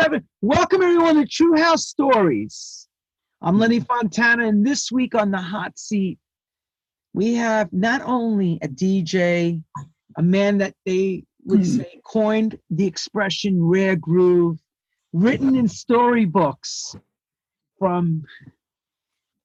seven. Welcome everyone to True House Stories. I'm Lenny Fontana, and this week on the hot seat, we have not only a DJ, a man that they would Hmm. say coined the expression rare groove, written in storybooks from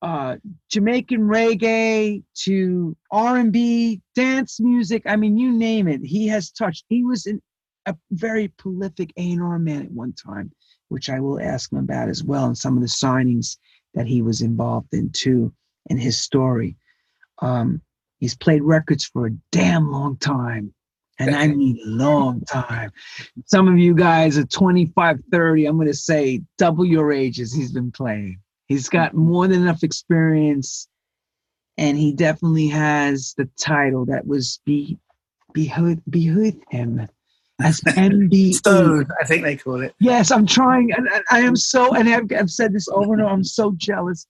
uh, Jamaican reggae to R&B, dance music. I mean, you name it. He has touched. He was an, a very prolific A&R man at one time, which I will ask him about as well, and some of the signings that he was involved in too, and his story. Um, he's played records for a damn long time. And I mean long time. Some of you guys are 25, 30. I'm going to say double your ages he's been playing. He's got more than enough experience, and he definitely has the title that was be behooved, behooved him as MBE. Stone, I think they call it. Yes, I'm trying, and I am so, and I've, I've said this over and over. I'm so jealous.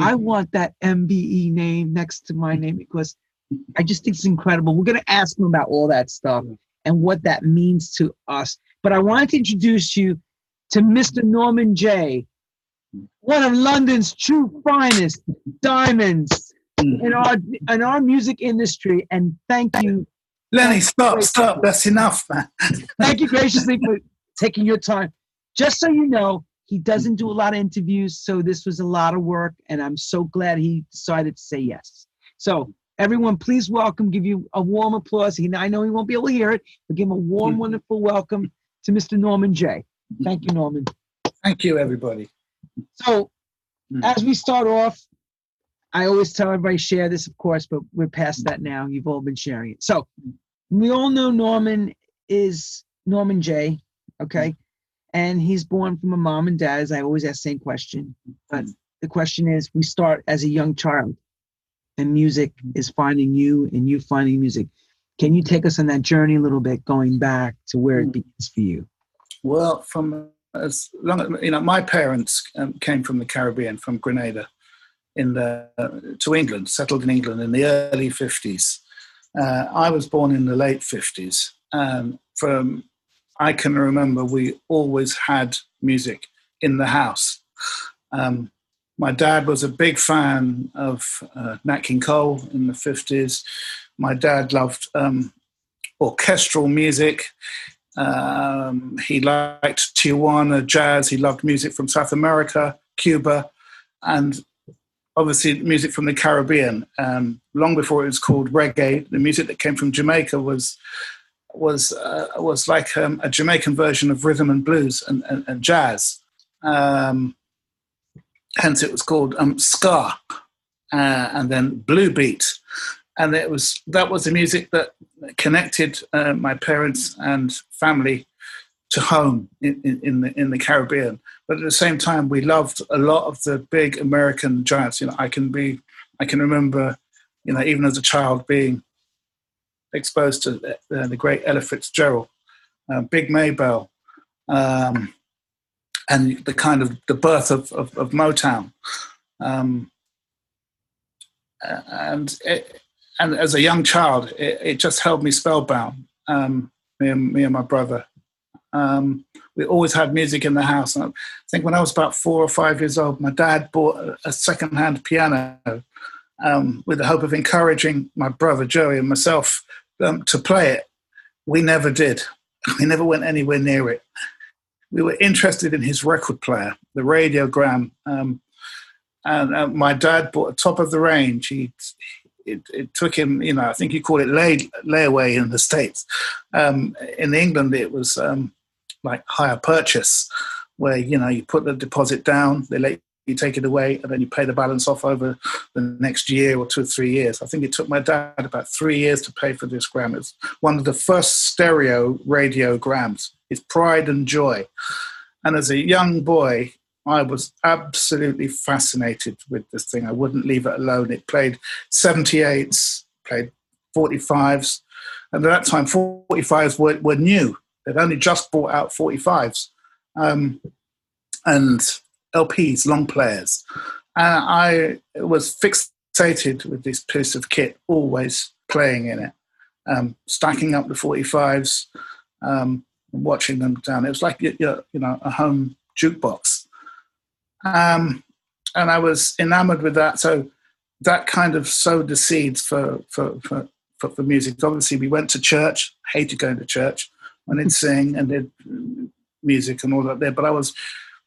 I mm-hmm. want that MBE name next to my name because I just think it's incredible. We're going to ask him about all that stuff and what that means to us. But I wanted to introduce you to Mr. Norman Jay, one of London's true finest diamonds mm. in our in our music industry. And thank you, Lenny, stop, stop. That's enough, man. thank you graciously for taking your time. Just so you know, he doesn't do a lot of interviews, so this was a lot of work, and I'm so glad he decided to say yes. So everyone, please welcome, give you a warm applause. He, I know he won't be able to hear it, but give him a warm, wonderful welcome to Mr. Norman Jay. Thank you, Norman. Thank you, everybody. So Mm. as we start off, I always tell everybody share this, of course, but we're past that now. You've all been sharing it. So we all know Norman is Norman Jay. Okay. And he's born from a mom and dad, as I always ask the same question. But the question is we start as a young child and music is finding you and you finding music. Can you take us on that journey a little bit, going back to where it Mm. begins for you? Well, from as long as you know, my parents um, came from the Caribbean, from Grenada, in the to England, settled in England in the early fifties. Uh, I was born in the late fifties. Um, from I can remember, we always had music in the house. Um, my dad was a big fan of uh, Nat King Cole in the fifties. My dad loved um, orchestral music. Um, he liked Tijuana jazz. He loved music from South America, Cuba, and obviously music from the Caribbean. Um, long before it was called reggae, the music that came from Jamaica was was uh, was like um, a Jamaican version of rhythm and blues and, and, and jazz. Um, hence, it was called um, ska, uh, and then blue beat, and it was that was the music that connected uh, my parents and family to home in, in, in the in the Caribbean. But at the same time, we loved a lot of the big American giants. You know, I can be, I can remember, you know, even as a child being exposed to uh, the great Ella Fitzgerald, uh, Big Maybelle, um, and the kind of the birth of of, of Motown. Um, and it, and as a young child, it, it just held me spellbound. Um, me, and, me and my brother. Um, we always had music in the house. And I think when I was about four or five years old, my dad bought a, second-hand piano um, with the hope of encouraging my brother Joey and myself um, to play it. We never did. We never went anywhere near it. We were interested in his record player, the Radiogram. Um, and uh, my dad bought a top of the range. He it, it, took him, you know, I think you call it lay, layaway in the States. Um, in England, it was um, like hire purchase, where, you know, you put the deposit down, they let you take it away, and then you pay the balance off over the next year or two or three years. I think it took my dad about three years to pay for this gram. It's one of the first stereo radiograms. It's pride and joy. And as a young boy, I was absolutely fascinated with this thing. I wouldn't leave it alone. It played 78s, played 45s. And at that time, 45s were, were new. They'd only just brought out 45s um, and LPs, long players. And I was fixated with this piece of kit, always playing in it, um, stacking up the 45s, um, watching them down. It was like you know a home jukebox, um, and I was enamored with that. So that kind of sowed the seeds for for for, for, for music. Obviously, we went to church. Hated going to church. I did sing and did music and all that there, but I was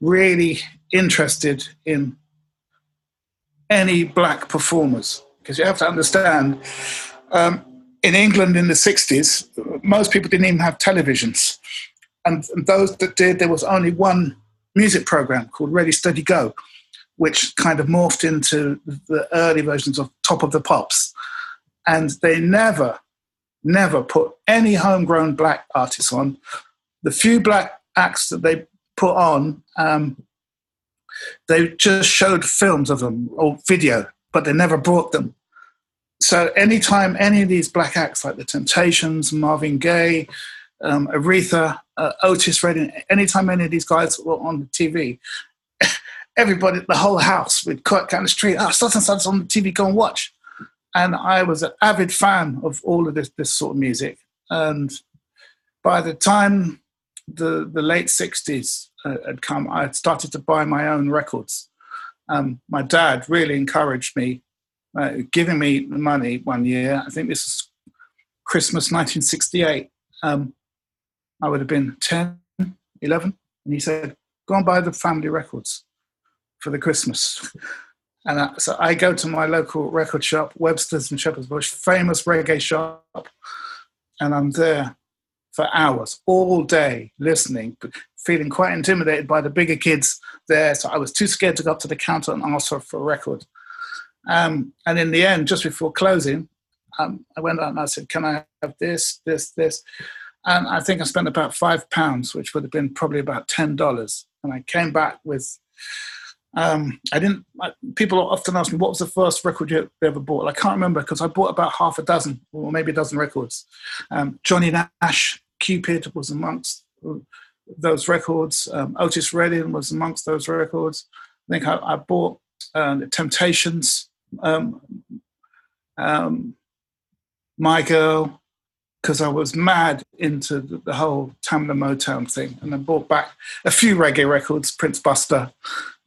really interested in any black performers because you have to understand um, in England in the 60s, most people didn't even have televisions. And, and those that did, there was only one music program called Ready, Steady, Go, which kind of morphed into the early versions of Top of the Pops. And they never, never put any homegrown black artists on. The few black acts that they put on, um, they just showed films of them or video, but they never brought them. So anytime any of these black acts like the Temptations, Marvin Gaye, um, Aretha, uh, Otis Redding, anytime any of these guys were on the TV, everybody, the whole house would cut down the street, oh, such and such on the TV, go and watch. And I was an avid fan of all of this, this sort of music. And by the time the, the late 60s uh, had come, I had started to buy my own records. Um, my dad really encouraged me, uh, giving me the money one year. I think this is Christmas 1968. Um, I would have been 10, 11. And he said, Go and buy the family records for the Christmas. And I, so I go to my local record shop, Webster's in Shepherd's Bush, famous reggae shop, and I'm there for hours, all day, listening, feeling quite intimidated by the bigger kids there. So I was too scared to go up to the counter and ask for, for a record. Um, and in the end, just before closing, um, I went out and I said, Can I have this, this, this? And I think I spent about five pounds, which would have been probably about ten dollars. And I came back with. Um, I didn't. I, people often ask me what was the first record you ever bought. I can't remember because I bought about half a dozen or maybe a dozen records. Um, Johnny Nash, Cupid was amongst those records. Um, Otis Redding was amongst those records. I think I, I bought uh, the Temptations, um, um, My Girl, because I was mad into the, the whole Tamla Motown thing. And I bought back a few reggae records, Prince Buster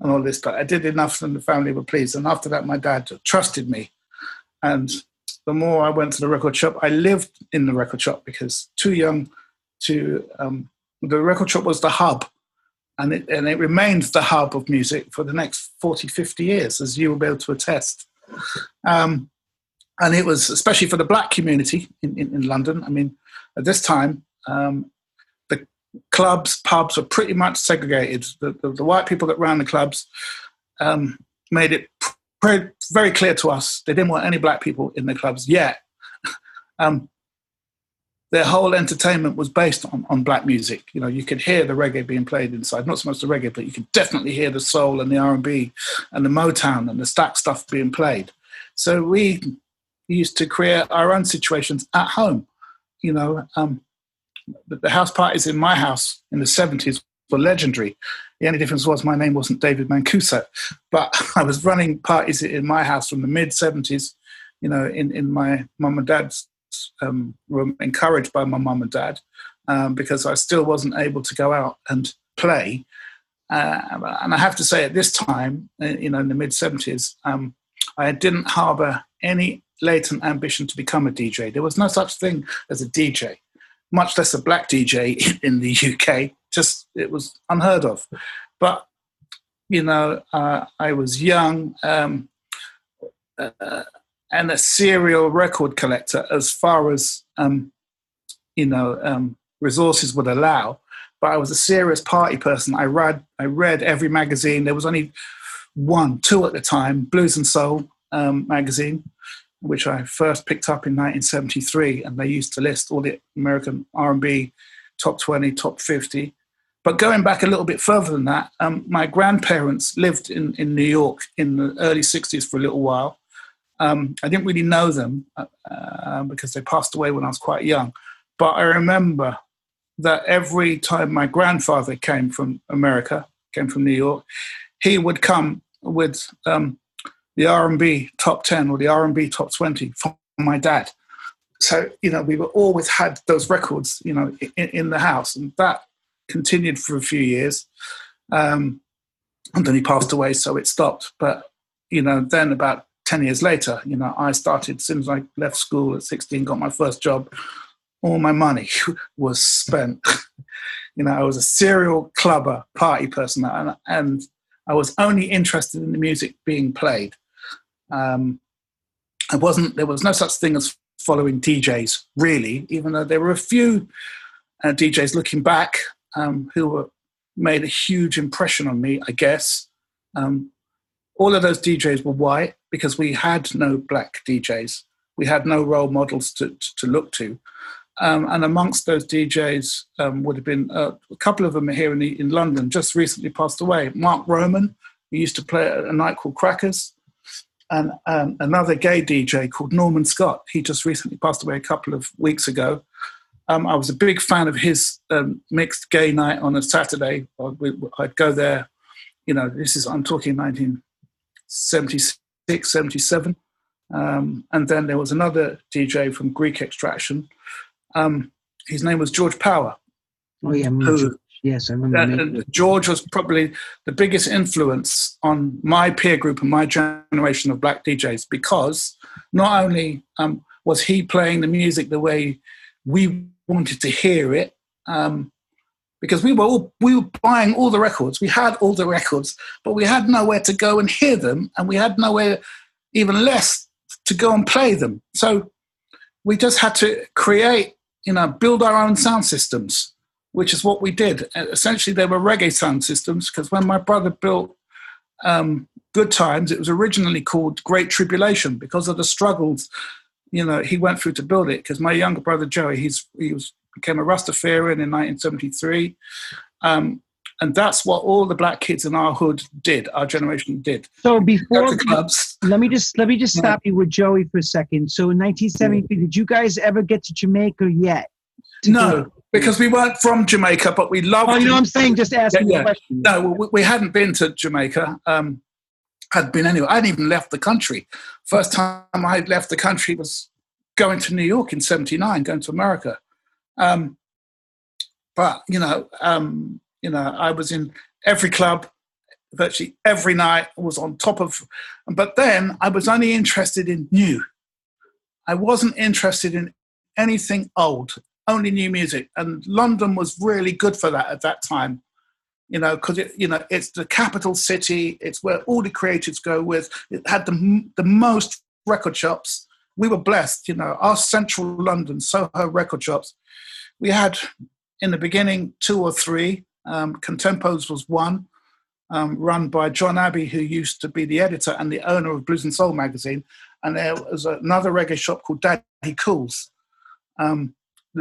and all this, but I did enough and the family were pleased. And after that, my dad trusted me. And the more I went to the record shop, I lived in the record shop because too young to, um, the record shop was the hub. And it, and it remained the hub of music for the next 40, 50 years, as you will be able to attest. Um, and it was especially for the black community in, in, in London. I mean, at this time, um, clubs, pubs were pretty much segregated. The, the, the white people that ran the clubs um, made it very, very clear to us they didn't want any black people in the clubs yet. um, their whole entertainment was based on, on black music. You know, you could hear the reggae being played inside. Not so much the reggae, but you could definitely hear the soul and the R and B and the Motown and the Stax stuff being played. So we used to create our own situations at home. You know, um, the house parties in my house in the 70s were legendary. The only difference was my name wasn't David Mancuso, but I was running parties in my house from the mid 70s, you know, in, in my mum and dad's um, room, encouraged by my mum and dad, um, because I still wasn't able to go out and play. Uh, and I have to say, at this time, uh, you know, in the mid 70s, um, I didn't harbor any latent ambition to become a DJ. There was no such thing as a DJ, much less a black DJ in the UK. Just it was unheard of. But you know, uh, I was young um, uh, and a serial record collector as far as um, you know um, resources would allow. But I was a serious party person. I read I read every magazine. There was only one, two at the time, Blues and Soul um, magazine which I first picked up in 1973, and they used to list all the American R&B top 20, top 50. But going back a little bit further than that, um, my grandparents lived in, in New York in the early 60s for a little while. Um, I didn't really know them uh, uh, because they passed away when I was quite young. But I remember that every time my grandfather came from America, came from New York, he would come with um, the R&B top 10 or the R&B top 20 from my dad. so you know we were always had those records you know in, in the house and that continued for a few years. Um, and then he passed away so it stopped. But you know then about 10 years later you know i started as soon as i left school at 16 got my first job all my money was spent. You know i was a serial clubber party person and, and i was only interested in the music being played um, wasn't. There was no such thing as following DJs, really, even though there were a few uh, DJs looking back um, who were, made a huge impression on me, I guess. Um, all of those DJs were white because we had no black DJs. We had no role models to, to look to. Um, and amongst those DJs um, would have been uh, a couple of them here in, the, in London, just recently passed away. Mark Roman, who used to play at a night called Crackers and um, another gay DJ called Norman Scott. He just recently passed away a couple of weeks ago. Um, I was a big fan of his um, mixed gay night on a Saturday. I'd go there, you know, this is, I'm talking 1976, 77. Um, and then there was another DJ from Greek Extraction. Um, his name was George Power. Oh, yeah, who, Yes, I remember. George was probably the biggest influence on my peer group and my generation of black DJs because not only um, was he playing the music the way we wanted to hear it, um, because we were all, we were buying all the records, we had all the records, but we had nowhere to go and hear them, and we had nowhere, even less, to go and play them. So we just had to create, you know, build our own sound systems which is what we did. Essentially, they were reggae sound systems because when my brother built um, Good Times, it was originally called Great Tribulation because of the struggles, you know, he went through to build it. Because my younger brother Joey, he's he was became a Rastafarian in 1973. Um, and that's what all the black kids in our hood did. Our generation did. So before clubs, let me just let me just stop you with Joey for a second. So in 1973, did you guys ever get to Jamaica yet? No, because we weren't from Jamaica, but we loved. Oh, you know what I'm saying? Just asking yeah, yeah. question. No, we, we, hadn't been to Jamaica. Um, had been anywhere. I hadn't even left the country. First time I left the country was going to New York in '79, going to America. Um, but you know, um, you know, I was in every club, virtually every night. I was on top of, but then I was only interested in new. I wasn't interested in anything old only new music. And London was really good for that at that time, you know, because it, you know, it's the capital city. It's where all the creatives go with. It had the the most record shops. We were blessed, you know. Our central London Soho record shops. We had in the beginning two or three. Um, Contempos was one, um, run by John Abbey, who used to be the editor and the owner of Blues and Soul magazine. And there was another reggae shop called Daddy Kools. Um,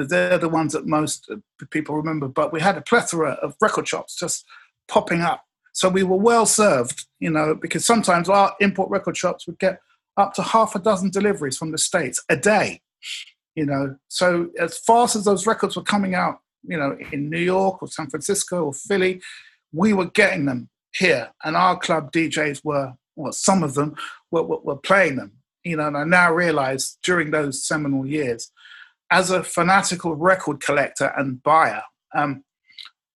they're the ones that most uh, people remember. But we had a plethora of record shops just popping up. So we were well served, you know, because sometimes our import record shops would get up to half a dozen deliveries from the States a day, you know. So as fast as those records were coming out, you know, in New York or San Francisco or Philly, we were getting them here. And our club DJs were, well, some of them were, were, were playing them, you know, and I now realize during those seminal years, as a fanatical record collector and buyer, um,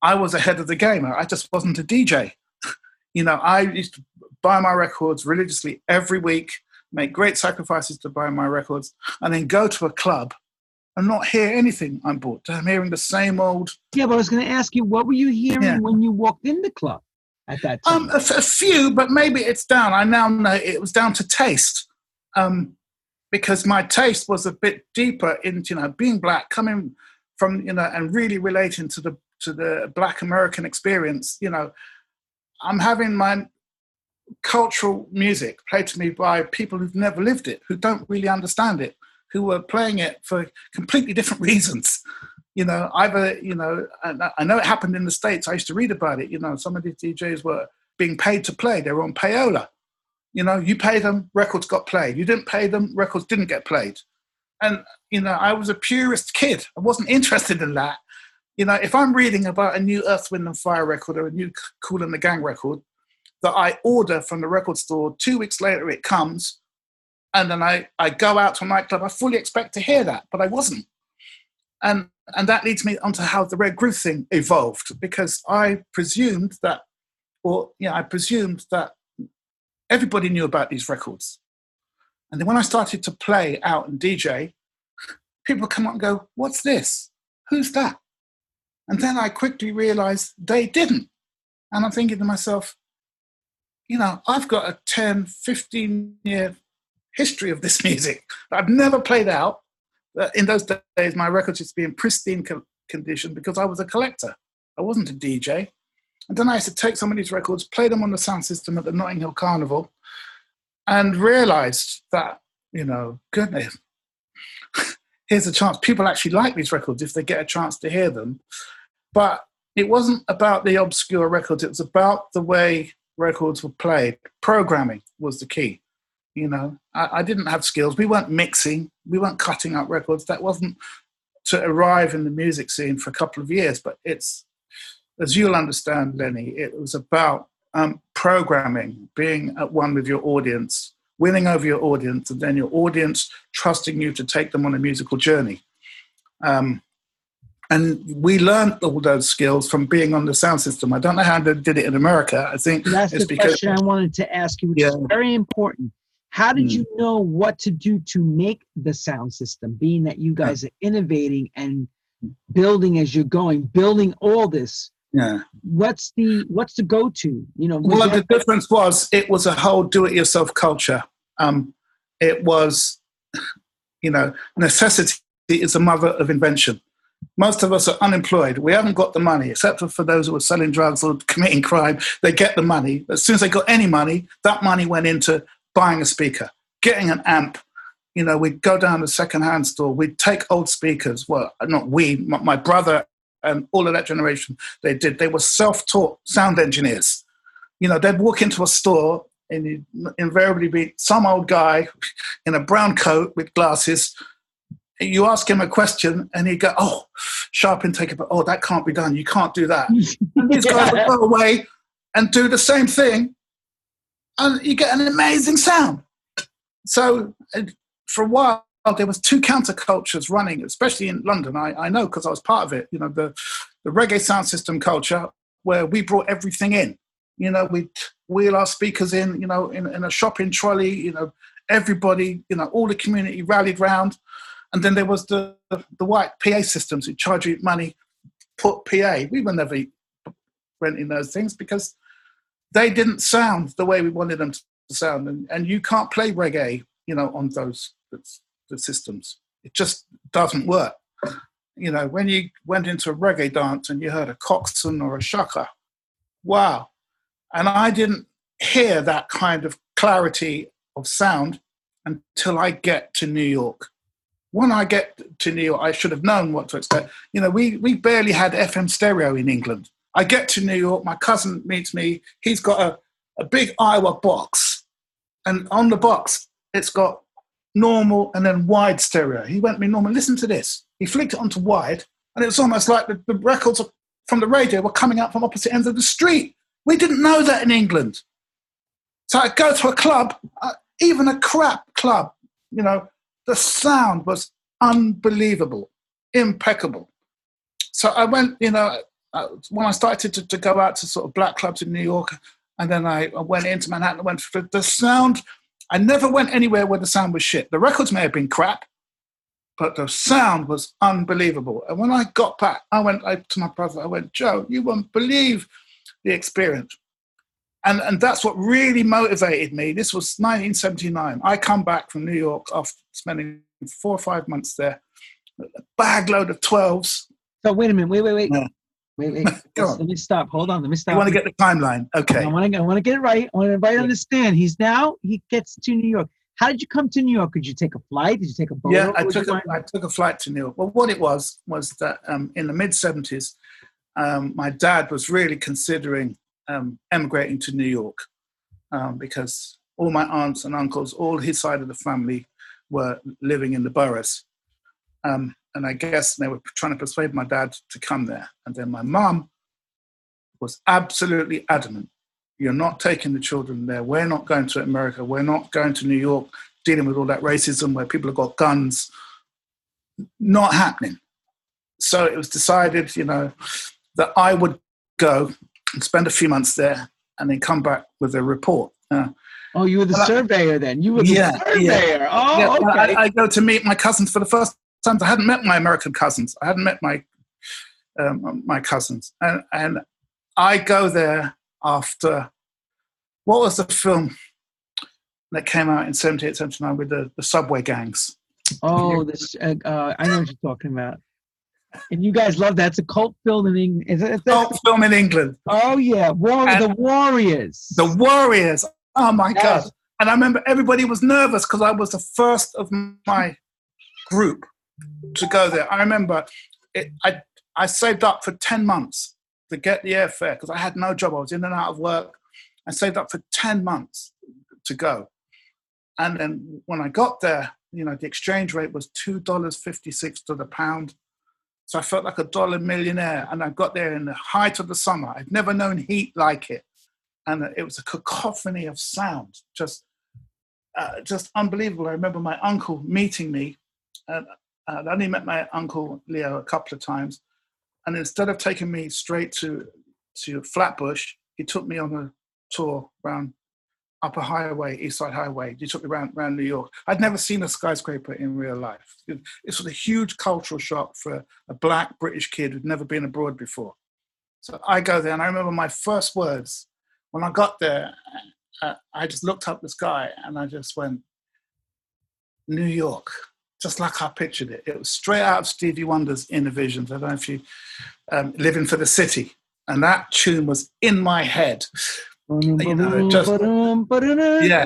I was ahead of the game. I just wasn't a DJ. you know, I used to buy my records religiously every week, make great sacrifices to buy my records, and then go to a club and not hear anything I'm bought. I'm hearing the same old. Yeah, but I was going to ask you, what were you hearing yeah. when you walked in the club at that um, time? Um, a, a, few, but maybe it's down. I now know it was down to taste. Um, because my taste was a bit deeper into you know being black, coming from you know and really relating to the to the Black American experience. You know, I'm having my cultural music played to me by people who've never lived it, who don't really understand it, who were playing it for completely different reasons. You know, either you know, I know it happened in the states. I used to read about it. You know, some of these DJs were being paid to play. They were on payola you know, you pay them, records got played. You didn't pay them, records didn't get played. And, you know, I was a purist kid. I wasn't interested in that. You know, if I'm reading about a new Earth, Wind and Fire record or a new Kool and the Gang record that I order from the record store, two weeks later it comes, and then I, I go out to a nightclub, I fully expect to hear that, but I wasn't. And, and that leads me onto how the Rare Groove thing evolved, because I presumed that, or yeah, I presumed that everybody knew about these records. And then when I started to play out and DJ, people come up and go, What's this? Who's that? And then I quickly realized they didn't. And I'm thinking to myself, you know, I've got a 10, 15 year history of this music. I've never played out. In those days, my records used to be in pristine condition because I was a collector. I wasn't a DJ. And then I used to take some of these records, play them on the sound system at the Notting Hill Carnival, and realized that, you know, goodness, here's a chance. People actually like these records if they get a chance to hear them. But it wasn't about the obscure records, it was about the way records were played. Programming was the key. You know, I, I didn't have skills. We weren't mixing, we weren't cutting up records. That wasn't to arrive in the music scene for a couple of years, but it's, as you'll understand, Lenny, it was about um, programming, being at one with your audience, winning over your audience, and then your audience trusting you to take them on a musical journey. Um, and we learned all those skills from being on the sound system. I don't know how they did it in America. I think that's the because, question I wanted to ask you, which yeah. is very important. How did mm. you know what to do to make the sound system, being that you guys are innovating and building as you're going, building all this? Yeah. What's the what's the go to? You know. Well, the difference was it was a whole do-it-yourself culture. Um, it was, you know, necessity is the mother of invention most of us are unemployed. We haven't got the money, except for, for those who are selling drugs or committing crime. They get the money. As soon as they got any money, that money went into buying a speaker, getting an amp. You know, we'd go down to second-hand store. We'd take old speakers. Well, not we, my, my brother and all of that generation. They did. They were self-taught sound engineers. You know, they'd walk into a store and you'd invariably be some old guy in a brown coat with glasses you ask him a question and he'd go, oh, sharp intake, but oh, that can't be done. You can't do that. and these guys go away and do the same thing, and you get an amazing sound. So uh, for a while, there was two countercultures running, especially in London. I, I know because I was part of it. You know, the, the reggae sound system culture where we brought everything in. You know, we'd wheel our speakers in, you know, in, in a shopping trolley, you know, everybody, you know, all the community rallied round and then there was the, the white PA systems who charge you money, put PA. We were never renting those things because they didn't sound the way we wanted them to sound. And, and you can't play reggae, you know, on those the systems. It just doesn't work. You know, when you went into a reggae dance and you heard a Coxsone or a shaka, wow. And I didn't hear that kind of clarity of sound until I get to New York when I get to New York, I should have known what to expect. You know, we, we barely had FM stereo in England. I get to New York, my cousin meets me. He's got a, a big Aiwa box, and on the box, it's got normal and then wide stereo. He went me, normal. listen to this. He flicked it onto wide, and it was almost like the, the records from the radio were coming out from opposite ends of the street. We didn't know that in England. So I go to a club, uh, even a crap club, you know, the sound was unbelievable, impeccable. So I went, you know, uh, when I started to, to, go out to sort of black clubs in New York, and then I, I went into Manhattan, went for the sound. I never went anywhere where the sound was shit. The records may have been crap, but the sound was unbelievable. And when I got back, I went I, to my brother, I went, Joe, you won't believe the experience and and that's what really motivated me. This was 1979. I come back from New York after spending four or five months there, a bag load of 12s. So wait a minute, wait, wait, wait. Yeah. Wait, wait. Let me stop. Hold on. Let me stop. I want to get the timeline. Okay. I want to. I want to get it right. I want everybody to understand. He's now he gets to New York. How did you come to New York? Did you take a flight? Did you take a boat? Yeah, I took a, I took a flight to New York. Well, what it was was that um, in the mid '70s, um, my dad was really considering um, emigrating to New York um, because all my aunts and uncles, all his side of the family, were living in the boroughs. Um, and I guess they were trying to persuade my dad to come there. And then my mum was absolutely adamant you're not taking the children there. We're not going to America. We're not going to New York. dealing with all that racism where people have got guns. Not happening. So it was decided, you know, that I would go and spend a few months there and then come back with a report. Uh, oh, you were the well, I- surveyor then. You were the Yeah, yeah. surveyor. Oh, yeah, okay. I, I go to meet my cousins for the first time. I hadn't met my American cousins. I hadn't met my um, my cousins, and and I go there after what was the film that came out in 78, 79 with the, the subway gangs? oh, this. Uh, uh, I know what you're talking about. And you guys love that. It's a cult film in England. Is it? Cult film in England, Oh yeah, War And- the Warriors. The Warriors. Oh my Yes. god! And I remember everybody was nervous because I was the first of my group to go there. I remember it, I I saved up for ten months to get the airfare because I had no job. I was in and out of work. I saved up for ten months to go, and then when I got there, you know, the exchange rate was two dollars fifty six to the pound. So I felt like a dollar millionaire, and I got there in the height of the summer. I'd never known heat like it, and it was a cacophony of sound, just uh, just unbelievable. I remember my uncle meeting me, and uh, I only met my uncle Leo a couple of times, and instead of taking me straight to to Flatbush, he took me on a tour around Upper Highway, East Side Highway. He took me around around New York. I'd never seen a skyscraper in real life. It, it was a huge cultural shock for a black British kid who'd never been abroad before. So I go there, and I remember my first words when I got there. I just looked up the sky and I just went, New York, just like I pictured it. It was straight out of Stevie Wonder's Innervisions. I don't know if you um, living for the city, and that tune was in my head. you know, just- Yeah.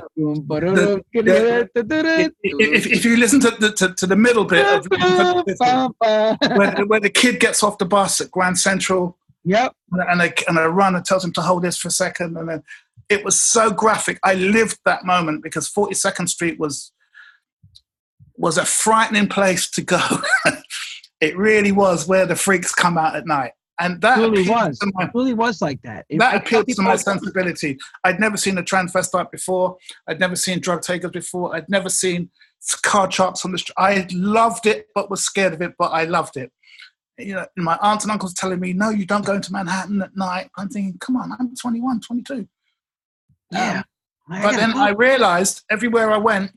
If, if, if you listen to the, to, to the middle bit of where, where the kid gets off the bus at Grand Central Yep. and a, and a runner tells him to hold this for a second, and then it was so graphic. I lived that moment because 42nd Street was was a frightening place to go. it really was where the freaks come out at night, and that Really was. my- really was like that. It- that appealed to my sensibility. I'd never seen a transvestite before. I'd never seen drug takers before. I'd never seen car charts on the street. I loved it, but was scared of it, but I loved it. You know, my aunts and uncles telling me, no, you don't go into Manhattan at night. I'm thinking, come on, I'm 21, 22. Yeah. Um, but then. I realized everywhere I went,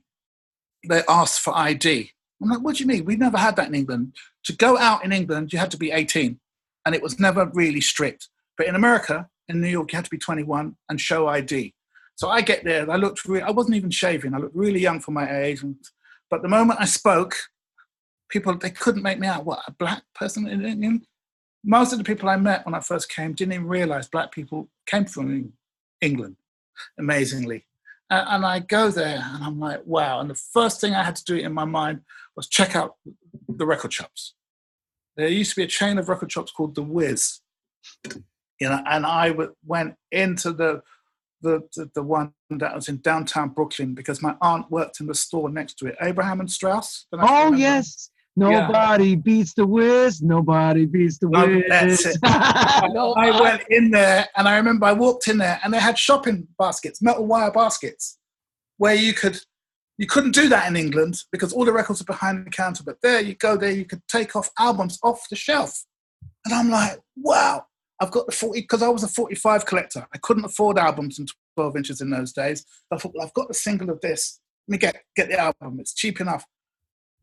they asked for ID. I'm like, what do you mean? We never had that in England. To go out in England, you had to be 18, and it was never really strict. But in America, in New York, you had to be 21 and show ID. So I get there, I looked, re- I wasn't even shaving. I looked really young for my age. And, but the moment I spoke, people, they couldn't make me out. What, a black person in England? Most of the people I met when I first came didn't even realize black people came from England, amazingly. And I go there and I'm like, wow. And the first thing I had to do in my mind was check out the record shops. There used to be a chain of record shops called The Wiz. You know, and I w- went into the, the, the, the one that was in downtown Brooklyn because my aunt worked in the store next to it, Abraham and Straus. Don't know if you Oh remember. yes. Nobody beats the Wiz. Nobody beats the Wiz. that's it. I went in there and I remember I walked in there and they had shopping baskets, metal wire baskets, where you could you couldn't do that in England because all the records are behind the counter. But there you go, there you could take off albums off the shelf. And I'm like, wow, I've got the 40 because I was a 45 collector. I couldn't afford albums in 12 inches in those days. I thought, well, I've got the single of this. Let me get get the album. It's cheap enough.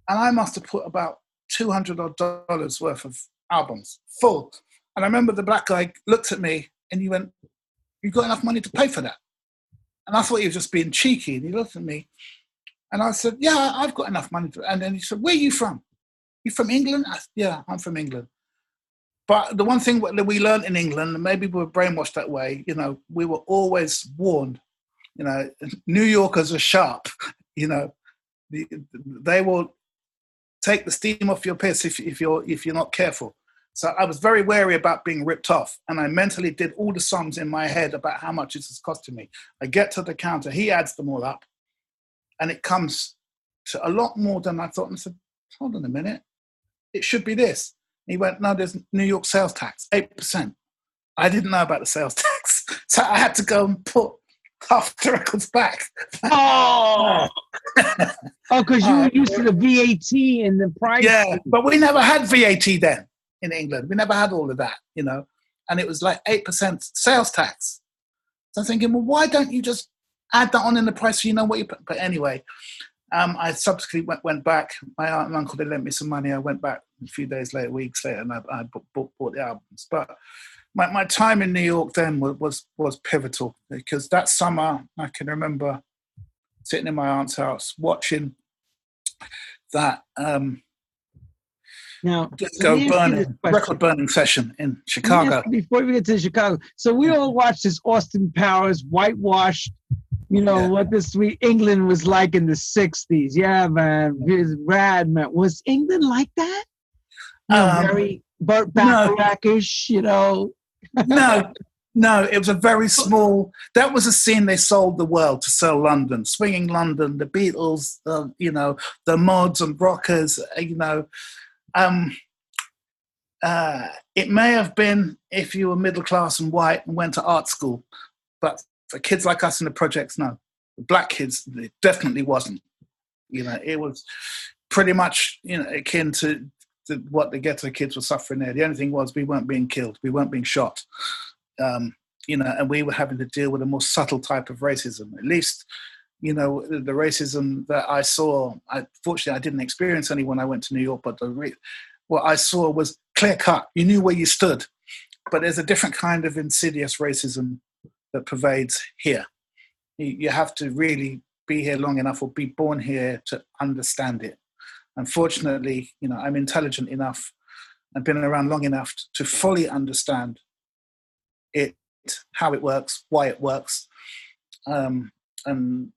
And I must have put about 200 odd dollars worth of albums full. And I remember the black guy looked at me and he went, You got enough money to pay for that? And I thought he was just being cheeky. And he looked at me and I said, Yeah, I've got enough money to. And then he said, Where are you from? You from England? Said, yeah, I'm from England. But the one thing that we learned in England, and maybe we were brainwashed that way, you know, we were always warned, you know, New Yorkers are sharp, you know, they will take the steam off your piss if, if you're if you're not careful. So I was very wary about being ripped off, and I mentally did all the sums in my head about how much this is costing me. I get to the counter, he adds them all up, and it comes to a lot more than I thought. And I said, "Hold on a minute, it should be this." He went, "No, there's New York sales tax, eight percent." I didn't know about the sales tax, so I had to go and put half the records back. Oh, oh, because you Uh, were used to the VAT and the price. Yeah, but we never had VAT then in England. We never had all of that, you know, and it was like 8% sales tax. So I'm thinking, well, why don't you just add that on in the price so you know what you put? But anyway, um, I subsequently went, went back. My aunt and uncle, they lent me some money. I went back a few days later, weeks later, and I, I bought, bought, bought the albums. But my, my time in New York then was, was, was pivotal because that summer I can remember sitting in my aunt's house watching that um, Now, disco let me ask you this burning, record burning session in Chicago. Before we get to Chicago, so we all watched this Austin Powers whitewashed. You know Yeah. what this sweet England was like in the '60s. Yeah, man, was rad, man. Was England like that? You know, Um, very Burt no. Bacharach-ish, you know. No, no, it was a very small. That was a scene they sold the world to sell London, swinging London, the Beatles, uh, you know, the mods and rockers, uh, you know. Um, uh, it may have been if you were middle class and white and went to art school, but for kids like us in the projects, no. The black kids, it definitely wasn't. You know, it was pretty much you know akin to, to what the ghetto kids were suffering there. The only thing was we weren't being killed, we weren't being shot, um, you know, and we were having to deal with a more subtle type of racism. At least, you know, the, the racism that I saw. I, fortunately, I didn't experience any when I went to New York, but the what I saw was clear cut. You knew where you stood, but there's a different kind of insidious racism that pervades here. You, you have to really be here long enough or be born here to understand it. Unfortunately, you know, I'm intelligent enough and been around long enough to fully understand it, how it works, why it works, um, and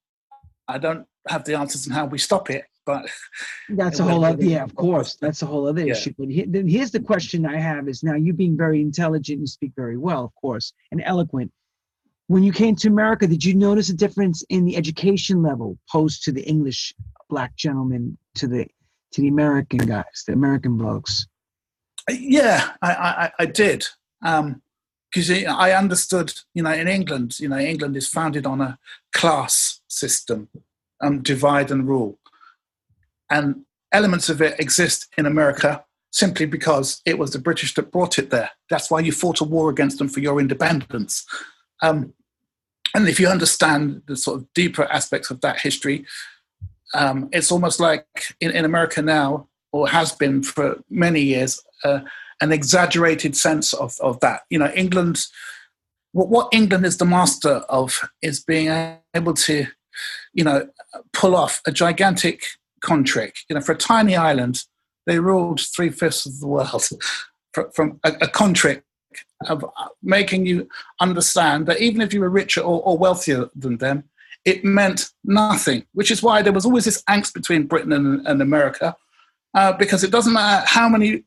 I don't have the answers on how we stop it. But That's a whole other, yeah, of course. That's a whole other Yeah. issue. But he, then here's the question I have is now you being very intelligent, you speak very well, of course, and eloquent. When you came to America, did you notice a difference in the education level posed to the English black gentleman to the to the American guys, the American blokes? Yeah, I, I, I did. Because I understood, you know, in England, you know, England is founded on a class system, um, divide and rule. And elements of it exist in America simply because it was the British that brought it there. That's why you fought a war against them for your independence. Um, and if you understand the sort of deeper aspects of that history, um, it's almost like in, in America now, or has been for many years, uh, an exaggerated sense of, of that. You know, England, what, what England is the master of is being able to, you know, pull off a gigantic con trick. You know, for a tiny island, they ruled three fifths of the world from, from a, a con trick of making you understand that even if you were richer or, or wealthier than them, it meant nothing, which is why there was always this angst between Britain and, and America, uh, because it doesn't matter how many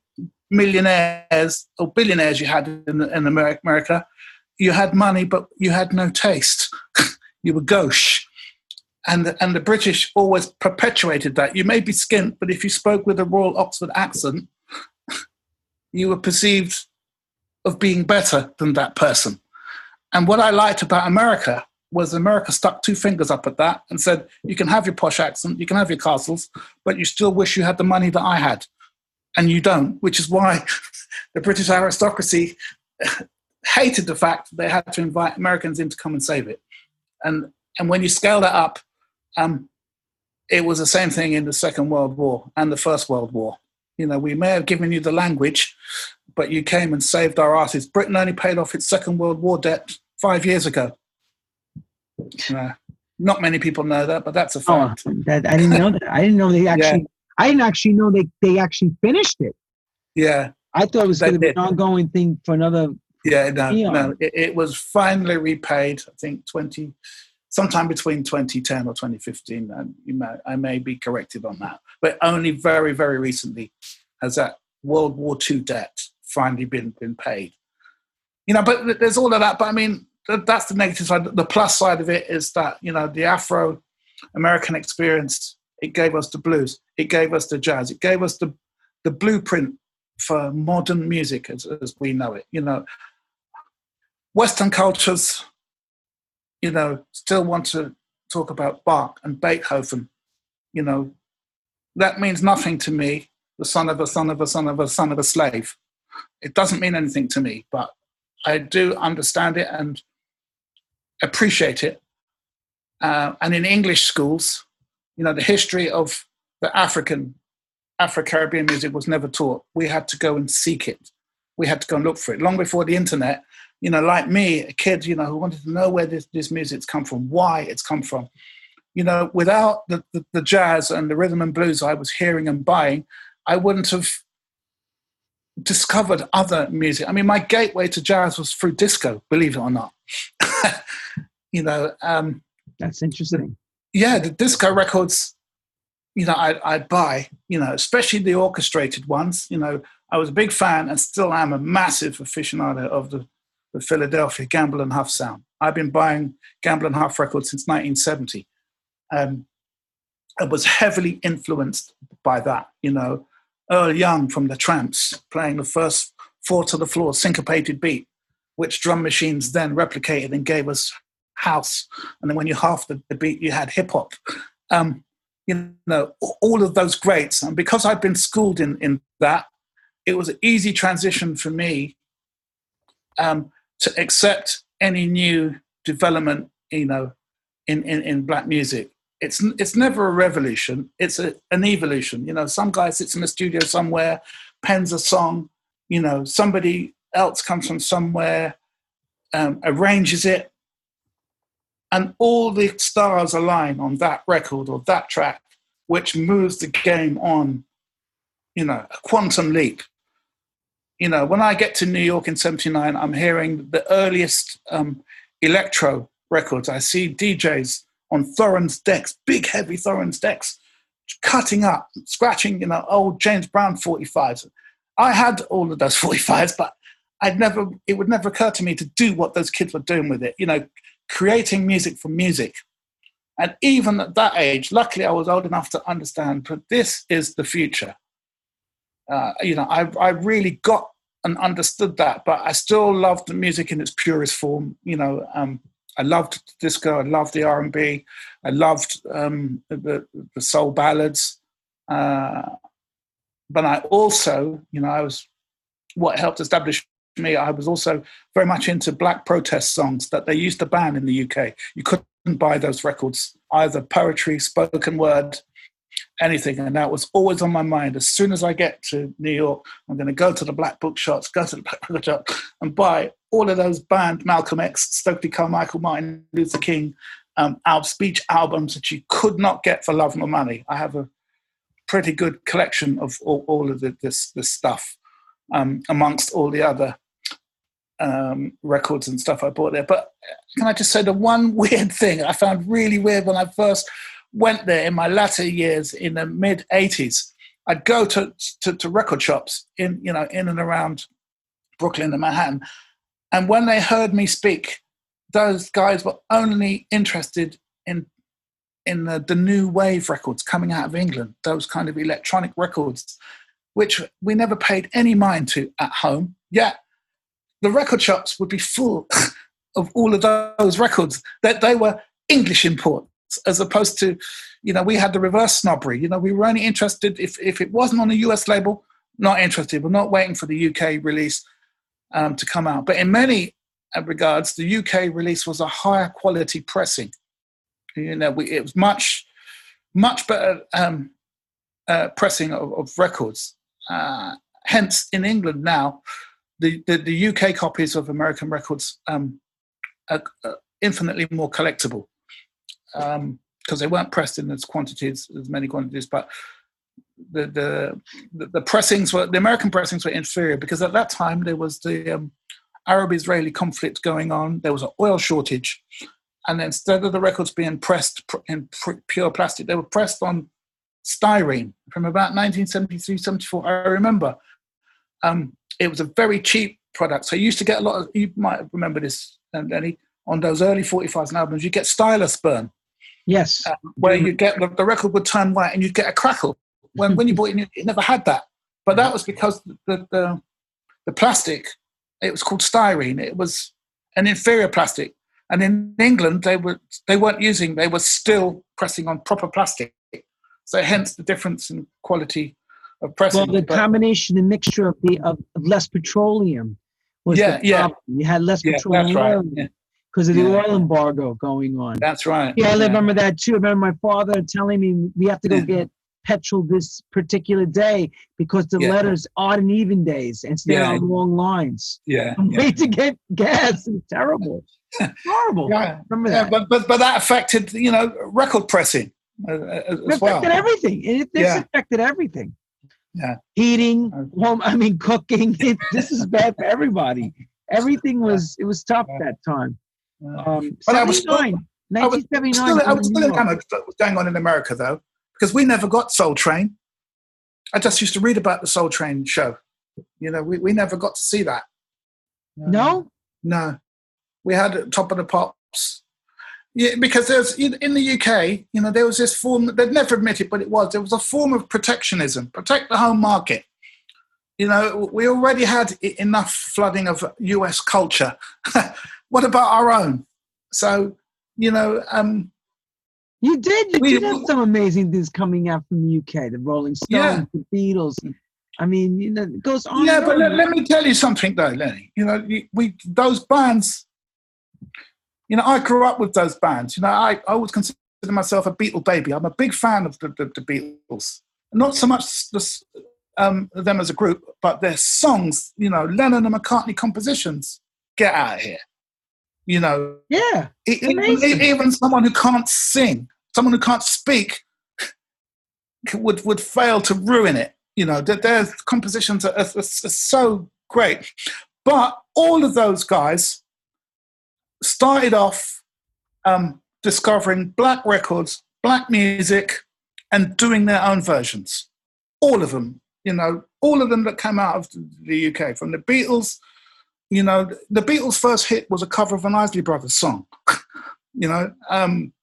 millionaires or billionaires you had in, in America, you had money, but you had no taste. you were gauche. And, and the British always perpetuated that. You may be skint, but if you spoke with a Royal Oxford accent, you were perceived of being better than that person. And what I liked about America was America stuck two fingers up at that and said, you can have your posh accent, you can have your castles, but you still wish you had the money that I had. And you don't, which is why the British aristocracy hated the fact they had to invite Americans in to come and save it. And, and when you scale that up, um, it was the same thing in the Second World War and the First World War. You know, we may have given you the language, but you came and saved our asses. Britain only paid off its Second World War debt five years ago. Uh, not many people know that, but that's a Oh, fact. that, I didn't know that. I didn't know they actually. I didn't actually know they they actually finished it. Yeah, I thought it was going to be an ongoing thing for another. yeah, no, Yeah. no. It, it was finally repaid. I think twenty, sometime between 2010 or 2015. And you may, I may be corrected on that, but only very, very recently has that World War II debt finally been been paid. You know, but there's all of that. But I mean, that's the negative side. The plus side of it is that you know the Afro American experience. It gave us the blues. It gave us the jazz. It gave us the the blueprint for modern music as, as we know it. You know, Western cultures you know, still want to talk about Bach and Beethoven, you know, that means nothing to me. The son of a son of a son of a son of a slave. It doesn't mean anything to me, but I do understand it and appreciate it. Uh, and in English schools, you know, the history of the African, Afro Caribbean music was never taught. We had to go and seek it. We had to go and look for it. Long before the internet, you know, like me, a kid, you know, who wanted to know where this, this music's come from, why it's come from. You know, without the, the, the jazz and the rhythm and blues I was hearing and buying, I wouldn't have discovered other music. I mean, my gateway to jazz was through disco, believe it or not. you know, um, that's interesting. Yeah, the disco records, you know, I'd, I'd buy, you know, especially the orchestrated ones. You know, I was a big fan and still am a massive aficionado of the the Philadelphia Gamble and Huff sound. I've been buying Gamble and Huff records since 1970. Um, I was heavily influenced by that, you know. Earl Young from the Trammps playing the first four to the floor syncopated beat, which drum machines then replicated and gave us house. And then when you half the, the beat, you had hip hop. Um, you know, all of those greats. And because I've been schooled in, in that, it was an easy transition for me um, to accept any new development, you know, in, in, in black music. It's it's never a revolution. It's a, an evolution. You know, some guy sits in a studio somewhere, pens a song. You know, somebody else comes from somewhere, um, arranges it, and all the stars align on that record or that track, which moves the game on. You know, a quantum leap you know, when I get to New York in 79, I'm hearing the earliest um, electro records. I see DJs on Thorens decks, big heavy Thorens decks, cutting up, scratching, you know, old James Brown 45s. I had all of those 45s, but I'd never, it would never occur to me to do what those kids were doing with it, you know, creating music for music. And even at that age, luckily I was old enough to understand, that this is the future. Uh, you know, I, I really got and understood that, but I still loved the music in its purest form. You know, um, I loved disco, I loved the R&B, I loved um, the, the, soul ballads, uh, but I also, you know, I was what helped establish me. I was also very much into black protest songs that they used to ban in the UK. You couldn't buy those records, either poetry, spoken word, anything. And that was always on my mind. As soon as I get to New York, I'm going to go to the black bookshops, go to the black bookshop, and buy all of those banned Malcolm X, Stokely Carmichael, Martin Luther King, um, speech albums that you could not get for love nor money. I have a pretty good collection of all, all of the, this, this stuff um, amongst all the other um, records and stuff I bought there. But can I just say the one weird thing I found really weird when I first went there in my latter years in the mid 80s. I'd go to, to, to record shops in, you know, in and around Brooklyn and Manhattan. And when they heard me speak, those guys were only interested in in the, the new wave records coming out of England, those kind of electronic records, which we never paid any mind to at home. Yet the record shops would be full of all of those records that they were English imports as opposed to, you know, we had the reverse snobbery. You know, we were only interested if, if it wasn't on a US label, not interested. We're not waiting for the UK release um, to come out. But in many regards, the UK release was a higher quality pressing. You know, we, it was much, much better um, uh, pressing of, of records. Uh, hence, in England now, the, the, the, UK copies of American records um, are, infinitely more collectible because um, they weren't pressed in as quantities, as many quantities, but the, the the pressings were the American pressings were inferior because at that time there was the um, Arab-Israeli conflict going on. There was an oil shortage, and instead of the records being pressed in pure plastic, they were pressed on styrene from about 1973, 74. I remember um, it was a very cheap product. So you used to get a lot of. You might remember this, um, Danny, on those early 45s and albums. You get stylus burn Yes. Uh, where mm-hmm. you get the, the, record would turn white and you'd get a crackle. When when you bought it, it never had that. But that mm-hmm. was because the, the, the plastic, it was called styrene. It was an inferior plastic. And in England, they were they weren't using. They were still pressing on proper plastic. So hence the difference in quality of pressing. Well, the But- combination, the mixture of the of, of less petroleum was Yeah, the yeah. problem. You had less yeah, petroleum right. Yeah, because of the Yeah. oil embargo going on. that's right. Yeah, I remember that too. I remember my father telling me we have to go Yeah. get petrol this particular day because the Yeah. letters odd and even days instead Yeah. of long lines. Yeah, And yeah. Wait to get gas. It's terrible. Horrible. Yeah, Remember yeah, that? but, but but that affected you know record pressing uh, uh, It as well. affected everything. It, this Yeah. affected everything. Yeah. Heating, Okay. home. I mean, cooking. It, this is bad for everybody. Everything was. It was tough Yeah. that time. Um, But I was still- 79, I was Still, I was still in going on in America though, because we never got Soul Train. I just used to read about the Soul Train show. You know, we, we never got to see that. No, No, we had Top of the Pops. Yeah, because there's in, the UK, you know, there was this form they'd never admit it, but it was there was a form of protectionism, protect the home market. You know, we already had enough flooding of US culture. what about our own? So, you know, um, you did. You We- did have some amazing things coming out from the UK. The Rolling Stones, Yeah. the Beatles. I mean, you know, it goes on. yeah, and but let, let me tell you something though, Lenny. You know, we those bands. You know, I grew up with those bands. You know, I, I always consider myself a Beatle baby. I'm a big fan of the, the, the Beatles. Not so much the, um, them as a group, but their songs. You know, Lennon and McCartney compositions. Get out of here. You know, yeah, E- e- Amazing. even someone who can't sing, someone who can't speak, would would fail to ruin it. You know, their, their compositions are, are, are so great. But all of those guys started off um, discovering black records, black music, and doing their own versions. All of them, you know, all of them that came out of the UK, from the Beatles. You know, the Beatles' first hit was a cover of an Isley Brothers song. you know, um,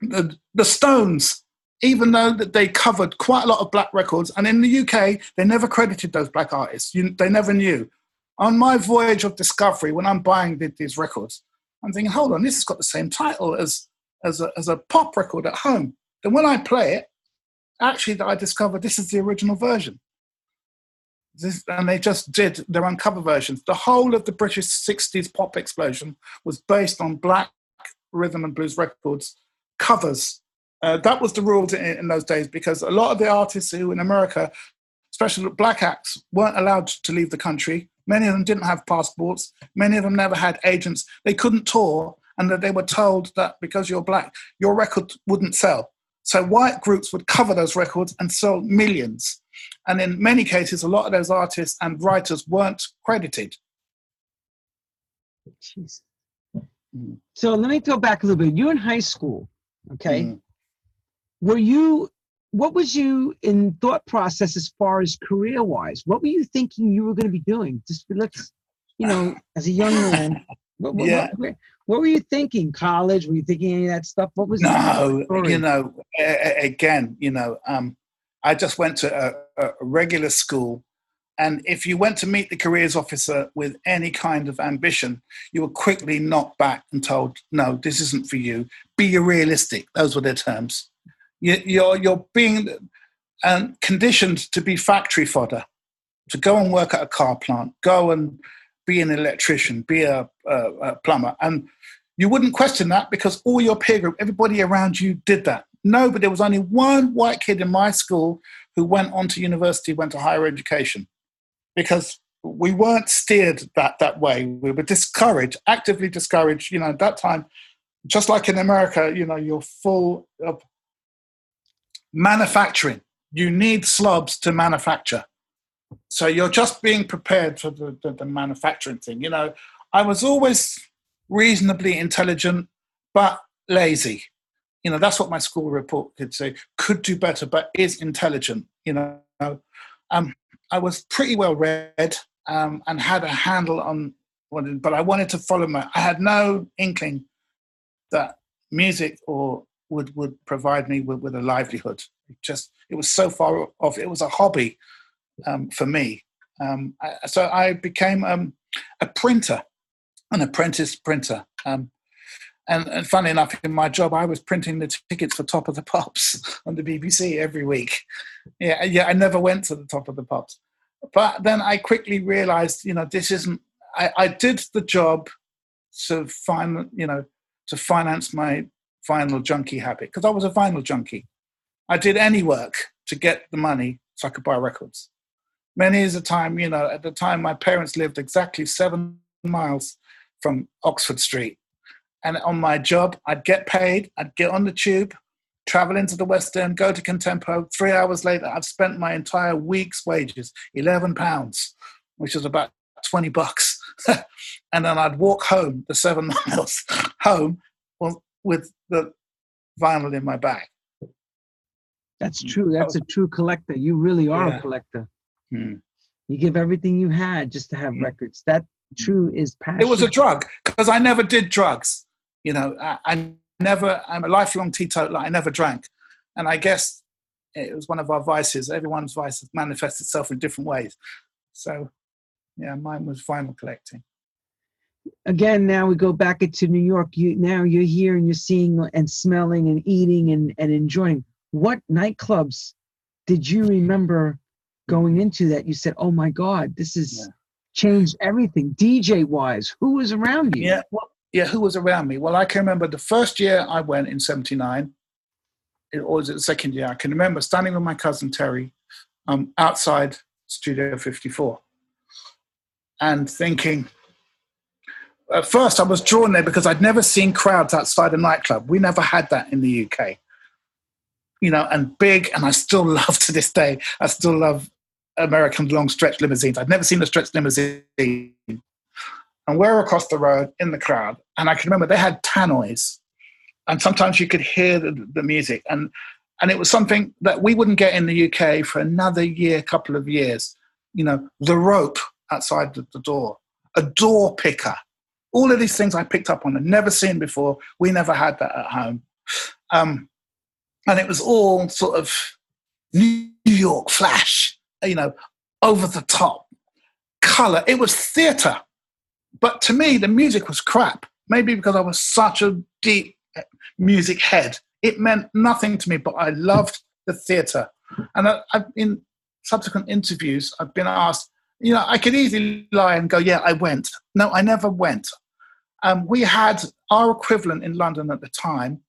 the, the Stones, even though that they covered quite a lot of black records, and in the UK they never credited those black artists. You, they never knew. On my voyage of discovery, when I'm buying th- these records, I'm thinking, hold on, this has got the same title as as a, as a pop record at home. Then when I play it, actually, that I discovered this is the original version. This, and they just did their own cover versions. The whole of the British 60s pop explosion was based on black rhythm and blues records covers. Uh, that was the rules in, in those days because a lot of the artists who in America, especially black acts, weren't allowed to leave the country. Many of them didn't have passports. Many of them never had agents. They couldn't tour, and that they were told that because you're black, your record wouldn't sell. So white groups would cover those records and sell millions. And in many cases, a lot of those artists and writers weren't credited. Jeez. So let me go back a little bit. You're in high school, okay? Mm. Were you? What was you in thought process as far as career wise? What were you thinking you were going to be doing? Just let's, you know, as a young man. What, what, Yeah. what, what were you thinking? College? Were you thinking any of that stuff? What was No, you know, again, you know, um, I just went to a, a regular school, and if you went to meet the careers officer with any kind of ambition, you were quickly knocked back and told, "No, this isn't for you. Be realistic." Those were their terms. You, you're you're being um, conditioned to be factory fodder, to go and work at a car plant, go and be an electrician, be a, a, a plumber, and you wouldn't question that because all your peer group, everybody around you did that. No, but there was only one white kid in my school who went on to university, went to higher education, because we weren't steered that that way. We were discouraged, actively discouraged. You know, at that time, just like in America, you know, you're full of manufacturing. You need slobs to manufacture. So you're just being prepared for the, the, the manufacturing thing. You know, I was always reasonably intelligent, but lazy. You know, that's what my school report could say. Could do better, but is intelligent. You know, um, I was pretty well read um, and had a handle on what, but I wanted to follow my. I had no inkling that music or would would provide me with, with a livelihood. It just it was so far off. It was a hobby um, for me. Um, I, so I became um, a printer, an apprentice printer. Um, And, and funny enough, in my job, I was printing the tickets for Top of the Pops on the BBC every week. Yeah, yeah, I never went to the Top of the Pops. But then I quickly realized, you know, this isn't, I, I did the job to find, you know, to finance my vinyl junkie habit because I was a vinyl junkie. I did any work to get the money so I could buy records. Many is a time, you know, at the time my parents lived exactly seven miles from Oxford Street. And on my job, I'd get paid, I'd get on the tube, travel into the West End, go to Contempo. Three hours later, I've spent my entire week's wages, 11 pounds, which is about 20 bucks. and then I'd walk home the seven miles home with the vinyl in my bag. That's true. That's a true collector. You really are Yeah. a collector. Hmm. You give everything you had just to have Hmm. records. That true is passion. It was a drug because I never did drugs. You know, I, I never, I'm a lifelong teetotaler. I never drank. And I guess it was one of our vices. Everyone's vices manifests itself in different ways. So, yeah, mine was vinyl collecting. Again now we go back into new york you now you're here and you're seeing and smelling and eating and, and enjoying what nightclubs did you remember going into that you said oh my god this has Yeah. changed everything dj wise who was around you Yeah. Well, yeah. Who was around me? Well, I can remember the first year I went in '79. It or was it the second year? I can remember standing with my cousin Terry um, outside Studio 54 and thinking. At first, I was drawn there because I'd never seen crowds outside a nightclub. We never had that in the UK. You know, and big, and I still love to this day. I still love American long stretch limousines. I'd never seen a stretch limousine and we're across the road in the crowd. And I can remember they had tannoys, and sometimes you could hear the, the music. And, and it was something that we wouldn't get in the UK for another year, couple of years. You know, the rope outside the, the door, a door picker, all of these things I picked up on and never seen before. We never had that at home. Um, and it was all sort of New York flash, you know, over the top color. It was theater but to me, the music was crap. Maybe because I was such a deep music head, it meant nothing to me. But I loved the theatre, and I, I've, in subsequent interviews, I've been asked. You know, I could easily lie and go, "Yeah, I went." No, I never went. Um, we had our equivalent in London at the time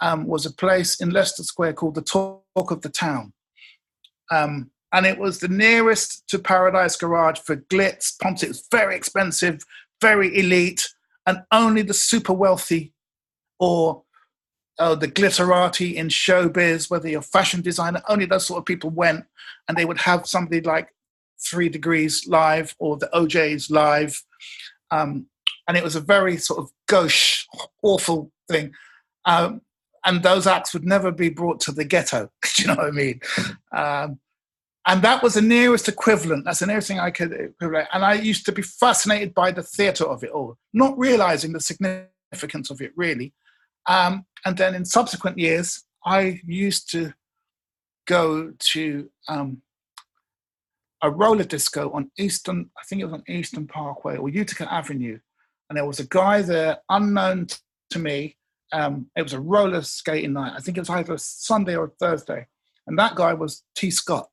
um, was a place in Leicester Square called the Talk of the Town. Um, and it was the nearest to Paradise Garage for glitz, pumps. It was very expensive, very elite, and only the super wealthy or uh, the glitterati in showbiz, whether you're a fashion designer, only those sort of people went, and they would have somebody like Three Degrees live or the O'Jays live. Um, and it was a very sort of gauche, awful thing. Um, and those acts would never be brought to the ghetto. Do you know what I mean? Um, and that was the nearest equivalent. That's the nearest thing I could equivalent. And I used to be fascinated by the theatre of it all, not realizing the significance of it really. Um, and then in subsequent years, I used to go to um, a roller disco on Eastern, I think it was on Eastern Parkway or Utica Avenue. And there was a guy there, unknown to me. Um, it was a roller skating night. I think it was either a Sunday or Thursday. And that guy was Tee Scott.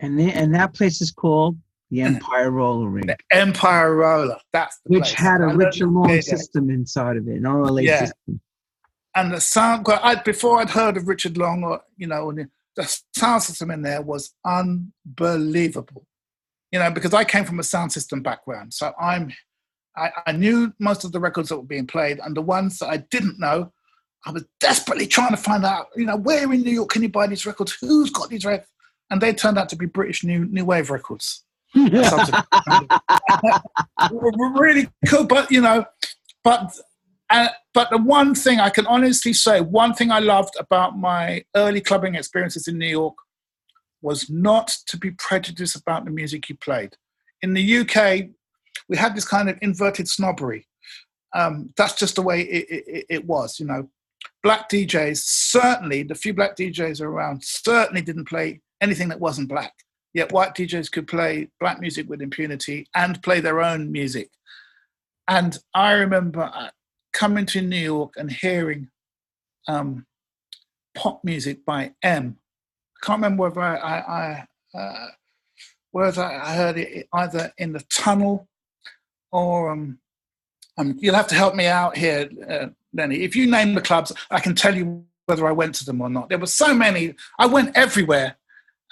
and the, and that place is called the empire roller rink The Empire Roller. That's the which place. had a Richard learned Long system inside of it, an RLA Yeah. system. And the sound, I, before I'd heard of Richard Long, or you know, the sound system in there was unbelievable. You know, because I came from a sound system background, so I'm, I, I knew most of the records that were being played, and the ones that I didn't know, I was desperately trying to find out. You know, where in New York can you buy these records? Who's got these records? And they turned out to be British new new wave records. really cool. But you know, but uh, but the one thing I can honestly say, one thing I loved about my early clubbing experiences in New York was not to be prejudiced about the music you played. In the UK, we had this kind of inverted snobbery. Um, that's just the way it, it, it was, you know. Black DJs certainly, the few black DJs around certainly didn't play anything that wasn't black. Yet white DJs could play black music with impunity and play their own music. And I remember uh, coming to New York and hearing um, pop music by M. I can't remember whether I, I, I uh, whether I heard it either in the tunnel or um, um, you'll have to help me out here, uh, Lenny. If you name the clubs, I can tell you whether I went to them or not. There were so many. I went everywhere.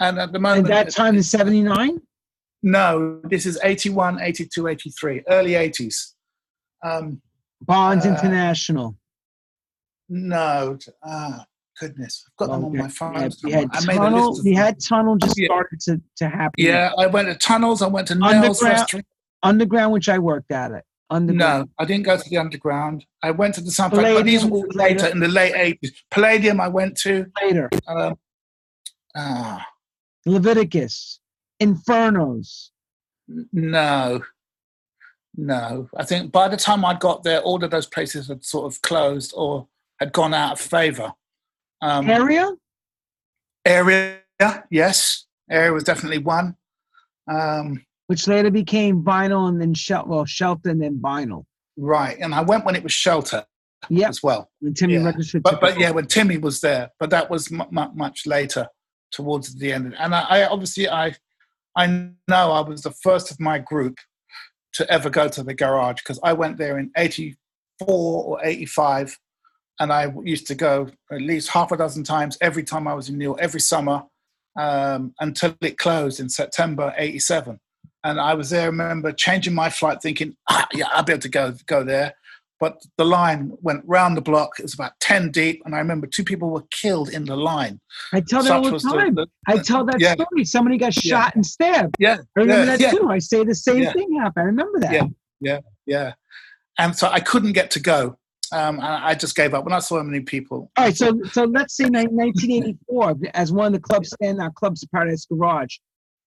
And at the moment. At that time in 79? No, this is 81, 82, 83, early 80s. Um, Bonds uh, International. No. Ah, goodness. I've got them on my phone. Yeah, we, had tunnel, we had Tunnel just started to, to happen. Yeah, I went to Tunnels. I went to Nails Restaurant. Underground, which I worked at it. Underground. No, I didn't go to the underground. I went to the Sun but these were all later in the late eighties. Palladium, I went to later. Um, ah, Leviticus, Infernos. No, no. I think by the time I got there, all of those places had sort of closed or had gone out of favor. Um, area, area, yes, area was definitely one. Um, which later became vinyl and then Shel- well shelter and then vinyl. Right, and I went when it was shelter. Yeah, as well. When Timmy yeah. Regisford, but but yeah, when Timmy was there, but that was m- m- much later, towards the end. And I, I obviously I I know I was the first of my group to ever go to the garage because I went there in '84 or '85, and I used to go at least half a dozen times every time I was in New York, every summer um, until it closed in September '87 and I was there. I remember changing my flight, thinking, ah, yeah, I'll be able to go go there. But the line went round the block. It was about ten deep, and I remember two people were killed in the line. I tell that all the time. The, the, I tell that yeah. story. Somebody got shot yeah. and stabbed. Yeah, I remember yeah. that too. I say the same thing happened. I remember that. Yeah, yeah, yeah. And so I couldn't get to go. Um, I just gave up when I saw how many people. All right, so so let's say 1984, as one of the clubs stand out clubs, Paradise Garage.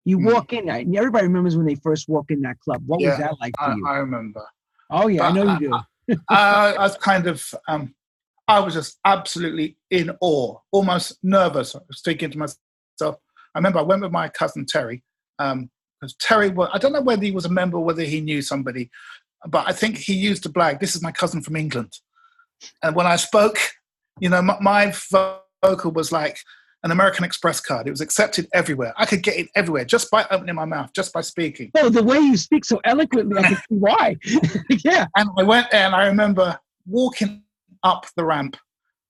You mm. walk in, everybody remembers when they first walk in that club. What yeah, was that like for I, you? I remember. Oh yeah, but I know you do. I, I was kind of, um, I was just absolutely in awe, almost nervous. I was thinking to myself. I remember I went with my cousin Terry. Um, because Terry, was, I don't know whether he was a member, whether he knew somebody, but I think he used to blag. This is my cousin from England, and when I spoke, you know, my, my vocal was like an American Express card. It was accepted everywhere. I could get it everywhere just by opening my mouth, just by speaking. Oh, the way you speak so eloquently, I can see why. yeah. And I went there and I remember walking up the ramp.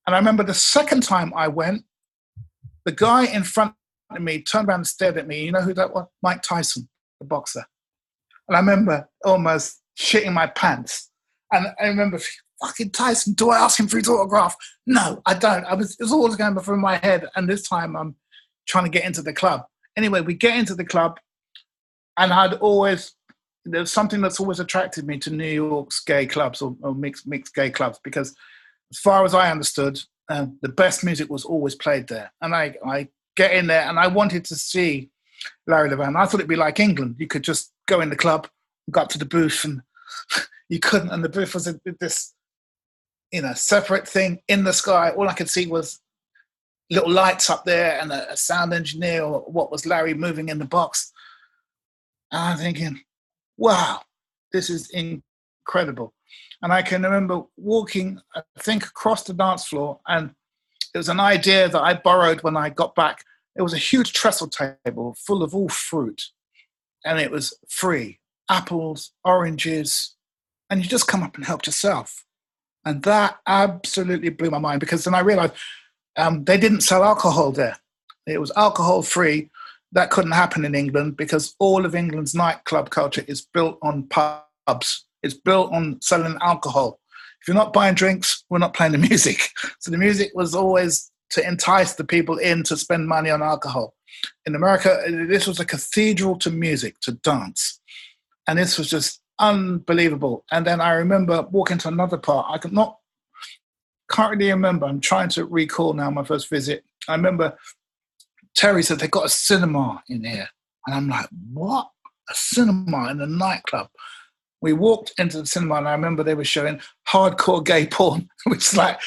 And I remember the second time I went, the guy in front of me turned around and stared at me. You know who that was? Mike Tyson, the boxer. And I remember almost shitting my pants. And I remember fucking Tyson, do I ask him for his autograph? No, I don't. I was, it was always going through my head. And this time I'm trying to get into the club. Anyway, we get into the club, and I'd always, there's something that's always attracted me to New York's gay clubs or, or mixed, mixed gay clubs because, as far as I understood, uh, the best music was always played there. And I, I get in there and I wanted to see Larry Levan. I thought it'd be like England. You could just go in the club, go up to the booth, and you couldn't. And the booth was this you know, separate thing in the sky. All I could see was little lights up there and a, a sound engineer or what was Larry moving in the box. And I'm thinking, wow, this is incredible. And I can remember walking, I think, across the dance floor, and it was an idea that I borrowed when I got back. It was a huge trestle table full of all fruit, and it was free apples, oranges, and you just come up and help yourself. And that absolutely blew my mind because then I realized um, they didn't sell alcohol there. It was alcohol free. That couldn't happen in England because all of England's nightclub culture is built on pubs. It's built on selling alcohol. If you're not buying drinks, we're not playing the music. So the music was always to entice the people in to spend money on alcohol. In America, this was a cathedral to music, to dance. And this was just unbelievable. And then I remember walking to another part. I could not can't really remember. I'm trying to recall now my first visit. I remember Terry said they got a cinema in here. And I'm like, what? A cinema in a nightclub. We walked into the cinema and I remember they were showing hardcore gay porn, which is like,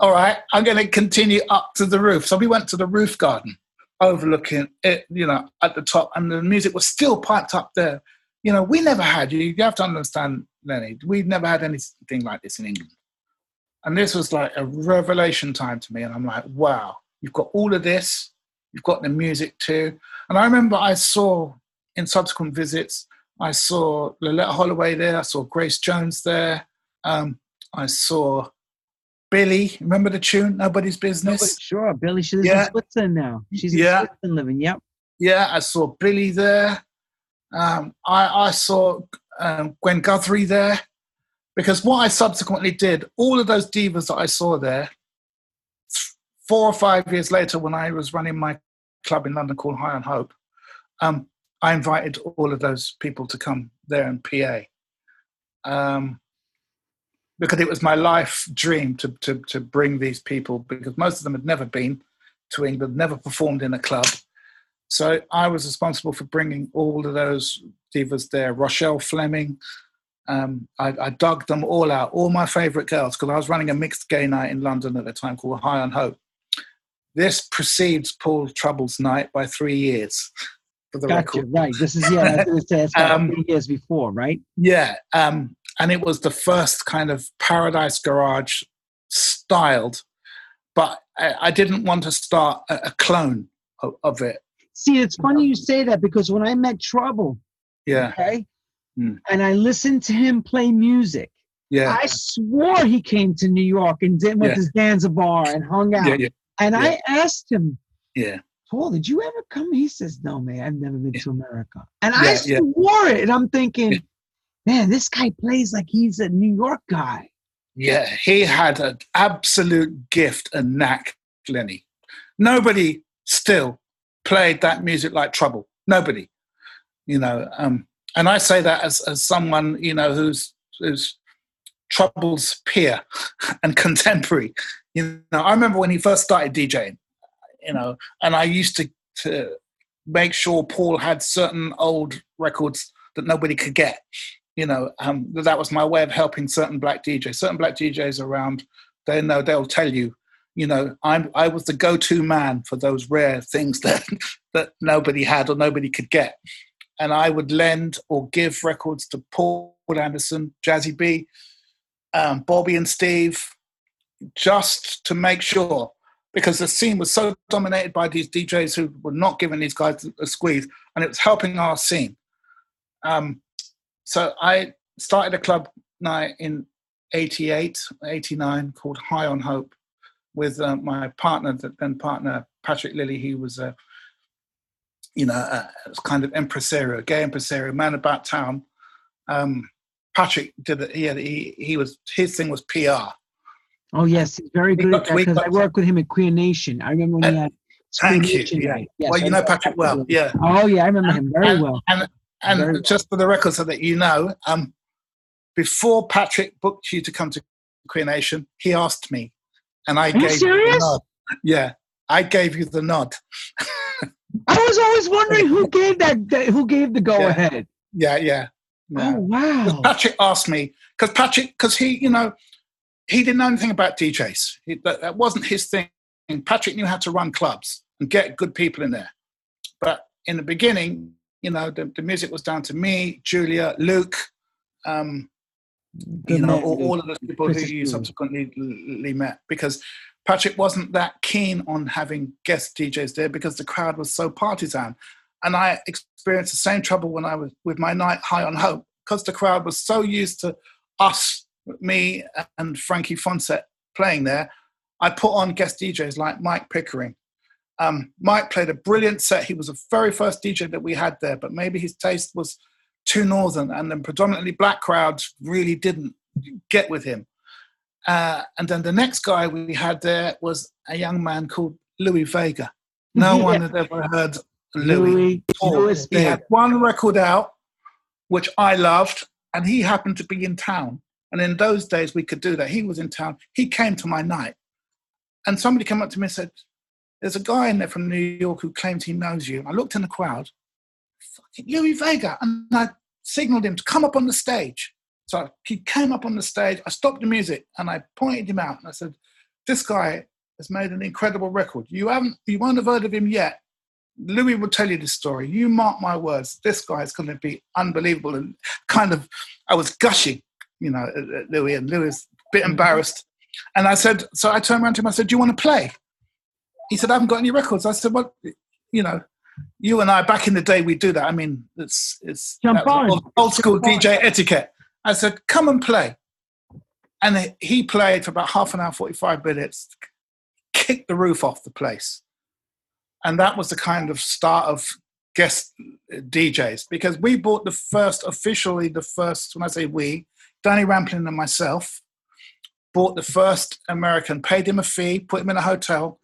all right, I'm going to continue up to the roof. So we went to the roof garden overlooking it, you know, at the top, and the music was still piped up there you know, we never had, you, you have to understand, Lenny, we've never had anything like this in England. And this was like a revelation time to me. And I'm like, wow, you've got all of this, you've got the music too. And I remember I saw in subsequent visits, I saw Loleatta Holloway there, I saw Grace Jones there, um, I saw Billy. Remember the tune, Nobody's Business? Nobody- sure, Billy. She lives Yeah. in Switzerland now. She's in Yeah. Switzerland living. Yep. Yeah, I saw Billy there. Um, I, I saw um, Gwen Guthrie there. Because what I subsequently did, all of those divas that I saw there, th- four or five years later, when I was running my club in London called High on Hope, um, I invited all of those people to come there and PA. Um, because it was my life dream to, to, to bring these people, because most of them had never been to England, never performed in a club. So I was responsible for bringing all of those divas there. Rochelle Fleming, um, I, I dug them all out, all my favourite girls, because I was running a mixed gay night in London at the time called High on Hope. This precedes Paul Trouble's night by three years. For the Gotcha. record. Right. This is yeah. I was gonna say it's Um, three years before, right? Yeah, um, and it was the first kind of Paradise Garage styled, but I, I didn't want to start a, a clone of, of it. See, it's funny you say that because when I met Trouble, Yeah, okay, Hmm. and I listened to him play music, yeah, I swore he came to New York and did, went Yeah. to Zanzibar and hung out. yeah, yeah, And. I asked him, yeah. Paul, did you ever come? He says, No, man, I've never been to America. And I swore it. And I'm thinking, man, this guy plays like he's a New York guy. Yeah, he had an absolute gift and knack, Lenny. Nobody still played that music like Trouble. Nobody, you know. Um, and I say that as, as someone, you know, who's who's Trouble's peer and contemporary. You know, I remember when he first started DJing, you know, and I used to to make sure Paul had certain old records that nobody could get you know, um, that was my way of helping certain black DJs. Certain black DJs around, they know they'll tell you, you know, I'm I was the go-to man for those rare things that that nobody had or nobody could get, and I would lend or give records to Paul Anderson, Jazzy B, um, Bobby and Steve, just to make sure. Because the scene was so dominated by these DJs who were not giving these guys a squeeze, and it was helping our scene. Um, so I started a club night in 88, 89 called High on Hope with uh, my partner, the then partner, Patrick Lilly. He was a, you know, a, kind of impresario, gay impresario, man about town. Um, Patrick did it. He, had, he, he was, his thing was PR. Oh, yes. He's very good at that because I worked with him at Queer Nation. I remember when he had Thank Queer you. Yeah. Yes, well, you know know Patrick well. Yeah. Oh, yeah. I remember him very And- well. And and Very well. just for the record, so that you know, um, before Patrick booked you to come to Queer Nation, he asked me, and I you gave you serious? the nod. Yeah, I gave you the nod. I was always wondering who gave that, who gave the go Yeah. ahead. Yeah, yeah. yeah. Oh, wow. Patrick asked me because Patrick, because he, you know, he didn't know anything about DJs. He, that, that wasn't his thing. Patrick knew how to run clubs and get good people in there. But in the beginning, you know, the, the music was down to me, Julia, Luke, um, you know, all, all of the people who you subsequently met because Patrick wasn't that keen on having guest DJs there because the crowd was so partisan. And I experienced the same trouble when I was with my night high on hope because the crowd was so used to us, me and Frankie Foncett playing there. I put on guest DJs like Mike Pickering. Um, Mike played a brilliant set. He was the very first DJ that we had there, but maybe his taste was too northern, and then predominantly black crowds really didn't get with him. Uh, and then the next guy we had there was a young man called Louie Vega. No Yeah. one had ever heard Louie. Louie, he had one record out, which I loved, and he happened to be in town. And in those days, we could do that. He was in town. He came to my night, and somebody came up to me and said, "There's a guy in there from New York who claims he knows you." I looked in the crowd, fucking Louie Vega, and I signaled him to come up on the stage. So he came up on the stage. I stopped the music and I pointed him out and I said, "This guy has made an incredible record. You haven't, you won't have heard of him yet. Louie will tell you this story. You mark my words. This guy is going to be unbelievable." And kind of, I was gushing, you know, at- Louie, and Louie a bit embarrassed. And I said, so I turned around to him. I said, "Do you want to play?" He said, "I haven't got any records." I said, "Well, you know, you and I back in the day we do that. I mean, it's it's on. old, school Jump on. DJ etiquette." I said, "Come and play," and he played for about half an hour, forty-five minutes, kicked the roof off the place, and that was the kind of start of guest uh, DJs because we bought the first officially the first when I say we, Danny Rampling and myself bought the first American, paid him a fee, put him in a hotel,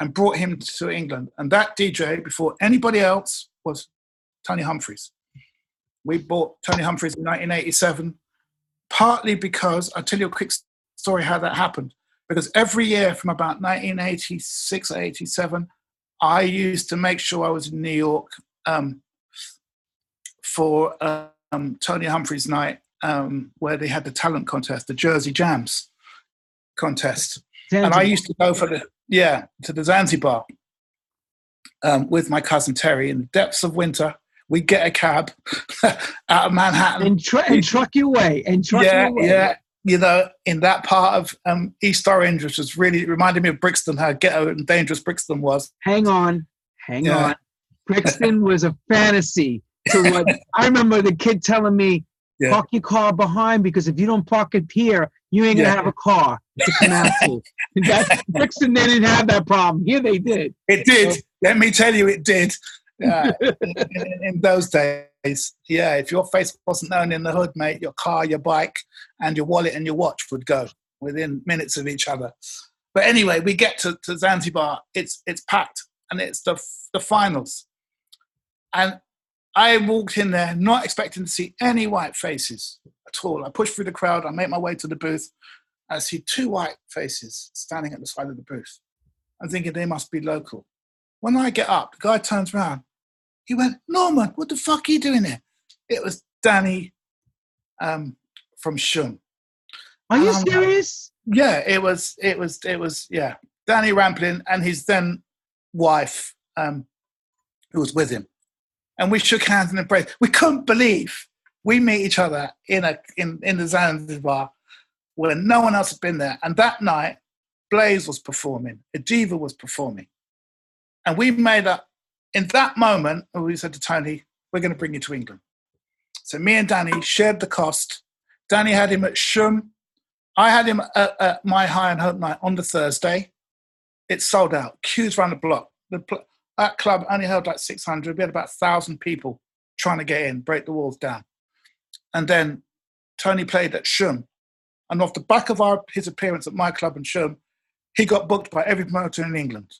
and brought him to England. And that DJ, before anybody else, was Tony Humphries. We bought Tony Humphries in 1987, partly because I'll tell you a quick story how that happened. Because every year from about 1986 or 87, I used to make sure I was in New York um, for um, Tony Humphries' night, um, where they had the talent contest, the Jersey Jams contest, and I used to go for the yeah to the Zanzibar um, with my cousin Terry in the depths of winter. We get a cab out of Manhattan and, and truck you away and truck yeah, you away. yeah. You know, in that part of um, East Orange, which was really reminded me of Brixton, how ghetto and dangerous Brixton was. Hang on, hang Yeah. on. Brixton was a fantasy to what I remember the kid telling me, Yeah. park your car behind because if you don't park it here, you ain't gonna Yeah. have a car to come out to. And That's, Brixton they didn't have that problem. Here they did. It did. Let me tell you, it did. Yeah, uh, in, in- in those days, yeah. If your face wasn't known in the hood, mate, your car, your bike, and your wallet and your watch would go within minutes of each other. But anyway, we get to, to Zanzibar. It's it's packed, and it's the the finals. And I walked in there not expecting to see any white faces at all. I pushed through the crowd. I make my way to the booth. I see two white faces standing at the side of the booth. I'm thinking they must be local. When I get up, the guy turns around. He went, Norman, what the fuck are you doing here? It was Danny um, from Shoom. Are you Um, serious? Yeah, it was, it was, it was, yeah. Danny Rampling and his then wife, um, who was with him. And we shook hands and embraced. We couldn't believe we meet each other in a in, in the Zanzibar where no one else had been there. And that night, Blaze was performing, Adeva was performing. And we made up in that moment, we said to Tony, we're going to bring you to England. So me and Danny shared the cost. Danny had him at Shoom. I had him at, at my High on Hope night on the Thursday. It sold out. Queues around the block. The that club only held like 600. We had about 1,000 people trying to get in, break the walls down. And then Tony played at Shoom. And off the back of our, his appearance at my club in Shoom, he got booked by every promoter in England.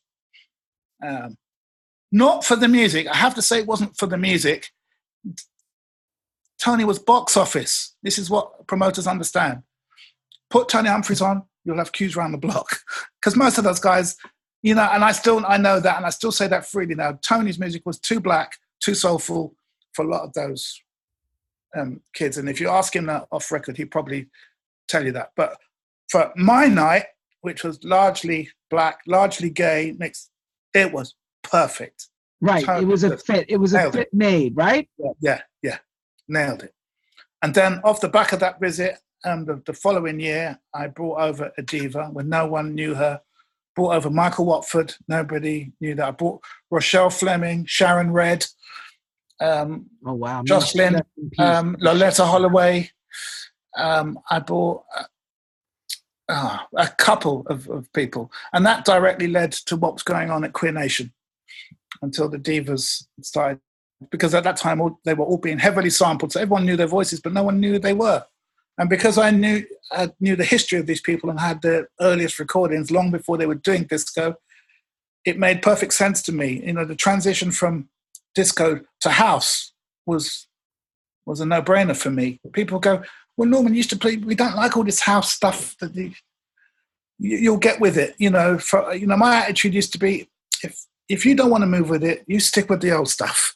Um, not for the music. I have to say, it wasn't for the music. Tony was box office. This is what promoters understand. Put Tony Humphries on, you'll have queues around the block. Because most of those guys, you know, and I still I know that, and I still say that freely now. Tony's music was too black, too soulful for a lot of those um, kids. And if you ask him that off record, he'd probably tell you that. But for my night, which was largely black, largely gay, mixed, it was perfect. Right. It was a Totally. fit. It was a Nailed it. fit made, right? Yeah, yeah, yeah, nailed it. And then off the back of that visit, um, the, the following year, I brought over a diva when no one knew her. Brought over Michael Watford. Nobody knew that. I brought Rochelle Fleming, Sharon Redd, um, Oh wow. Jocelyn, um, Loleatta Holloway. Um, I bought uh, ah, a couple of, of people, and that directly led to what was going on at Queer Nation until the divas started. Because at that time, all, they were all being heavily sampled, so everyone knew their voices, but no one knew who they were. And because I knew I knew the history of these people and had the earliest recordings long before they were doing disco, it made perfect sense to me. You know, the transition from disco to house was was a no-brainer for me. People go, "Well, Norman used to play. We don't like all this house stuff that the, you, you'll get with it." You know, for you know, my attitude used to be, if if you don't want to move with it, you stick with the old stuff.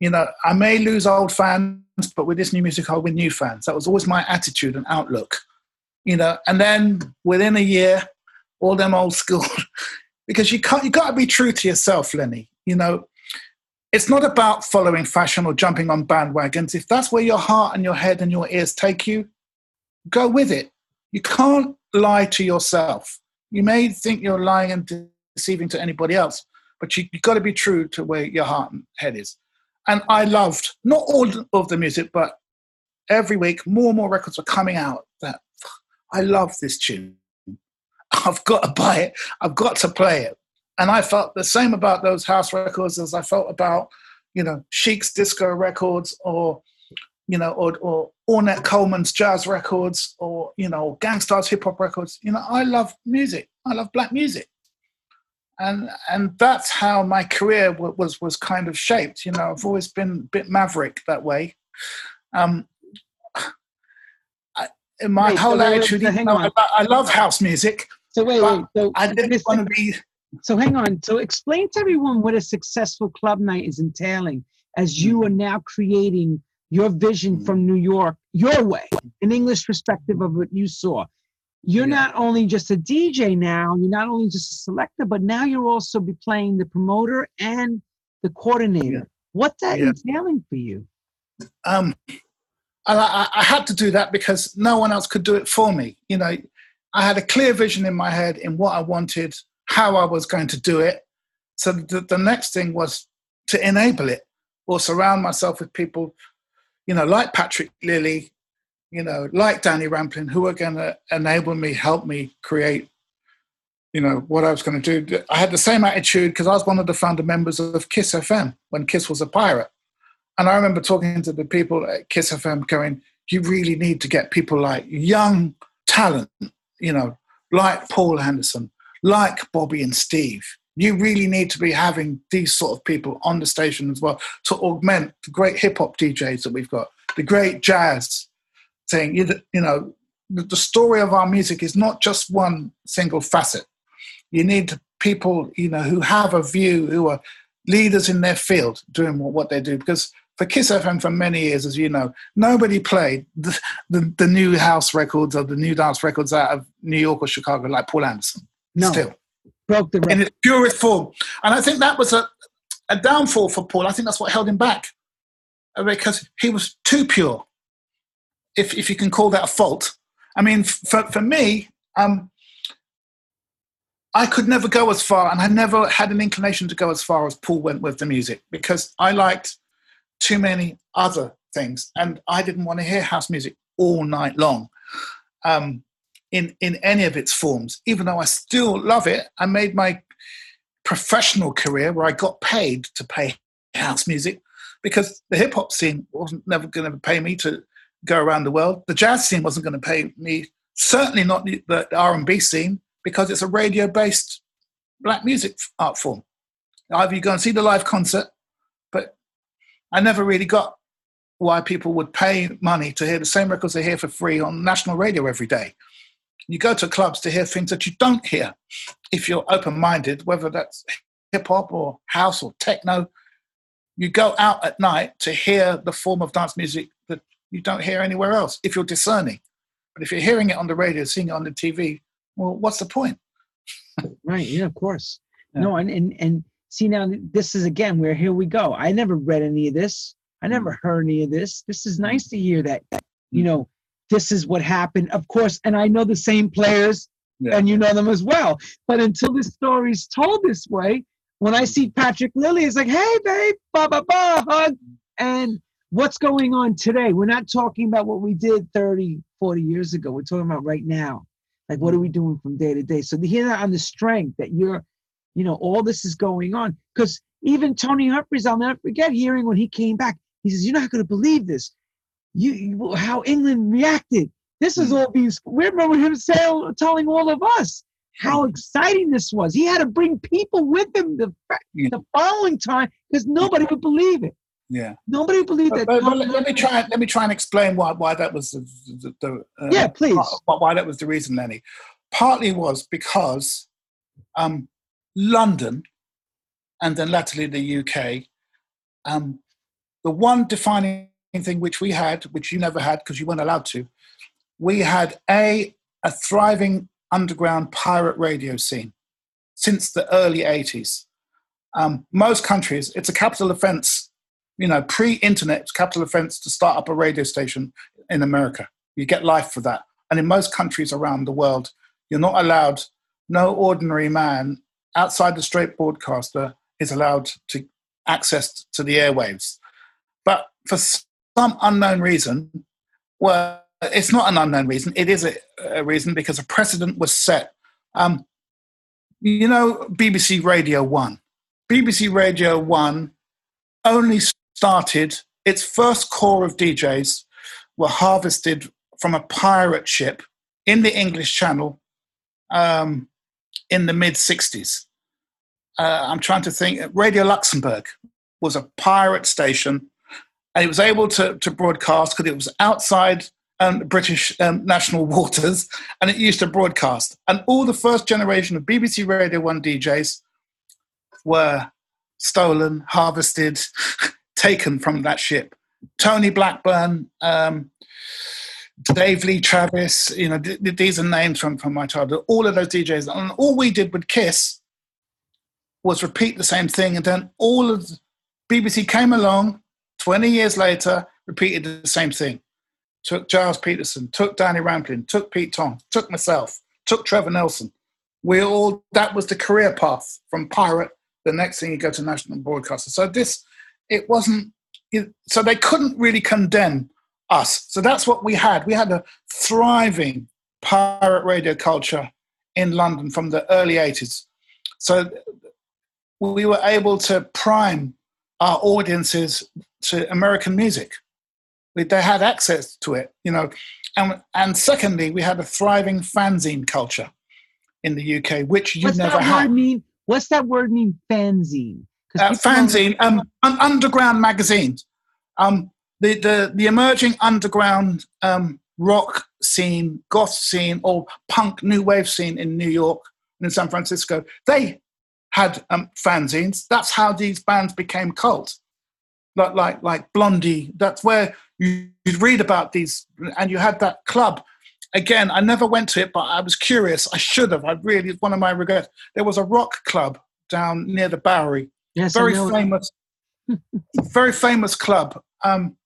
You know, I may lose old fans, but with this new music, I'll win new fans. That was always my attitude and outlook. You know, and then within a year, all them old school, because you can't, you got to be true to yourself, Lenny. You know, it's not about following fashion or jumping on bandwagons. If that's where your heart and your head and your ears take you, go with it. You can't lie to yourself. You may think you're lying and deceiving to anybody else, but you, have got to be true to where your heart and head is. And I loved not all of the music, but every week more and more records were coming out that I love this tune. I've got to buy it. I've got to play it. And I felt the same about those house records as I felt about, you know, Chic's disco records or, you know, or, or Ornette Coleman's jazz records or, you know, Gang Starr's hip hop records. You know, I love music. I love black music. And, and that's how my career was was kind of shaped. You know, I've always been a bit maverick that way. Um, I, my wait, whole so attitude, I, I, love house music. So wait, wait. So I didn't want to be. So hang on. So explain to everyone what a successful club night is entailing, as you hmm. are now creating your vision hmm. from New York your way, an English perspective of what you saw. You're yeah. not only just a DJ now, you're not only just a selector, but now you're also be playing the promoter and the coordinator. Yeah. What's that yeah. entailing for you? Um, I, I, had to do that because no one else could do it for me. You know, I had a clear vision in my head in what I wanted, how I was going to do it. So the, the next thing was to enable it or surround myself with people, you know, like Patrick Lilley, you know, like Danny Rampling, who are going to enable me, help me create, you know, what I was going to do. I had the same attitude because I was one of the founder members of Kiss FM when Kiss was a pirate. And I remember talking to the people at Kiss FM going, you really need to get people like young talent you know, like Paul Anderson, like Bobby and Steve. You really need to be having these sort of people on the station as well to augment the great hip hop DJs that we've got, the great jazz thing. You, you know, the story of our music is not just one single facet. You need people, you know, who have a view, who are leaders in their field doing what they do. Because for Kiss FM for many years, as you know, nobody played the, the, the, new house records or the new dance records out of New York or Chicago like Paul Anderson. No. Still. Broke the record. In its purest form. And I think that was a, a downfall for Paul. I think that's what held him back uh, because he was too pure, if, if you can call that a fault. I mean, for, for me, um, I could never go as far, and I never had an inclination to go as far as Paul went with the music because I liked too many other things. And I didn't want to hear house music all night long um, in, in any of its forms. Even though I still love it, I made my professional career where I got paid to play house music because the hip hop scene wasn't never going to pay me to go around the world. The jazz scene wasn't going to pay me, certainly not the, the R&B scene because it's a radio based black music art form. Either you go and see the live concert but I never really got why people would pay money to hear the same records they hear for free on national radio every day. You go to clubs to hear things that you don't hear if you're open minded, whether that's hip hop or house or techno. You go out at night to hear the form of dance music that you don't hear anywhere else if you're discerning. But if you're hearing it on the radio, seeing it on the TV, well, what's the point? right. Yeah, of course. Yeah. No, and, and, and see now this is again where here we go i never read any of this i never mm. heard any of this this is nice to hear that you mm. know this is what happened of course and i know the same players yeah. and you know them as well but until this story's told this way when i see patrick lilley it's like hey babe ba ba ba hug and what's going on today we're not talking about what we did 30 40 years ago we're talking about right now like what are we doing from day to day so to hear that on the strength that you're you know, all this is going on. Because even Tony Humphries, I'll never forget hearing when he came back. He says, "You're not going to believe this. You, you, how England reacted. This is hmm. all being. We remember him saying, telling all of us how exciting this was. He had to bring people with him the yeah. the following time because nobody would believe it. Yeah, nobody believed that. But, but, let, let, me try. Let me try and explain why why that was the, the, the uh, yeah, please. Why that was the reason, Lenny. Partly was because um, London, and then latterly the UK, um, the one defining thing which we had, which you never had because you weren't allowed to, we had a a thriving underground pirate radio scene since the early 80s. Um, most countries, it's a capital offense, you know, pre-internet, capital offense to start up a radio station in America. You get life for that. And in most countries around the world, You're not allowed, no ordinary man outside the straight broadcaster is allowed to access to the airwaves. But for some unknown reason, well, it's not an unknown reason. It is a, a reason because a precedent was set. Um, you know, BBC Radio 1. BBC Radio 1 only started, its first core of DJs were harvested from a pirate ship in the English Channel um, in the mid 60s. Uh, I'm trying to think, Radio Luxembourg was a pirate station and it was able to, to broadcast because it was outside um, British um, national waters and it used to broadcast. And all the first generation of BBC Radio 1 DJs were stolen, harvested, taken from that ship. Tony Blackburn, um, Dave Lee Travis, you know, th- these are names from, from my childhood. All of those DJs. And all we did with Kiss was repeat the same thing. And then all of BBC came along 20 years later, repeated the same thing. Took Gilles Peterson, took Danny Rampling, took Pete Tong, took myself, took Trevor Nelson. We all, that was the career path from pirate. The next thing you go to national broadcaster. So this, it wasn't, so they couldn't really condemn us. So that's what we had. We had a thriving pirate radio culture in London from the early 80s. So we were able to prime our audiences to American music. We, they had access to it, you know. And, and secondly, we had a thriving fanzine culture in the UK, which you What's never that had. word mean? What's that word mean? Fanzine. Uh, fanzine, um, un- underground magazines. Um, the, the, the emerging underground um, rock scene, goth scene, or punk new wave scene in New York and in San Francisco, they had um, fanzines. That's how these bands became cult. Like, like, like Blondie, that's where you, you'd read about these, and you had that club. Again, I never went to it, but I was curious. I should have. I really, it's one of my regrets. There was a rock club down near the Bowery Yes, very famous, very famous club. Um,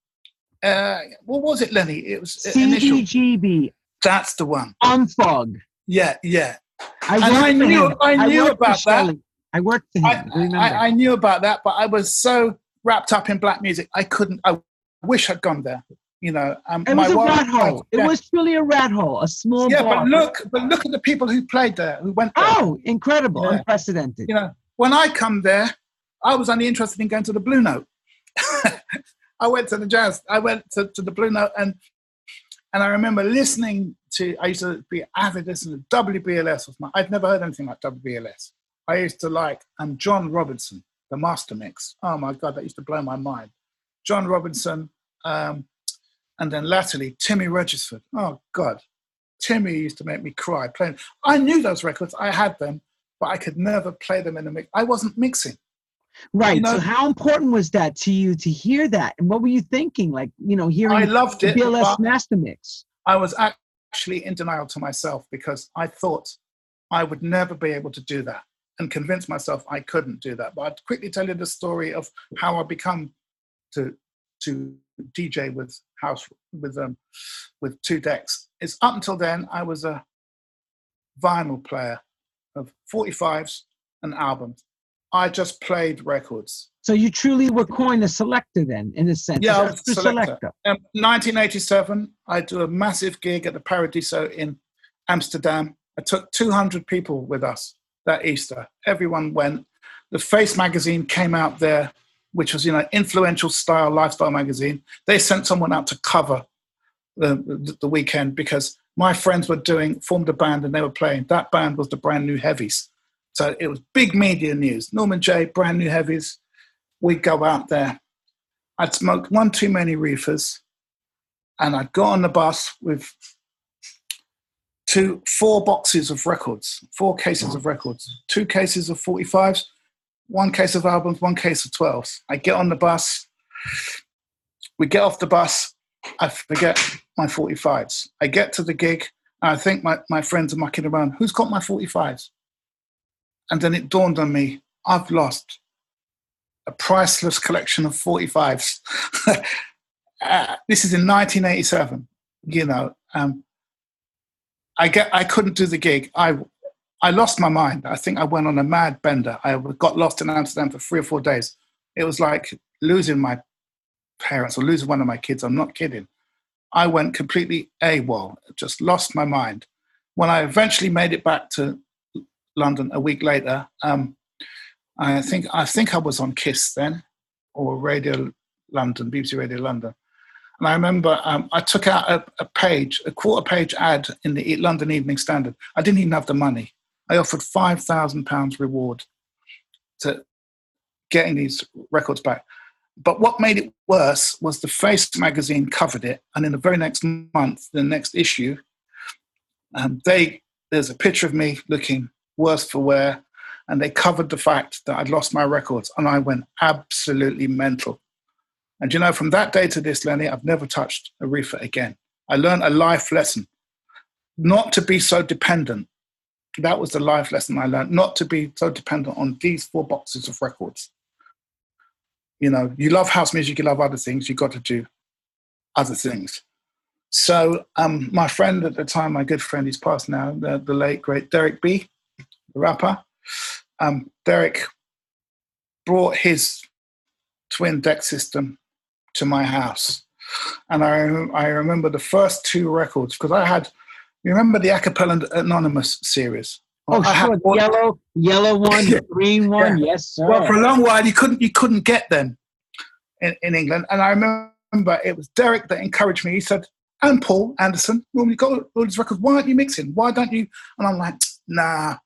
uh, what was it, Lenny? It was initial. That's the one. Unfog. Yeah, yeah. I And I knew- him. I knew for about that. Shelley. I worked for him. I, I. I, knew about that, but I was so wrapped up in black music, I couldn't. I wish I'd gone there. You know, um, it was a wife- rat hole. It yeah. was truly a rat hole, a small Yeah, bar. but look, but look at the people who played there, who went there. Oh, incredible, Yeah. unprecedented. you know, when I come there, I was only interested in going to the Blue Note. I went to the jazz. I went to, to the Blue Note, and and I remember listening to. I used to be avid listener to WBLS. Was my, I'd never heard anything like WBLS. I used to like and John Robinson, the Master Mix. Oh my God, that used to blow my mind. John Robinson, um, and then latterly Timmy Regisford. Oh God, Timmy used to make me cry playing. I knew those records. I had them but I could never play them in a mix. I wasn't mixing. Right. Know- so how important was that to you to hear that? And what were you thinking? Like, you know, hearing I loved the it, BLS master mix. I was actually in denial to myself because I thought I would never be able to do that and convince myself I couldn't do that. But I'd quickly tell you the story of how I become to to DJ with house with um with two decks. It's up until then I was a vinyl player of 45s and albums. I just played records. So you truly were coined a selector then, in a sense. Yeah, I was a selector. Um, 1987, I do a massive gig at the Paradiso in Amsterdam. I took 200 people with us that Easter. Everyone went. The Face magazine came out there, which was you know influential style lifestyle magazine. They sent someone out to cover the, the, the weekend because my friends were doing formed a band and they were playing. That band was the Brand New Heavies, so it was big media news. Norman Jay, Brand New Heavies. We'd go out there. I'd smoked one too many reefers, and I'd got on the bus with two, four boxes of records, four cases of records, two cases of 45s, one case of albums, one case of 12s. I get on the bus. We get off the bus. I forget my 45s. I get to the gig. And I think my, my friends are mucking around. Who's got my 45s? And then it dawned on me I've lost a priceless collection of 45s. uh, this is in 1987, you know. Um, I get I couldn't do the gig. I I lost my mind. I think I went on a mad bender. I got lost in Amsterdam for three or four days. It was like losing my parents or losing one of my kids. I'm not kidding. I went completely AWOL, just lost my mind. When I eventually made it back to London a week later, um, I think I think I was on Kiss then, or Radio London, BBC Radio London. And I remember um, I took out a, a, page, a quarter page ad in the London Evening Standard. I didn't even have the money. I offered five thousand pounds reward to getting these records back. But what made it worse was the Face magazine covered it, and in the very next month, the next issue, um, they there's a picture of me looking worse for wear, and they covered the fact that I'd lost my records, and I went absolutely mental. And you know, from that day to this, Lenny, I've never touched a reefer again. I learned a life lesson, not to be so dependent. That was the life lesson I learned, not to be so dependent on these four boxes of records you know, you love house music, you love other things, you've got to do other things. So um, my friend at the time, my good friend, he's passed now, the, the late great Derek B, the rapper. Um, Derek brought his twin deck system to my house, and I I remember the first two records because I had. You remember the Acapella and Anonymous series? Oh, I sure. The yellow, yellow one, green one. Yeah. Yes, sir. Well, for a long while, you couldn't you couldn't get them in, in England, and I remember it was Derek that encouraged me. He said, "And Paul Anderson, you got all these records. Why aren't you mixing? Why don't you?" And I'm like, "Nah,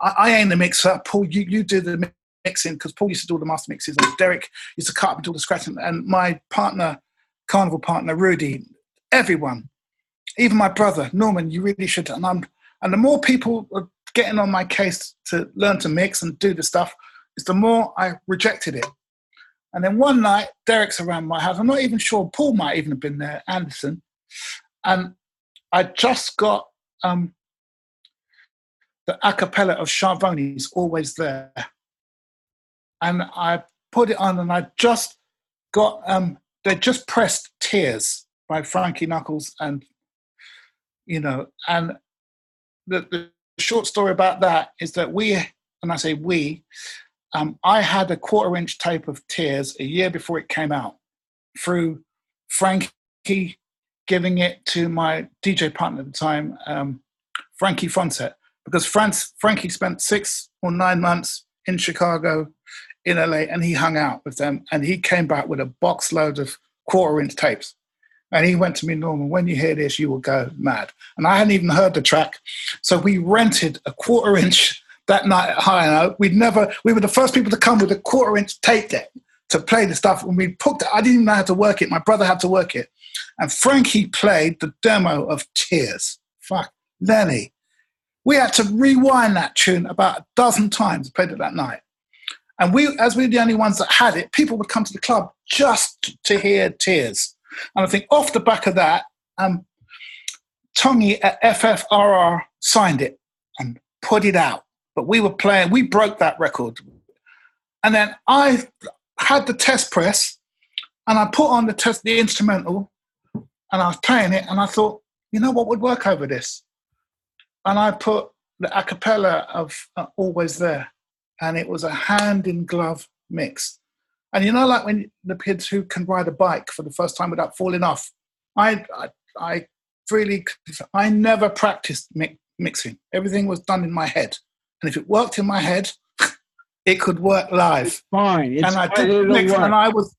I, I ain't the mixer. Paul, you you do the mixing because Paul used to do all the master mixes, and Derek used to cut up and do all the scratching. And my partner, carnival partner Rudy, everyone, even my brother Norman, you really should. And I'm and the more people are getting on my case to learn to mix and do the stuff, is the more I rejected it. And then one night, Derek's around my house. I'm not even sure Paul might even have been there, Anderson. And I just got um, the a cappella of Schiavone's Always There. And I put it on and I just got, um, they just pressed Tears by Frankie Knuckles and, you know, and the, the short story about that is that we, and I say we, um, I had a quarter inch tape of Tears a year before it came out through Frankie giving it to my DJ partner at the time, um, Frankie Foncett, because France, Frankie spent six or nine months in Chicago, in LA, and he hung out with them, and he came back with a box load of quarter inch tapes. And he went to me, Norman, when you hear this, you will go mad. And I hadn't even heard the track. So we rented a quarter inch that night at High Note. We'd never, we were the first people to come with a quarter inch tape deck to play the stuff. When we put it, I didn't even know how to work it. My brother had to work it. And Frankie played the demo of Tears. Fuck, Lenny. We had to rewind that tune about a dozen times, played it that night. And we, as we were the only ones that had it, people would come to the club just to hear Tears. And I think off the back of that, um, Tongi at FFRR signed it and put it out. But we were playing, we broke that record. And then I had the test press and I put on the test, the instrumental, and I was playing it, and I thought, you know what would work over this? And I put the a cappella of uh, Always There, and it was a hand in glove mix. And you know, like when the kids who can ride a bike for the first time without falling off, I, I, I really, I never practiced mi- mixing. Everything was done in my head, and if it worked in my head, it could work live. It's fine. It's and I did the mix, and I was,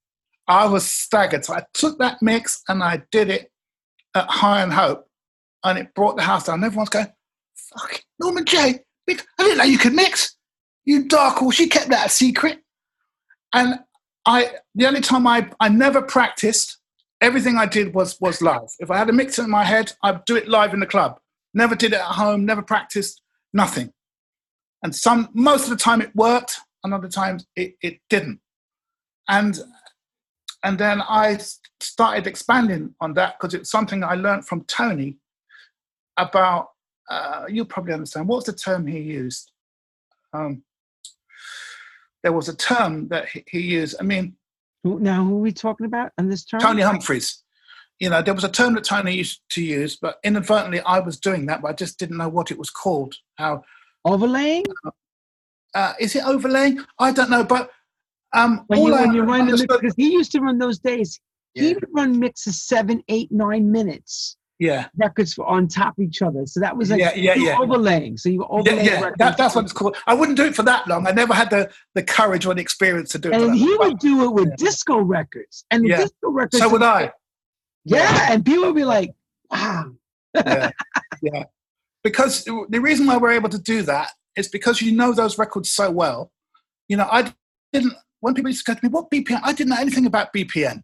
I was staggered. So I took that mix and I did it at High on Hope, and it brought the house down. Everyone's going, "Fuck, Norman Jay, I didn't know you could mix. You dark horse, you kept that a secret." And I the only time I I never practiced. Everything I did was was live. If I had a mixer in my head, I'd do it live in the club. Never did it at home. Never practiced. Nothing. And some most of the time it worked, and other times it, it didn't. And and then I started expanding on that because it's something I learned from Tony about. Uh, you'll probably understand. What's the term he used? Um, there was a term that he, he used. I mean, now who are we talking about in this term? Tony Humphries. you know, there was a term that Tony used to use, but inadvertently I was doing that, but I just didn't know what it was called. How Overlaying? uh, is it overlaying? I don't know, but um, When, all you, when you're running the mix, because he used to run those days. He would run mixes seven, eight, nine minutes yeah, records on top of each other. So that was like Yeah, yeah, yeah. overlaying. So you were yeah, overlaying yeah. records. That, that's what it's called. I wouldn't do it for that long. I never had the, the courage or the experience to do it. and he long. would do it with Yeah. disco records. And the Yeah. disco records. So would I. Yeah, and people would be like, wow. yeah, yeah. Because the reason why we're able to do that is because you know those records so well. You know, I didn't. When people used to go to me, "What BPM?" I didn't know anything about BPM.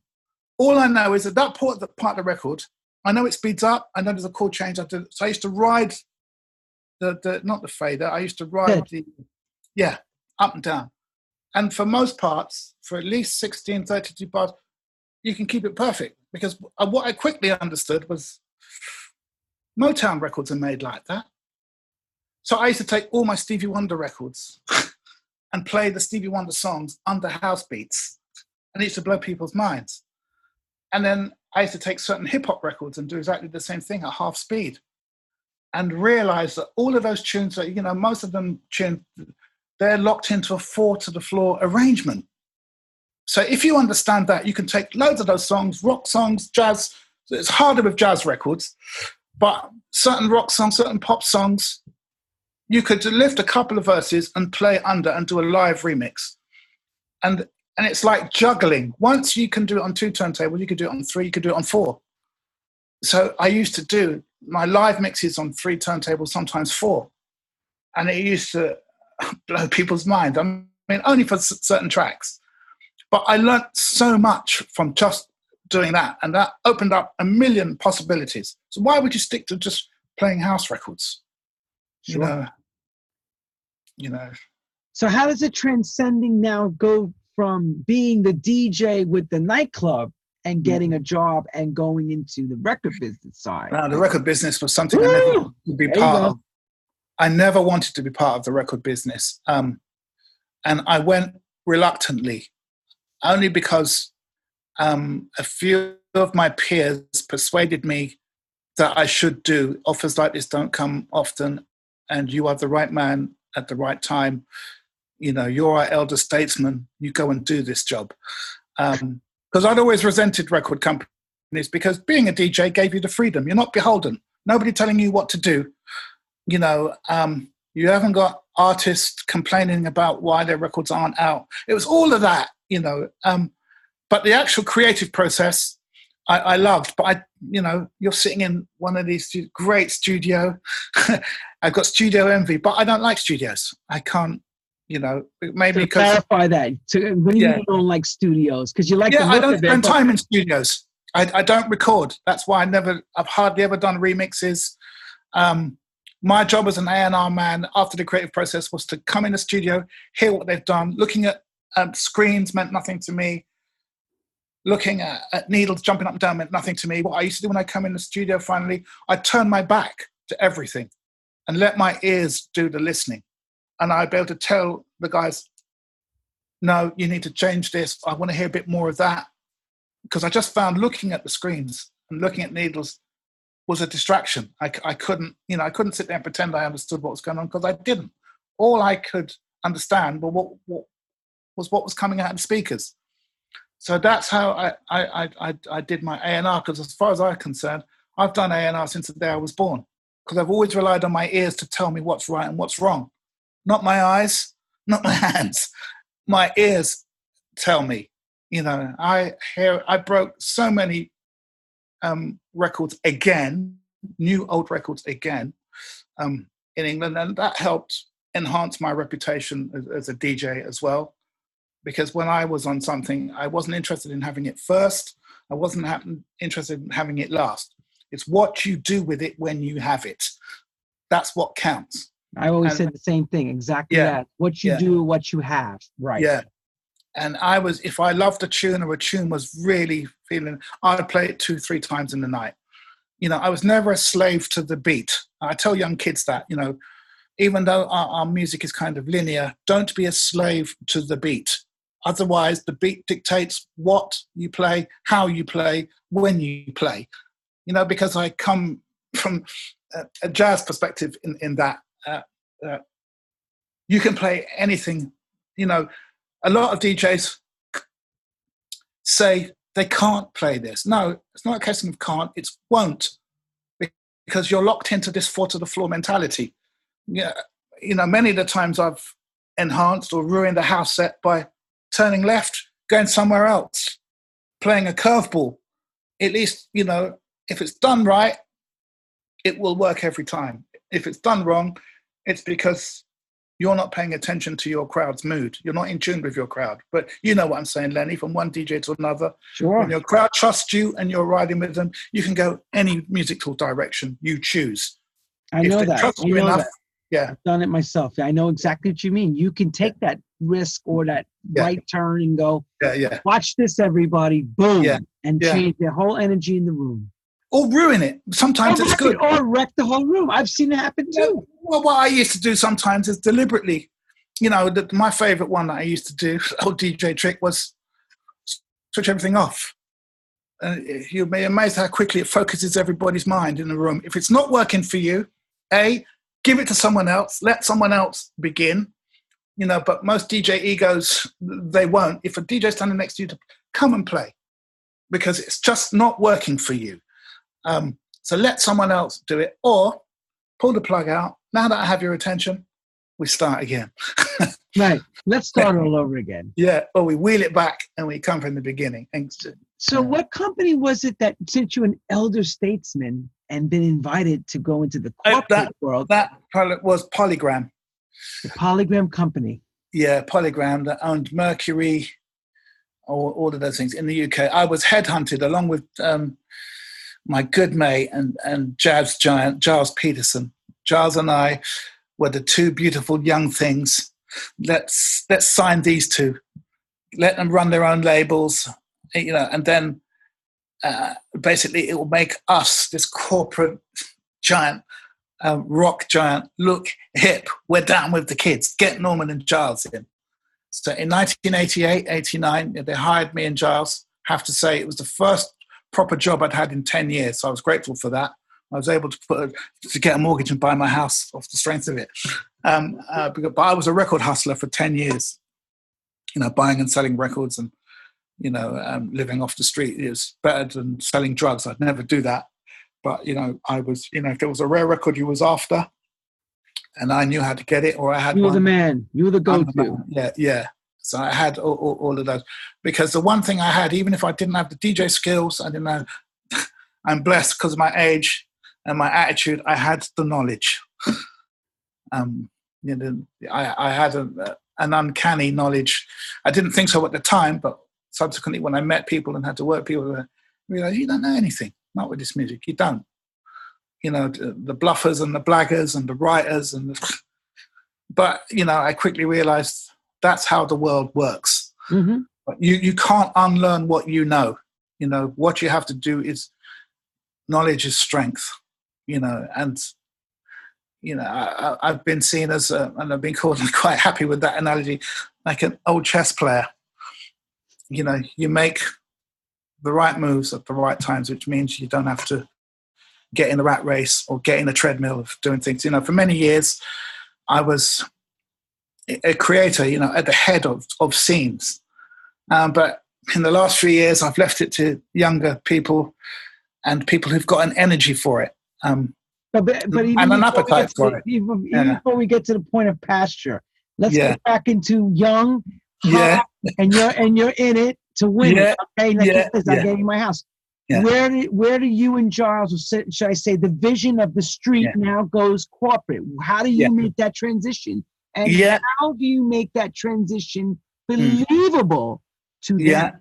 All I know is that that part the part of the record, I know it speeds up. I know there's a chord change. I do, so I used to ride the the not the fader. I used to ride the yeah up and down. And for most parts, for at least 16, 32 bars, you can keep it perfect because uh, what I quickly understood was Motown records are made like that. So I used to take all my Stevie Wonder records and play the Stevie Wonder songs under house beats, and it used to blow people's minds. And then I used to take certain hip hop records and do exactly the same thing at half speed, and realize that all of those tunes, are, you know, most of them tune, they're locked into a four to the floor arrangement. So if you understand that, you can take loads of those songs, rock songs, jazz. It's harder with jazz records, but certain rock songs, certain pop songs, you could lift a couple of verses and play under and do a live remix. And and it's like juggling. Once you can do it on two turntables, you could do it on three, you could do it on four. So I used to do my live mixes on three turntables, sometimes four. And it used to blow people's minds. I mean, only for s- certain tracks. But I learnt so much from just doing that. And that opened up a million possibilities. So why would you stick to just playing house records? You know, you know, So how does it transcending now go from being the DJ with the nightclub and getting a job and going into the record business side? Now, the record business was something I never wanted to be There part of. I never wanted to be part of the record business. Um, and I went reluctantly, only because um, a few of my peers persuaded me that I should do. Offers like this don't come often, and you are the right man at the right time. You know, you're our elder statesman. You go and do this job. Because I'd always resented record companies because being a DJ gave you the freedom. You're not beholden. Nobody telling you what to do. You know, um, you haven't got artists complaining about why their records aren't out. It was all of that, you know. Um, but the actual creative process, I, I loved. But I, you know, you're sitting in one of these great studio. I've got studio envy, but I don't like studios. I can't, you know, maybe clarify that, to, when you Yeah. you don't like studios, because you like the yeah, I don't spend but- time in studios. I, I don't record. That's why I never. I've hardly ever done remixes. Um, my job as an A and R man after the creative process was to come in the studio, hear what they've done. Looking at um, screens meant nothing to me. Looking at, at needles jumping up and down meant nothing to me. What I used to do when I come in the studio, finally, I turn my back to everything and let my ears do the listening. And I'd be able to tell the guys, no, you need to change this. I want to hear a bit more of that because I just found looking at the screens and looking at needles was a distraction. I couldn't, you know, I couldn't sit there and pretend I understood what was going on because I didn't. All I could understand were what, what was what was coming out of the speakers. So that's how I I, I, I, I did my A and R. Because as far as I'm concerned, I've done A and R since the day I was born. Because I've always relied on my ears to tell me what's right and what's wrong, not my eyes, not my hands. My ears tell me you know. I hear i broke so many um, records again new old records again um, in england and that helped enhance my reputation as, as a dj as well. Because when i was on something i wasn't interested in having it first. I wasn't interested in having it last. It's what you do with it when you have it. That's what counts I always said the same thing, exactly Yeah. that. What you Yeah. do, what you have. Right. Yeah. And I was, if I loved a tune or a tune was really feeling, I'd play it two, three times in the night. You know, I was never a slave to the beat. I tell young kids that, you know, even though our, our music is kind of linear, don't be a slave to the beat. Otherwise, the beat dictates what you play, how you play, when you play. You know, because I come from a, a jazz perspective in, in that uh, uh, you can play anything. You know, a lot of DJs say they can't play this. No, it's not a question of can't, it's won't, because you're locked into this foot to the floor mentality. Yeah, you know, many of the times I've enhanced or ruined a house set by turning left, going somewhere else, playing a curveball. At least, you know, if it's done right, it will work every time. If it's done wrong, it's because you're not paying attention to your crowd's mood. You're not in tune with your crowd. But you know what I'm saying, Lenny, from one DJ to another. Sure. When your crowd trusts you and you're riding with them, you can go any musical direction you choose. I know that. I know enough, that. Yeah. I've done it myself. I know exactly what you mean. You can take that risk or that yeah. right turn and go, yeah, yeah. watch this, everybody, boom, yeah. and yeah. change the whole energy in the room or ruin it. Sometimes or it's good. Or wreck the whole room. I've seen it happen too. Well, what I used to do sometimes is deliberately, you know, the, my favorite one that I used to do, old DJ trick, was switch everything off. Uh, you'll be amazed how quickly it focuses everybody's mind in the room. If it's not working for you, A, give it to someone else, let someone else begin. You know, but most DJ egos, they won't. If a DJ standing next to you, to come and play because it's just not working for you. Um, so let someone else do it, or pull the plug out. Now that I have your attention, we start again. right. Let's start all over again. Yeah. Or we wheel it back and we come from the beginning. And so, what company was it that sent you an elder statesman and been invited to go into the corporate that, world? That was Polygram. The Polygram company. Yeah, Polygram that owned Mercury, all, all of those things in the UK. I was headhunted along with um, my good mate and, and jazz giant, Gilles Peterson. Gilles and I were the two beautiful young things. Let's, let's sign these two. Let them run their own labels, you know, and then uh, basically it will make us, this corporate giant, uh, rock giant, look hip. We're down with the kids. Get Norman and Gilles in. So in 1988, 89, they hired me and Gilles. Have to say, it was the first proper job I'd had in 10 years. So I was grateful for that. I was able to put a, to get a mortgage and buy my house off the strength of it. Um, uh, but I was a record hustler for 10 years, you know, buying and selling records and, you know, um, living off the street is better than selling drugs. I'd never do that. But, you know, I was, you know, if there was a rare record you was after and I knew how to get it or I had You were the man. You were the go-to. Yeah, yeah. So I had all, all, all, of those because the one thing I had, even if I didn't have the DJ skills, I didn't know. I'm blessed because of my age and my attitude. I had the knowledge. um, you know, I, I had a, an uncanny knowledge. I didn't think so at the time, but subsequently, when I met people and had to work people, I realized you don't know anything. Not with this music, you don't. You know, the bluffers and the blaggers and the writers and the, but you know, I quickly realized that's how the world works. Mm-hmm. You you can't unlearn what you know. You know what you have to do is knowledge is strength. You know, and you know I, have been seen as a, and I've been called quite happy with that analogy, like an old chess player. You know, you make the right moves at the right times, which means you don't have to get in the rat race or get in a treadmill of doing things. You know, for many years, I was a creator, you know, at the head of, of scenes. Um, but in the last three years, I've left it to younger people and people who've got an energy for it. Um, but, but, but and an appetite for to, it. Even, yeah. before we get to the point of pasture, let's yeah. get back into young, yeah. and you're and you're in it to win yeah. it. Okay, like yeah. this, I'm getting my house. Where do where do you and Gilles, or should I say, the vision of the street now goes corporate? How do you make that transition? And Yeah. how do you make that transition believable to them? Yeah.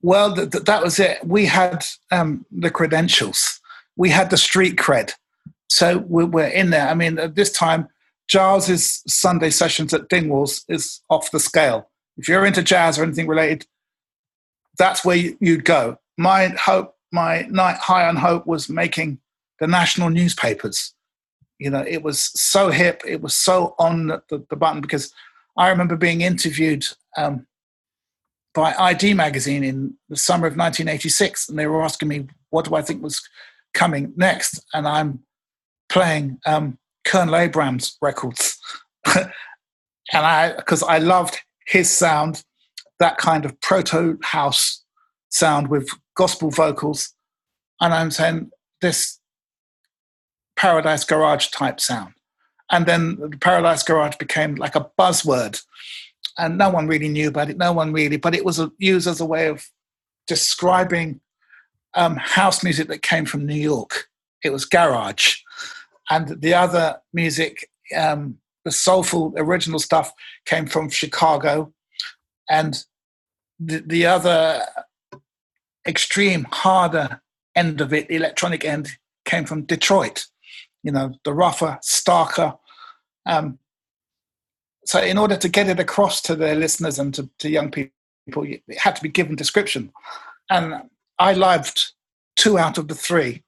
Well, th- th- that was it. We had um, the credentials. We had the street cred. So we- we're in there. I mean, at this time, Gilles's Sunday sessions at Dingwalls is off the scale. If you're into jazz or anything related, that's where you- you'd go. My hope, my night high on hope was making the national newspapers. You know, it was so hip. It was so on the, the, button because I remember being interviewed um, by ID magazine in the summer of 1986, and they were asking me what do I think was coming next, and I'm playing um, Colonel Abrams records, and I because I loved his sound, that kind of proto house sound with gospel vocals, and I'm saying this Paradise Garage type sound. And then the Paradise Garage became like a buzzword, and no one really knew about it. No one really, but it was used as a way of describing um, house music that came from New York. It was garage, and the other music, um, the soulful original stuff, came from Chicago, and the, the other extreme harder end of it, the electronic end, came from Detroit. You know, the rougher, starker. Um, so, in order to get it across to their listeners and to, to young people, it had to be given description. And I loved two out of the three.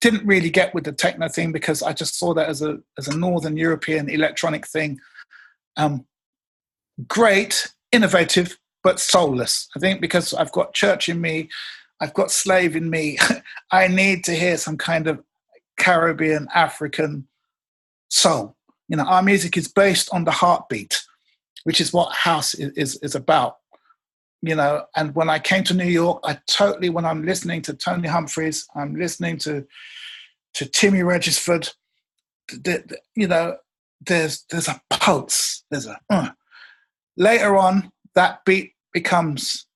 Didn't really get with the techno thing because I just saw that as a as a Northern European electronic thing. Um, great, innovative, but soulless. I think because I've got church in me, I've got slave in me. I need to hear some kind of Caribbean, African soul. You know, our music is based on the heartbeat, which is what house is, is, is about. You know, and when I came to New York, I totally, when I'm listening to Tony Humphries, I'm listening to to Timmy Regisford, the, the, you know, there's there's a pulse. There's a uh. later on that beat becomes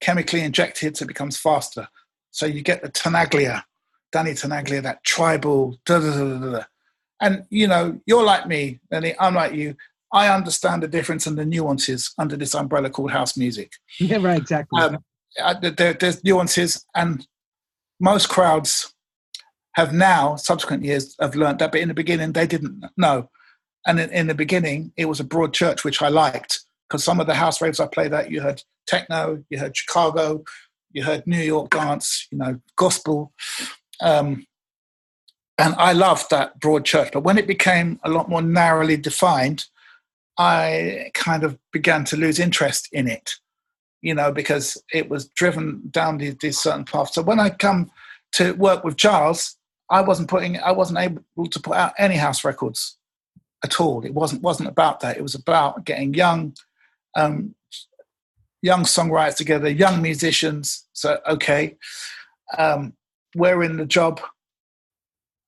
chemically injected, so it becomes faster. So you get the Tenaglia, Danny Tenaglia, that tribal, da, da, da, and you know, you're like me, and I'm like you. I understand the difference and the nuances under this umbrella called house music. Yeah, right, exactly. Um, there, there's nuances, and most crowds have now, subsequent years, have learned that, but in the beginning they didn't know. And in, in the beginning, it was a broad church, which I liked because some of the house raves I played at, you heard techno, you heard Chicago, you heard New York dance, you know, gospel. Um, and I loved that broad church. But when it became a lot more narrowly defined, I kind of began to lose interest in it, you know, because it was driven down these, these certain paths. So when I come to work with Gilles, I wasn't putting, I wasn't able to put out any house records at all. It wasn't wasn't about that. It was about getting young um, young songwriters together, young musicians. So, okay, um, we're in the job.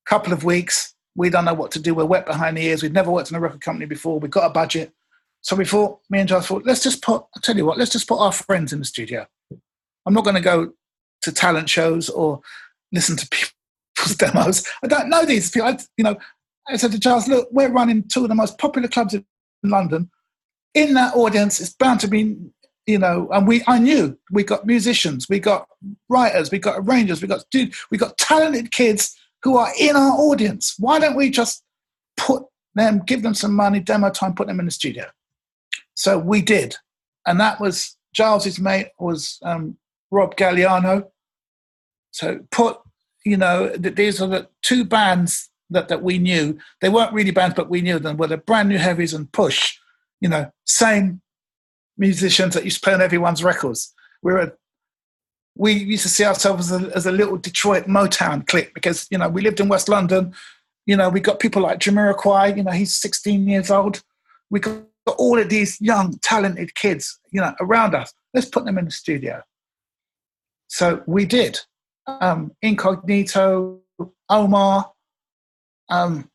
Couple of weeks, we don't know what to do. We're wet behind the ears. We've never worked in a record company before. We've got a budget. So we thought, me and Gilles thought, let's just put, I'll tell you what, let's just put our friends in the studio. I'm not going to go to talent shows or listen to people's demos. I don't know these people. I, you know, I said to Charles, look, we're running two of the most popular clubs in London in that audience, it's bound to be, you know, and we, I knew we got musicians, we got writers, we got arrangers, we got dude, we got talented kids who are in our audience. Why don't we just put them, give them some money, demo time, put them in the studio? So we did, and that was Gilles's mate was um, Rob Galliano. So put, you know, these are the two bands that, that we knew. They weren't really bands, but we knew them. Were the brand new heavies and Push you know, same musicians that used to play on everyone's records. We were, we used to see ourselves as a, as a little Detroit Motown clique because, you know, we lived in West London. You know, we got people like Jamiroquai, you know, he's 16 years old. We got all of these young, talented kids, you know, around us. Let's put them in the studio. So we did. Um, Incognito, Omar, um,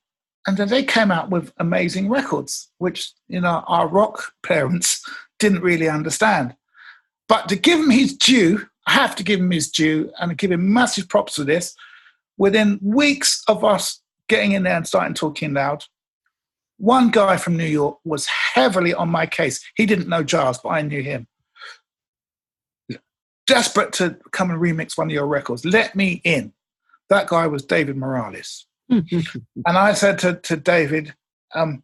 and then they came out with amazing records, which you know our rock parents didn't really understand. But to give him his due, I have to give him his due and give him massive props for this. Within weeks of us getting in there and starting talking loud, one guy from New York was heavily on my case. He didn't know Gilles, but I knew him. Desperate to come and remix one of your records. Let me in. That guy was David Morales. and I said to, to David, um,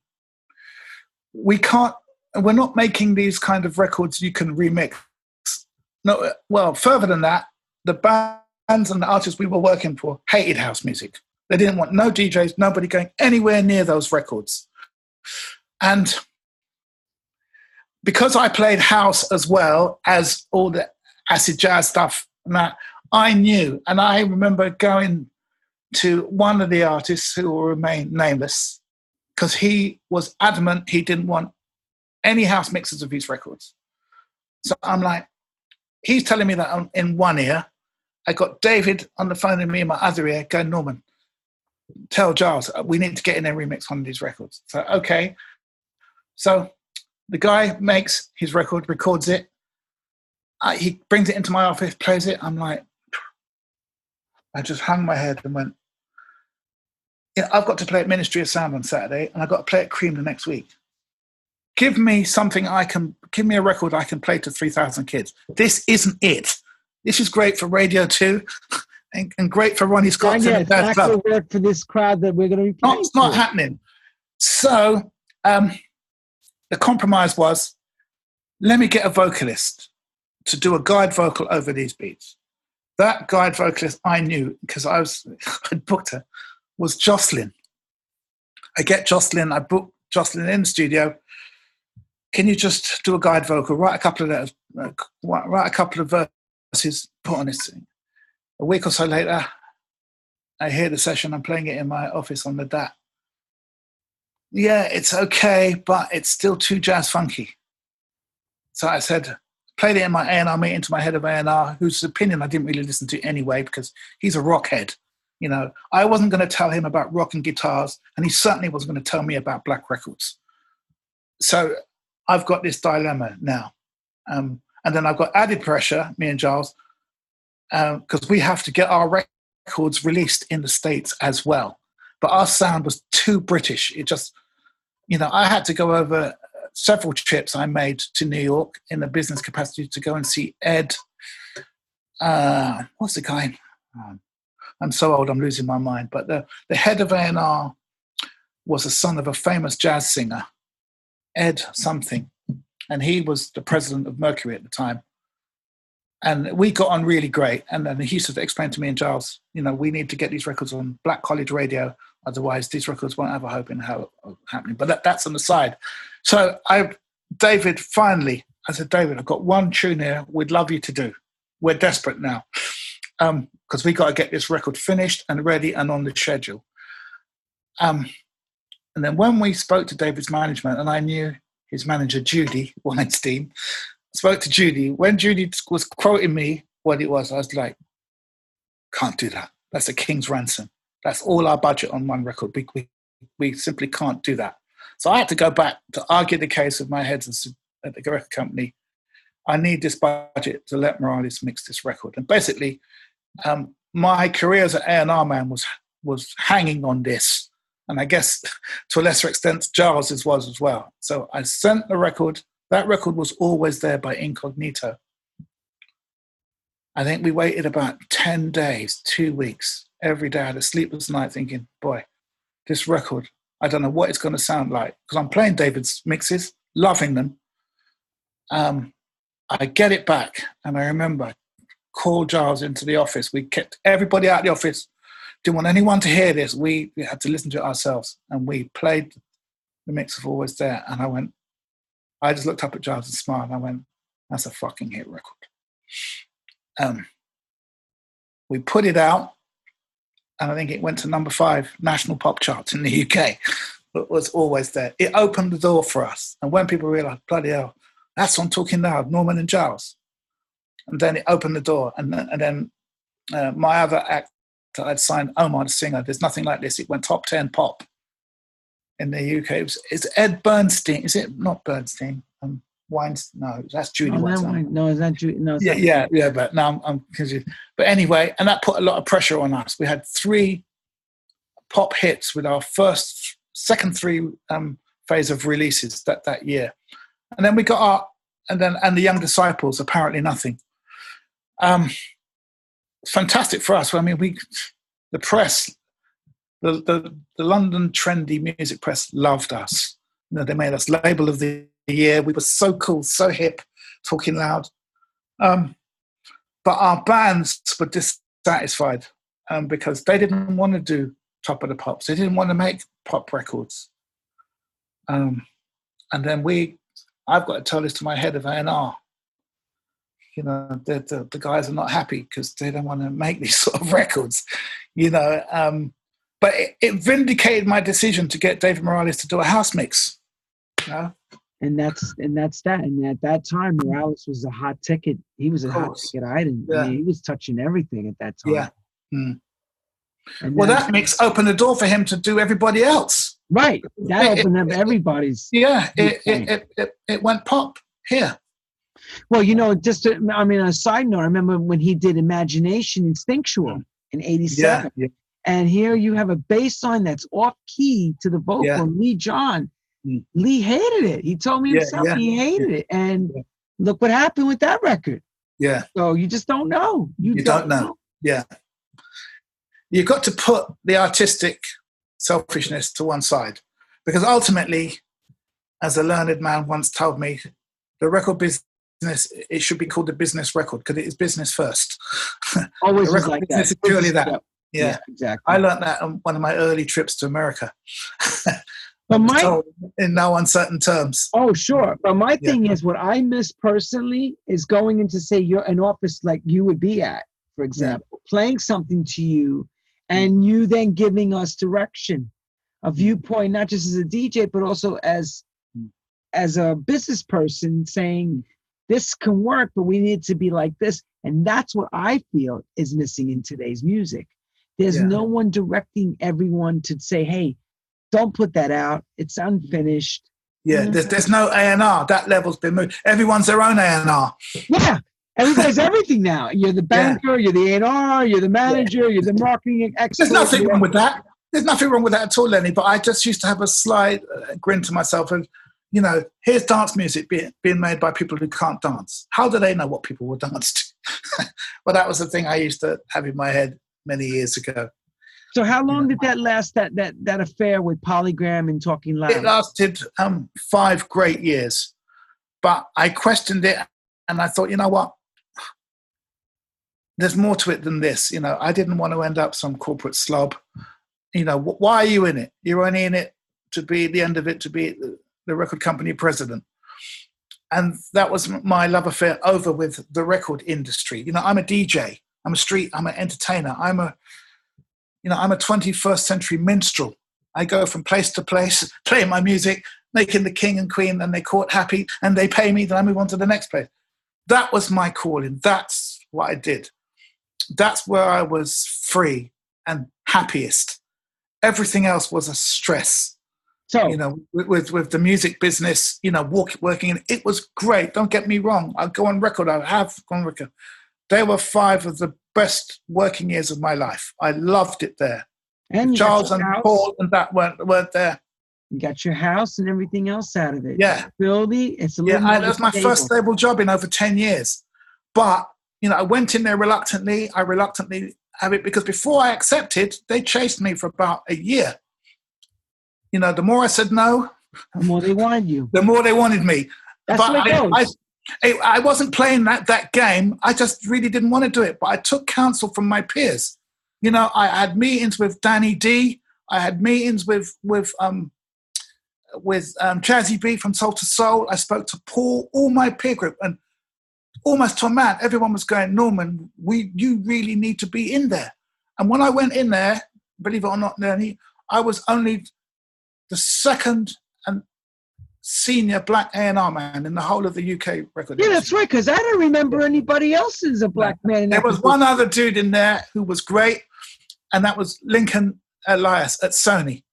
we can't, we're not making these kind of records you can remix. No, well, further than that, the bands and the artists we were working for hated house music. They didn't want no DJs, nobody going anywhere near those records. And because I played house as well as all the acid jazz stuff that, I knew. And I remember going to one of the artists who will remain nameless because he was adamant he didn't want any house mixes of his records. So I'm like, he's telling me that in one ear. I got David on the phone with me in my other ear going, Norman, tell Gilles, uh, we need to get in and remix one of these records. So, okay. So the guy makes his record, records it. He brings it into my office, plays it. I'm like, I just hung my head and went, yeah, I've got to play at Ministry of Sound on Saturday and I've got to play at Cream the next week. Give me something I can, give me a record I can play to 3,000 kids. This isn't it. This is great for Radio 2 and, and great for Ronnie Scott. And yet, that's the work for this crowd that we're going to be playing. It's not happening. So um, the compromise was let me get a vocalist to do a guide vocal over these beats. That guide vocalist I knew because I was I'd booked her was Jocelyn. I get Jocelyn, I book Jocelyn in the studio. Can you just do a guide vocal, write a couple of letters, write a couple of verses, put on this thing. A week or so later, I hear the session, I'm playing it in my office on the DAT. Yeah, it's okay, but it's still too jazz funky. So I said, played it in my A&R meeting to my head of A&R, whose opinion I didn't really listen to anyway because he's a rock head. You know, I wasn't going to tell him about rock and guitars, and he certainly wasn't going to tell me about black records. So I've got this dilemma now. Um, and then I've got added pressure, me and Gilles, because um, we have to get our records released in the States as well. But our sound was too British. It just, you know, I had to go over several trips I made to New York in a business capacity to go and see Ed. Uh, what's the guy? Um, I'm so old, I'm losing my mind. But the, the head of A&R was the son of a famous jazz singer, Ed something. And he was the president of Mercury at the time. And we got on really great. And then he used to explain to me and Gilles, you know, we need to get these records on Black College Radio. Otherwise, these records won't have a hope in how happening. But that, that's on the side. So I, David, finally, I said, David, I've got one tune here we'd love you to do. We're desperate now because um, we got to get this record finished and ready and on the schedule. Um, and then when we spoke to David's management, and I knew his manager Judy Weinstein, spoke to Judy. When Judy was quoting me what it was, I was like, "Can't do that. That's a king's ransom. That's all our budget on one record. We we, we simply can't do that." So I had to go back to argue the case with my heads at the record company. I need this budget to let Morales mix this record. And basically, um, my career as an A&R man was was hanging on this, and I guess to a lesser extent, Gilles's was as well. So I sent the record. That record was always there by Incognito. I think we waited about 10 days, two weeks. Every day I had a sleepless night thinking, boy, this record, I don't know what it's going to sound like. Because I'm playing David's mixes, loving them. Um, I get it back, and I remember called Gilles into the office. We kept everybody out of the office. Didn't want anyone to hear this. We, had to listen to it ourselves. And we played the mix of Always There. And I went, I just looked up at Gilles and smiled. And I went, that's a fucking hit record. Um, we put it out. And I think it went to number five national pop charts in the UK. It was always there. It opened the door for us. And when people realized, bloody hell, that's what I'm talking now, Norman and Gilles and then it opened the door. And then, and then uh, my other act I'd signed, Omar the Singer, There's Nothing Like This, it went top 10 pop in the UK. It was, it's Ed Bernstein. Is it not Bernstein? Um, Weinstein? No, that's Judy oh, Weinstein. No, is that Judy? No, yeah, yeah, yeah. But now I'm, I'm confused. But anyway, and that put a lot of pressure on us. We had three pop hits with our first, second three um, phase of releases that, that year. And then we got our, and then, and the Young Disciples, apparently nothing. Um, fantastic for us. I mean, we, the press, the, the, the London trendy music press loved us. You know, they made us label of the year. We were so cool, so hip, talking loud. Um, but our bands were dissatisfied um, because they didn't want to do top of the pops. They didn't want to make pop records. Um, and then we I've got to tell this to my head of A&R. You know, the, the, the guys are not happy because they don't want to make these sort of records, you know. Um, but it, it, vindicated my decision to get David Morales to do a house mix. You know? And that's and that's that. And at that time, Morales was a hot ticket. He was a hot ticket item. Yeah. I mean, he was touching everything at that time. Yeah. Mm. well, that mix opened the door for him to do everybody else. Right. That opened up everybody's. Yeah. It, it, it, it, went pop here. Well, you know, just to, I mean, on a side note, I remember when he did Imagination Instinctual in '87, yeah, yeah. and here you have a bass line that's off key to the vocal. Yeah. Lee John, mm. Lee hated it. He told me himself he hated it, and look what happened with that record. Yeah. So you just don't know. You, you don't, don't know. know. Yeah. You've got to put the artistic selfishness to one side. Because ultimately, as a learned man once told me, the record business it should be called the business record because it is business first. Always record like business that. is purely that. Yeah. yeah. exactly. I learned that on one of my early trips to America. but my in no uncertain terms. Oh, sure. But my thing is, what I miss personally is going into say you're an office like you would be at, for example, yeah. playing something to you and you then giving us direction a mm. viewpoint not just as a dj but also as mm. as a business person saying this can work but we need to be like this and that's what i feel is missing in today's music there's yeah. no one directing everyone to say hey don't put that out it's unfinished yeah there's, there's no a&r that level's been moved everyone's their own a&r yeah Everybody's everything now. You're the banker, yeah. you're the A&R, you're the manager, you're the marketing expert. There's nothing wrong with that. There's nothing wrong with that at all, Lenny. But I just used to have a slight uh, grin to myself and, you know, here's dance music being, being made by people who can't dance. How do they know what people will dance to? well, that was the thing I used to have in my head many years ago. So how long did that last? That that that affair with Polygram and Talking Loud? It lasted um, five great years, but I questioned it, and I thought, you know what? there's more to it than this. You know, I didn't want to end up some corporate slob. You know, why are you in it? You're only in it to be the end of it to be the record company president. And that was my love affair over with the record industry. You know, I'm a DJ. I'm a street. I'm an entertainer. I'm a, you know, I'm a 21st century minstrel. I go from place to place, playing my music, making the king and queen, and they court happy, and they pay me. Then I move on to the next place. That was my calling. That's what I did that's where I was free and happiest. Everything else was a stress. So you know, with with the music business, you know, walk, working in it was great. Don't get me wrong. I'll go on record. I have gone on record. They were five of the best working years of my life. I loved it there. And Charles and house. Paul and that weren't weren't there. You got your house and everything else out of it. Yeah, Philby, it's a yeah. I, that was my stable. first stable job in over ten years, but you know, I went in there reluctantly. I reluctantly have it because before I accepted, they chased me for about a year. You know, the more I said no, the more they wanted you. The more they wanted me. That's but I, I, I, I wasn't playing that that game. I just really didn't want to do it. But I took counsel from my peers. You know, I had meetings with Danny D. I had meetings with with um with um, Jazzy B from Soul II Soul. I spoke to Paul, all my peer group, and almost to a man, everyone was going, Norman, we you really need to be in there. And when I went in there, believe it or not, Nanny, I was only the second and senior black A&R man in the whole of the UK record. Yeah, that's right, because I don't remember anybody else as a black man. there was one other dude in there who was great, and that was Lincoln Elias at Sony.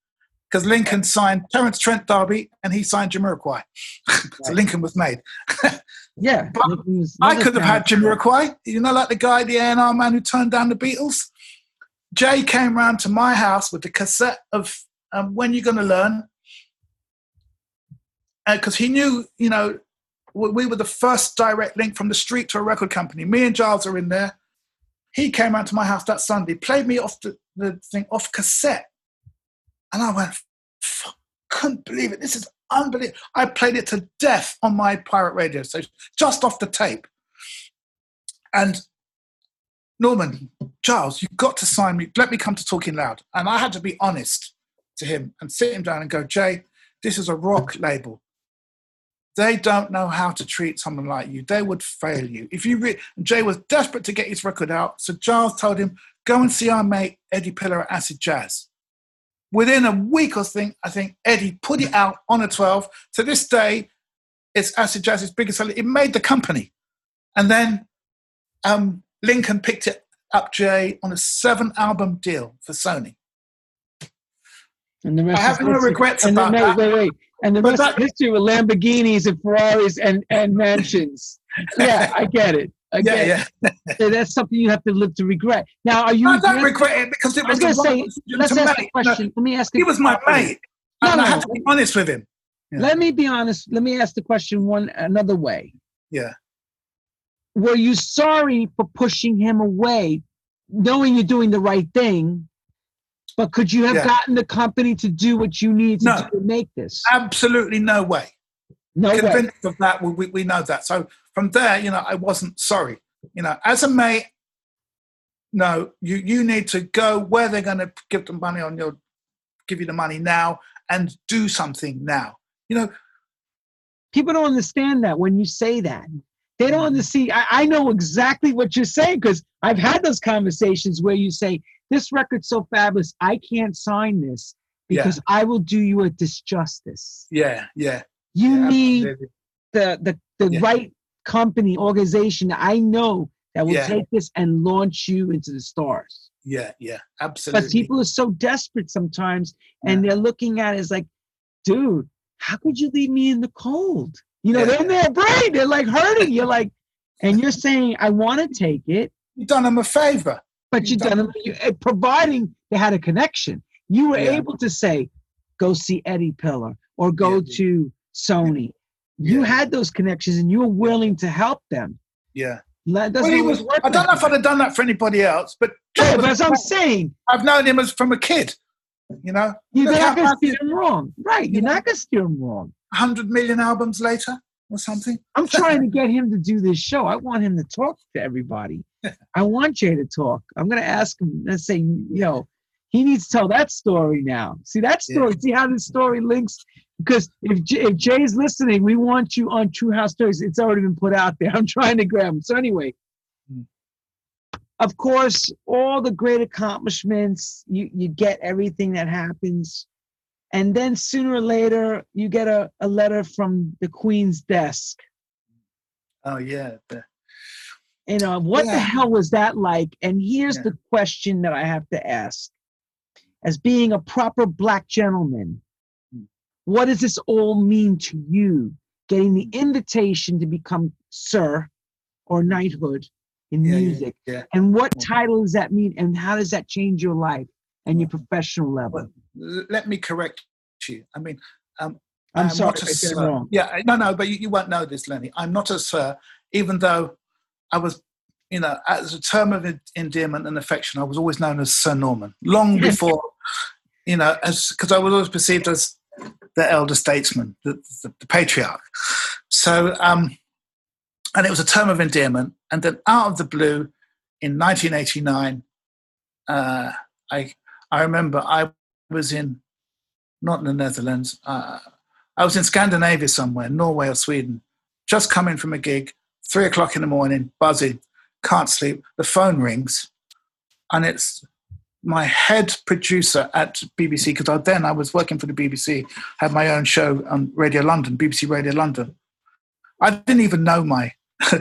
Because Lincoln signed Terence Trent D'Arby and he signed Jamiroquai. so Lincoln was made. Yeah, I could have had Jamiroquai. You know, like the guy, the A&R man who turned down the Beatles. Jay came round to my house with the cassette of um, "When You're Gonna Learn," because uh, he knew, you know, we were the first direct link from the street to a record company. Me and Gilles are in there. He came out to my house that Sunday, played me off the, the thing off cassette, and I went, couldn't believe it. This is unbelievable. I played it to death on my pirate radio station, just off the tape. And Norman, Gilles you've got to sign me. Let me come to Talking Loud. And I had to be honest to him and sit him down and go, Jay, this is a rock label. they don't know how to treat someone like you. They would fail you. If you re- Jay was desperate to get his record out, so Gilles told him, "Go and see our mate Eddie Piller at Acid Jazz." Within a week or thing, I think Eddie put it out on a 12. To this day, it's Acid Jazz's biggest seller. It made the company, and then um, Lincoln picked it up, Jay, on a seven-album deal for Sony. And the rest I have no regrets and about then, that. wait, wait. And the But rest that- is history with Lamborghinis and Ferraris and, and mansions. yeah, I get it. I Yeah, get yeah. it. So that's something you have to live to regret. Now, are you? I don't regret- it because it I was was, going to say, let's ask make. a question. Let me ask. He was my question. mate. No, and I no. have to be honest with him. Yeah. Let me be honest. Let me ask the question one another way. Yeah. Were you sorry for pushing him away, knowing you're doing the right thing? But could you have Yeah. gotten the company to do what you need to No. do to make this? Absolutely no way. No way. Convinced of that, we, we, know that. So from there, you know, I wasn't sorry. You know, as a mate, no, you, you need to go where they're going to give the money on your, give you the money now and do something now. You know, People don't understand that when you say that. They Mm-hmm. don't understand. I, I know exactly what you're saying because I've had those conversations where you say, This record's so fabulous, I can't sign this Yeah. because I will do you a disjustice. yeah, yeah. You yeah, need absolutely. the the, the Yeah. right company organization I know that will Yeah. take this and launch you into the stars. Yeah, yeah, absolutely. But people are so desperate sometimes and they're looking at it as like, dude, how could you leave me in the cold? You know, Yeah. they're in their brain, they're like hurting. You're like, and you're saying, I want to take it, You've done them a favor. But you done it, you, eh, providing they had a connection. You were Yeah. able to say, go see Eddie Piller or go Yeah. to Sony. You had those connections and you were willing to help them. Yeah. That Well, he was, I don't know if I'd have done that for anybody else, but Yeah, but as I'm saying, I've known him as from a kid. You know, you're not to steer him wrong. Right. You're Yeah. not going to steer him wrong. 100 million albums later or something. I'm trying to get him to do this show. I want him to talk to everybody. I want Jay to talk. I'm going to ask him. Let's say, you know, he needs to tell that story now. See that Yeah. story. See how this story links. Because if J- if Jay's listening, we want you on True House Stories. It's already been put out there. I'm trying to grab him. So anyway, Hmm. of course, all the great accomplishments. You you get everything that happens. And then sooner or later, you get a, a letter from the Queen's desk. Oh, yeah. the- you uh, know what the hell was that like and here's Yeah. the question that i have to ask as being a proper black gentleman Hmm. what does this all mean to you getting the hmm. invitation to become sir or hmm. knighthood in Yeah, yeah, music yeah. and what hmm. title does that mean and how does that change your life and your professional level Let me correct you. I mean, um, i'm I'm sorry not if a I said sir. wrong Yeah, no, no, but you, you won't know this, Lenny. I'm not a sir, even though I was, you know, as a term of endearment and affection, I was always known as Sir Norman, long before, you know, as because I was always perceived as the elder statesman, the, the, the patriarch. So, um, and it was a term of endearment. And then out of the blue, in 1989, uh, I I remember I was in not in the Netherlands. Uh, I was in Scandinavia somewhere, Norway or Sweden, just coming from a gig, three o'clock in the morning, buzzing, can't sleep. The phone rings, and it's my head producer at BBC because then I was working for the BBC, had my own show on Radio London, BBC Radio London. I didn't even know my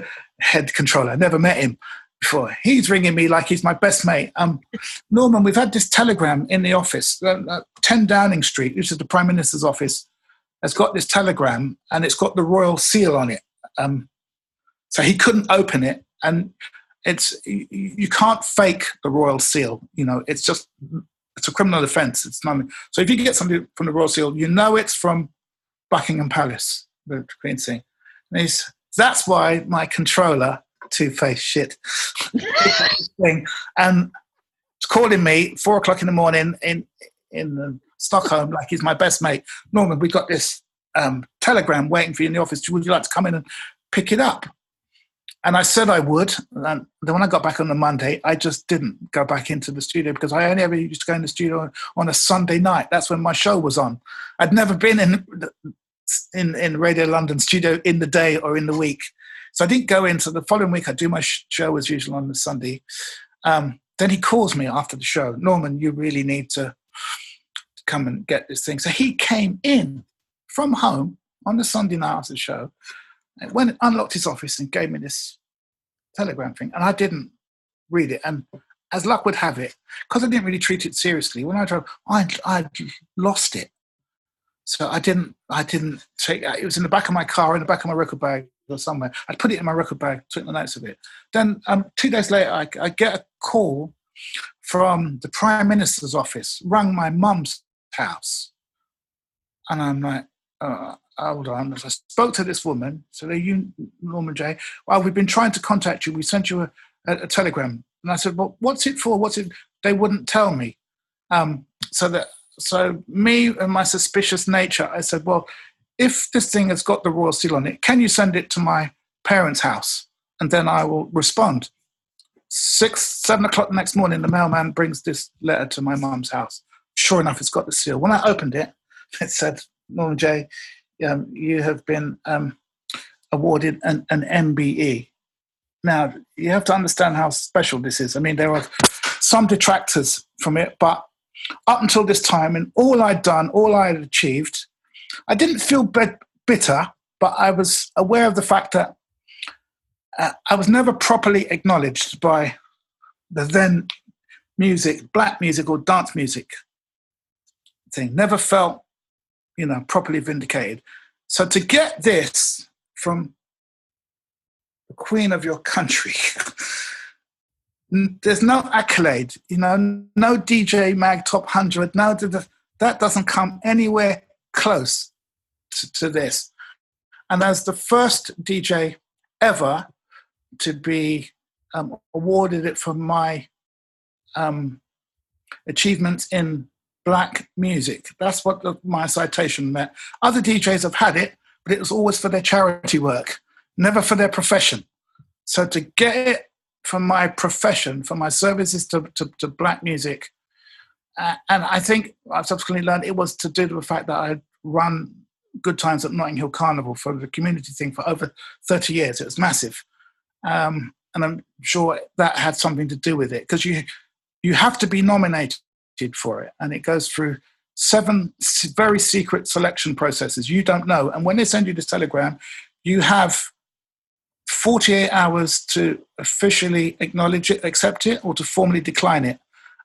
head controller. I never met him before. He's ringing me like he's my best mate. Um, Norman, we've had this telegram in the office. Uh, uh, 10 Downing Street, which is the Prime Minister's office, has got this telegram and it's got the royal seal on it. Um, so he couldn't open it. And it's you, you can't fake the royal seal. You know, it's just it's a criminal offence. It's not. So if you get something from the royal seal, you know it's from Buckingham Palace, the Queen's thing. And he's, that's why my controller, two faced shit, thing, and it's calling me four o'clock in the morning in in um, Stockholm, like he's my best mate. Norman, we got this um, telegram waiting for you in the office. Would you like to come in and pick it up? And I said I would. And then when I got back on the Monday, I just didn't go back into the studio because I only ever used to go in the studio on, on a Sunday night. That's when my show was on. I'd never been in in, in Radio London studio in the day or in the week. So I didn't go in. So the following week, I do my show as usual on the Sunday. Um, then he calls me after the show, Norman, you really need to come and get this thing. So he came in from home on the Sunday night after the show, and went unlocked his office and gave me this telegram thing, and I didn't read it. And as luck would have it, because I didn't really treat it seriously, when I drove, I I lost it. So I didn't I didn't take it was in the back of my car, in the back of my record bag or somewhere. I'd put it in my record bag, took the notes of it. Then um, two days later, I, I get a call from the Prime Minister's office, rang my mum's house. And I'm like, uh, hold on. I spoke to this woman. So, are you, Norman Jay. Well, we've been trying to contact you. We sent you a, a, a telegram. And I said, well, what's it for? What's it? They wouldn't tell me. Um, so that, so me and my suspicious nature, I said, well, if this thing has got the royal seal on it, can you send it to my parents' house? And then I will respond. Six, seven o'clock the next morning, the mailman brings this letter to my mum's house. Sure enough, it's got the seal. When I opened it, it said, Norman Jay, um, you have been um, awarded an, an MBE. Now, you have to understand how special this is. I mean, there are some detractors from it, but up until this time, and all I'd done, all I had achieved, I didn't feel bitter, but I was aware of the fact that uh, I was never properly acknowledged by the then music, black music or dance music thing. Never felt you know, properly vindicated. So to get this from the queen of your country, there's no accolade, you know, no DJ Mag Top 100, no, that doesn't come anywhere close to, to this. And as the first DJ ever to be um, awarded it for my um, achievements in black music. That's what the, my citation meant. Other DJs have had it, but it was always for their charity work, never for their profession. So to get it from my profession, for my services to, to, to black music, uh, and I think I've subsequently learned it was to do with the fact that I run Good Times at Notting Hill Carnival for the community thing for over 30 years. It was massive. Um, and I'm sure that had something to do with it because you you have to be nominated for it. And it goes through seven very secret selection processes you don't know. And when they send you this telegram, you have 48 hours to officially acknowledge it, accept it, or to formally decline it.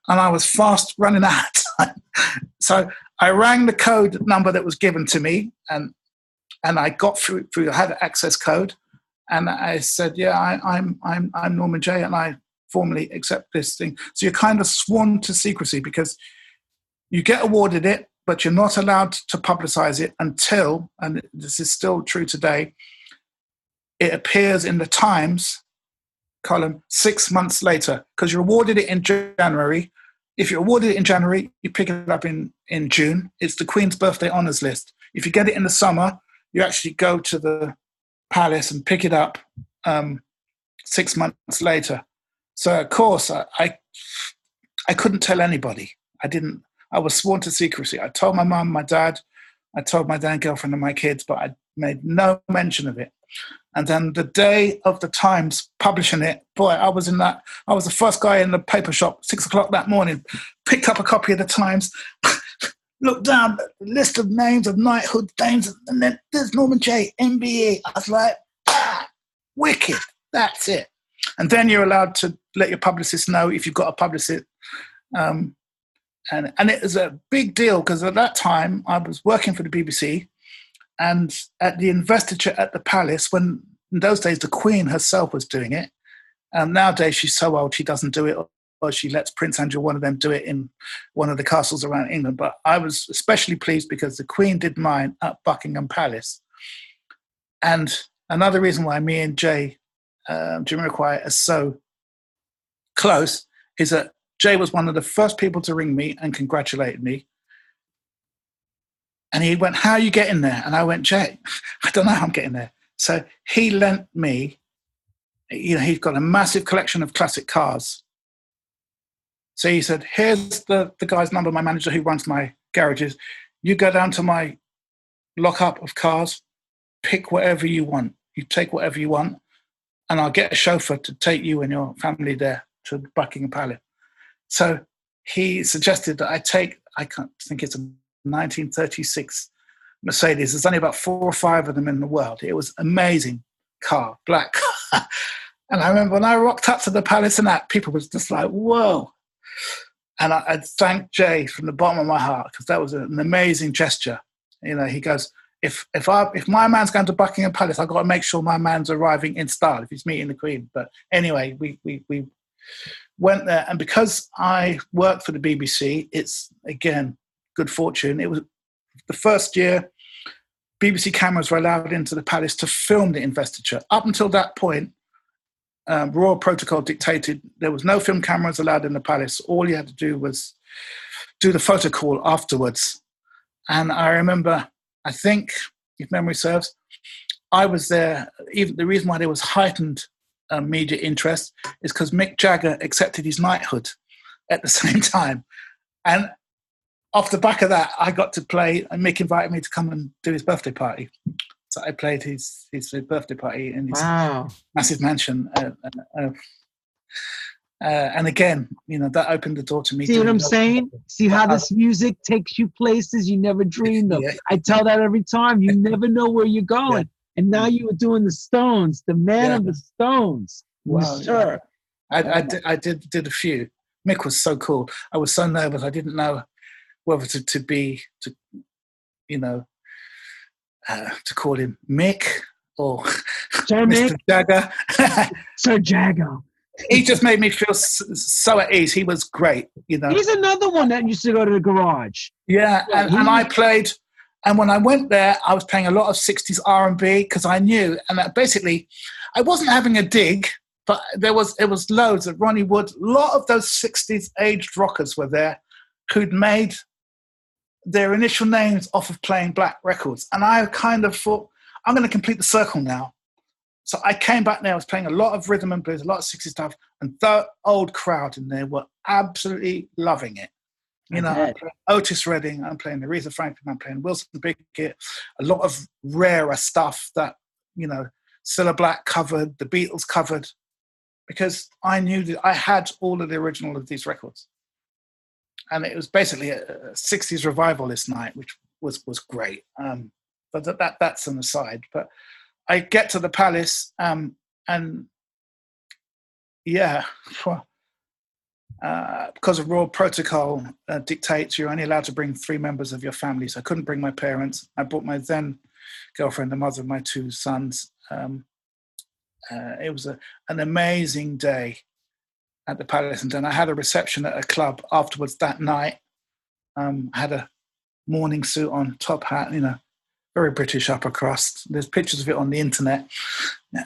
And I was fast running out so I rang the code number that was given to me and and I got through through I had access code and I said, Yeah, I, I'm I'm I'm Norman Jay and I formally accept this thing. So you're kind of sworn to secrecy because you get awarded it, but you're not allowed to publicize it until, and this is still true today, it appears in the Times column six months later because you're awarded it in January. If you're awarded it in January, you pick it up in, in June. It's the Queen's birthday honours list. If you get it in the summer, you actually go to the palace and pick it up um, six months later. So of course I, I, I couldn't tell anybody. I didn't. I was sworn to secrecy. I told my mum, my dad, I told my then girlfriend and my kids, but I made no mention of it. And then the day of the Times publishing it, boy, I was in that. I was the first guy in the paper shop, six o'clock that morning, picked up a copy of the Times, looked down the list of names of knighthood names, and then there's Norman Jay MBE. I was like, ah, wicked. That's it and then you're allowed to let your publicist know if you've got a publicist. Um, and and it was a big deal because at that time I was working for the BBC, and at the investiture at the palace, when in those days the Queen herself was doing it. And nowadays she's so old she doesn't do it, or she lets Prince Andrew, one of them, do it in one of the castles around England. But I was especially pleased because the Queen did mine at Buckingham Palace. And another reason why me and Jay um, Jamiroquai are so close is that Jay was one of the first people to ring me and congratulate me. And he went, How are you getting there? And I went, Jay, I don't know how I'm getting there. So he lent me, you know, he's got a massive collection of classic cars. So he said, Here's the, the guy's number, my manager who runs my garages. You go down to my lock up of cars, pick whatever you want. You take whatever you want, and I'll get a chauffeur to take you and your family there to Buckingham Palace. So he suggested that I take, I can't think it's a 1936 Mercedes. There's only about four or five of them in the world. It was amazing car, black and I remember when I rocked up to the palace and that, people was just like, whoa. And I, I thank Jay from the bottom of my heart because that was an amazing gesture. You know, he goes, if if I if my man's going to Buckingham Palace, I've got to make sure my man's arriving in style if he's meeting the Queen. But anyway, we we we went there, and because I worked for the BBC, it's again good fortune. It was the first year BBC cameras were allowed into the palace to film the investiture. Up until that point, um, royal protocol dictated there was no film cameras allowed in the palace. All you had to do was do the photo call afterwards. And I remember, I think, if memory serves, I was there. Even the reason why there was heightened um, media interest is because Mick Jagger accepted his knighthood at the same time, and off the back of that, I got to play, and Mick invited me to come and do his birthday party. So I played his his birthday party in his Wow. massive mansion. Uh, uh, uh, uh, and again, you know, that opened the door to me. See what I'm saying? See how this music takes you places you never dreamed of. Yeah. I tell that every time. You never know where you're going. And now you were doing the Stones, the man Yeah. of the Stones. Wow, sir. I, I, did, I did did a few. Mick was so cool. I was so nervous. I didn't know whether to, to be to, you know, uh, to call him Mick or Sir Mr. Jagger. Sir Jagger. he just made me feel so at ease. He was great, you know. He's another one that used to go to the garage. Yeah, Yeah, and, and I played, and when I went there, I was playing a lot of '60s R&B because I knew, and that basically, I wasn't having a dig, but there was it was loads of Ronnie Wood. A lot of those '60s aged rockers were there, who'd made their initial names off of playing black records, and I kind of thought, I'm going to complete the circle now. So I came back there. I was playing a lot of rhythm and blues, a lot of '60s stuff, and that old crowd in there were absolutely loving it. You know, I'm Otis Redding, I'm playing Aretha Franklin, I'm playing Wilson Pickett, a lot of rarer stuff that, you know, Cilla Black covered, the Beatles covered, because I knew that I had all of the original of these records. And it was basically a, a 60s revivalist night, which was, was great. Um, but that, that that's an aside. But I get to the palace um, and yeah, uh, because of royal protocol uh, dictates you're only allowed to bring three members of your family. So I couldn't bring my parents. I brought my then girlfriend, the mother of my two sons. Um, uh, it was a, an amazing day at the palace, and then I had a reception at a club afterwards that night. Um, had a morning suit on, top hat, you know, very British upper crust. There's pictures of it on the internet.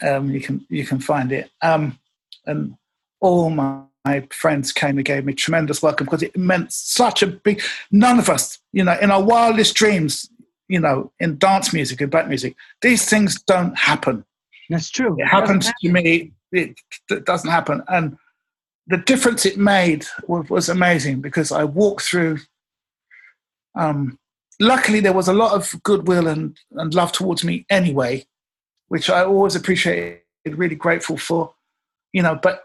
Um, you can you can find it. Um, and all my, my friends came and gave me tremendous welcome because it meant such a big. None of us, you know, in our wildest dreams, you know, in dance music and black music, these things don't happen. That's true. It happens to me. It, it doesn't happen, and the difference it made was, was amazing because I walked through. Um, luckily, there was a lot of goodwill and, and love towards me anyway, which I always appreciated, really grateful for. You know, but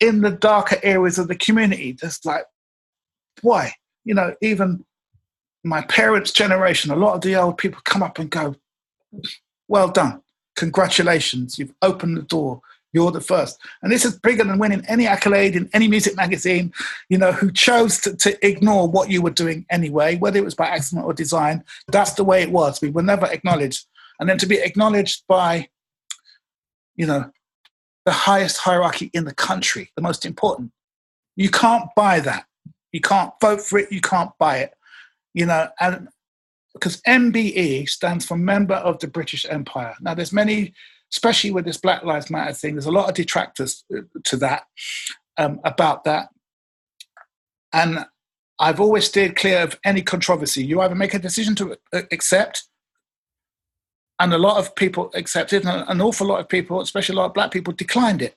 in the darker areas of the community, just like, why? You know, even my parents' generation, a lot of the old people come up and go, well done congratulations, you've opened the door. You're the first. And this is bigger than winning any accolade in any music magazine, you know, who chose to, to ignore what you were doing anyway, whether it was by accident or design. That's the way it was. We were never acknowledged. And then to be acknowledged by, you know, the highest hierarchy in the country, the most important. You can't buy that. You can't vote for it. You can't buy it. You know, and because MBE stands for Member of the British Empire. Now, there's many, especially with this Black Lives Matter thing, there's a lot of detractors uh, to that, um, about that. And I've always steered clear of any controversy. You either make a decision to uh, accept, and a lot of people accepted, and an awful lot of people, especially a lot of black people, declined it.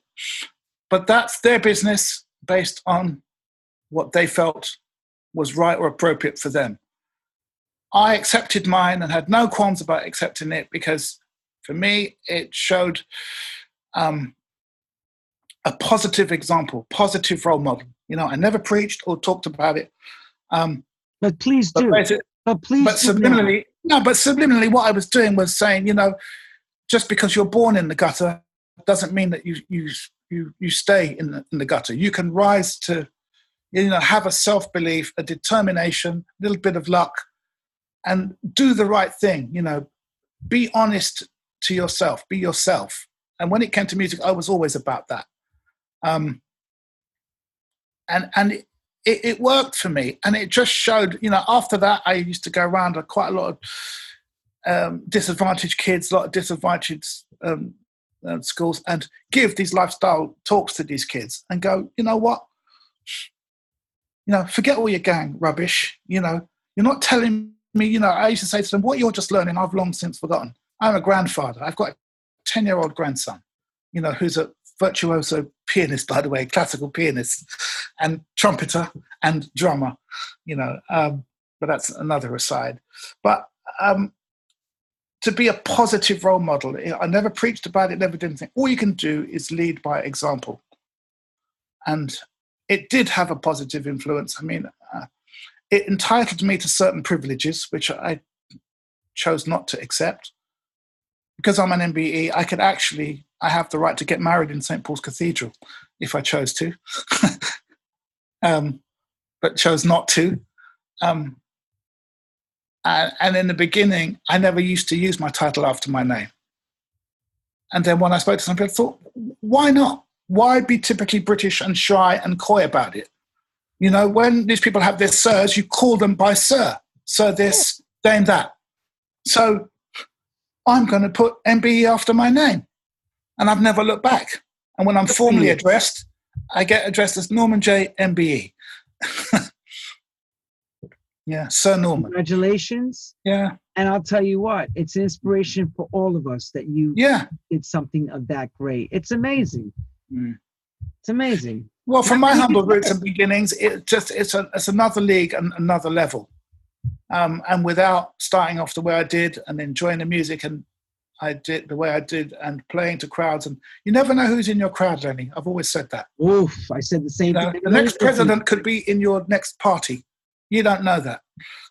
But that's their business based on what they felt was right or appropriate for them I accepted mine and had no qualms about accepting it because for me, it showed um, a positive example, positive role model. You know, I never preached or talked about it. Um, but please do. basi- But please but do subliminally, no, but subliminally, what I was doing was saying, you know, just because you're born in the gutter doesn't mean that you you you you stay in the, in the gutter. You can rise to, you know, have a self belief, a determination, a little bit of luck, and do the right thing. You know, be honest to yourself, be yourself. And when it came to music, I was always about that. Um, and and it, it, worked for me, and it just showed. You know, after that, I used to go around quite a lot of um, disadvantaged kids, a lot of disadvantaged um, uh, schools, and give these lifestyle talks to these kids, and go, you know what? You know, forget all your gang rubbish. You know, you're not telling me. You know, I used to say to them, what you're just learning, I've long since forgotten. I'm a grandfather. I've got a ten-year-old grandson. You know, who's a virtuoso pianist, by the way, classical pianist, and trumpeter and drummer. You know, um, but that's another aside. But um, to be a positive role model, I never preached about it, never did anything. All you can do is lead by example, and it did have a positive influence. I mean, uh, it entitled me to certain privileges, which I chose not to accept. Because I'm an MBE, I could actually I have the right to get married in St. Paul's Cathedral if I chose to, um, but chose not to. Um, and, and in the beginning, I never used to use my title after my name. And then when I spoke to some people, I thought, why not? Why be typically British and shy and coy about it? You know, when these people have their sirs, you call them by sir, sir this, dame that. So I'm going to put MBE after my name and I've never looked back. And when I'm formally addressed, I get addressed as Norman Jay MBE. yeah, Sir Norman. Congratulations. Yeah, And I'll tell you what, it's an inspiration for all of us that you yeah. did something of that great. It's amazing. Mm. It's amazing. Well, from my humble roots and beginnings, it just it's a, it's another league and another level. Um, and without starting off the way I did and enjoying the music and I did the way I did and playing to crowds, and you never know who's in your crowd, Lenny. I've always said that. Oof, I said the same You know, thing. the next president could be in your next party. You don't know that.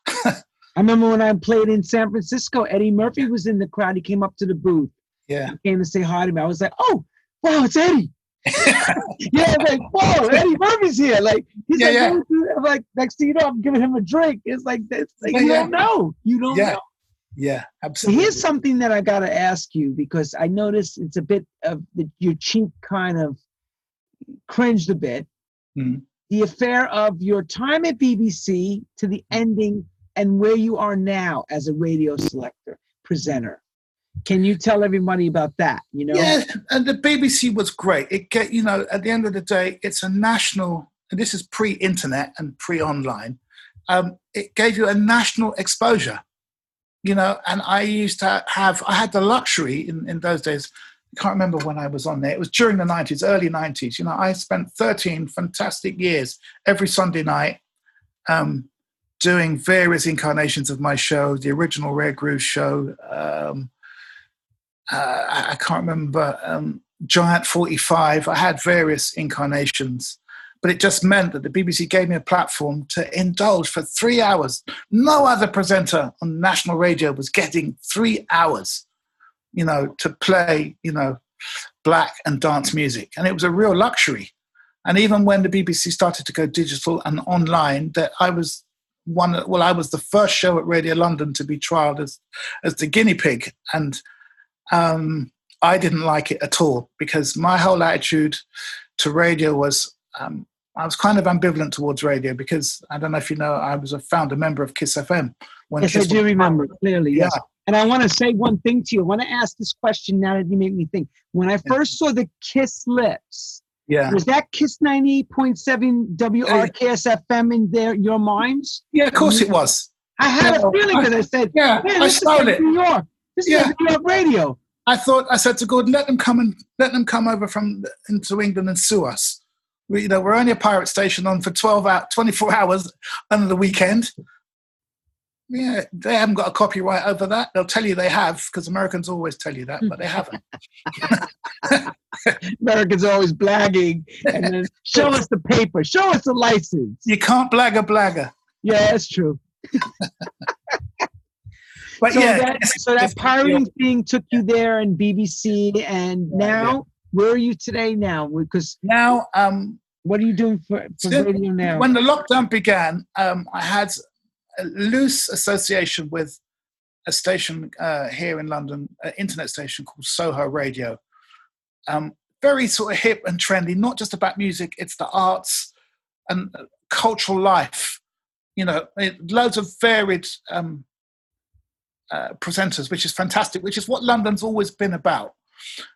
I remember when I played in San Francisco, Eddie Murphy was in the crowd. He came up to the booth. Yeah. He came to say hi to me. I was like, oh, wow, it's Eddie. Yeah, I'm like, whoa, Eddie Murphy's here. Like, he's Yeah, like, yeah. I'm like, next thing you know, I'm giving him a drink. It's like, it's like Yeah, you don't know. You don't Yeah, know. Yeah, So absolutely. here's something that I got to ask you because I noticed it's a bit of the, your cheek kind of cringed a bit. Mhm. The affair of your time at BBC to the ending and where you are now as a radio selector presenter. Can you tell everybody about that? You know, Yeah, and the BBC was great. It get you know at the end of the day, it's a national. And this is pre-internet and pre-online. Um, it gave you a national exposure, you know. And I used to have. I had the luxury in in those days. I can't remember when I was on there. It was during the nineties, early nineties. You know, I spent thirteen fantastic years every Sunday night. Um, doing various incarnations of my show, the original Rare Groove show, um, uh, I can't remember, um, Giant 45. I had various incarnations, but it just meant that the BBC gave me a platform to indulge for three hours. No other presenter on national radio was getting three hours, you know, to play, you know, black and dance music. And it was a real luxury. And even when the BBC started to go digital and online, that I was one, well, I was the first show at Radio London to be trialed as, as the guinea pig. And um, I didn't like it at all because my whole attitude to radio was um, I was kind of ambivalent towards radio because I don't know if you know I was a founder member of Kiss FM. When yes, I Kiss do was- remember clearly. Yes. Yeah. And I want to say one thing to you. I want to ask this question now that you make me think. When I first saw the Kiss Lips, Yeah, was that Kiss 98.7 WRKS FM in there, your minds? yeah, of course it was. I had a feeling that I said, Yeah, I stole it. New York. This is Yeah. New York radio. I thought I said to Gordon, let them come and let them come over from into England and sue us. We, you know, we're only a pirate station on for twelve hours, twenty four hours under the weekend. Yeah, they haven't got a copyright over that. They'll tell you they have because Americans always tell you that, but they haven't. Americans are always blagging and then show us the paper, show us the license. You can't blag a blagger. Yeah, that's true. But so yeah, that, so that pirating thing took you there and BBC, and Yeah, now where are you today? Now, because now um, what are you doing for, for Still, radio now? when the lockdown began, um, I had a loose association with a station uh, here in London, an internet station called Soho Radio. Um, very sort of hip and trendy, not just about music, it's the arts and uh, cultural life. You know, it, loads of varied um, uh, presenters, which is fantastic, which is what London's always been about.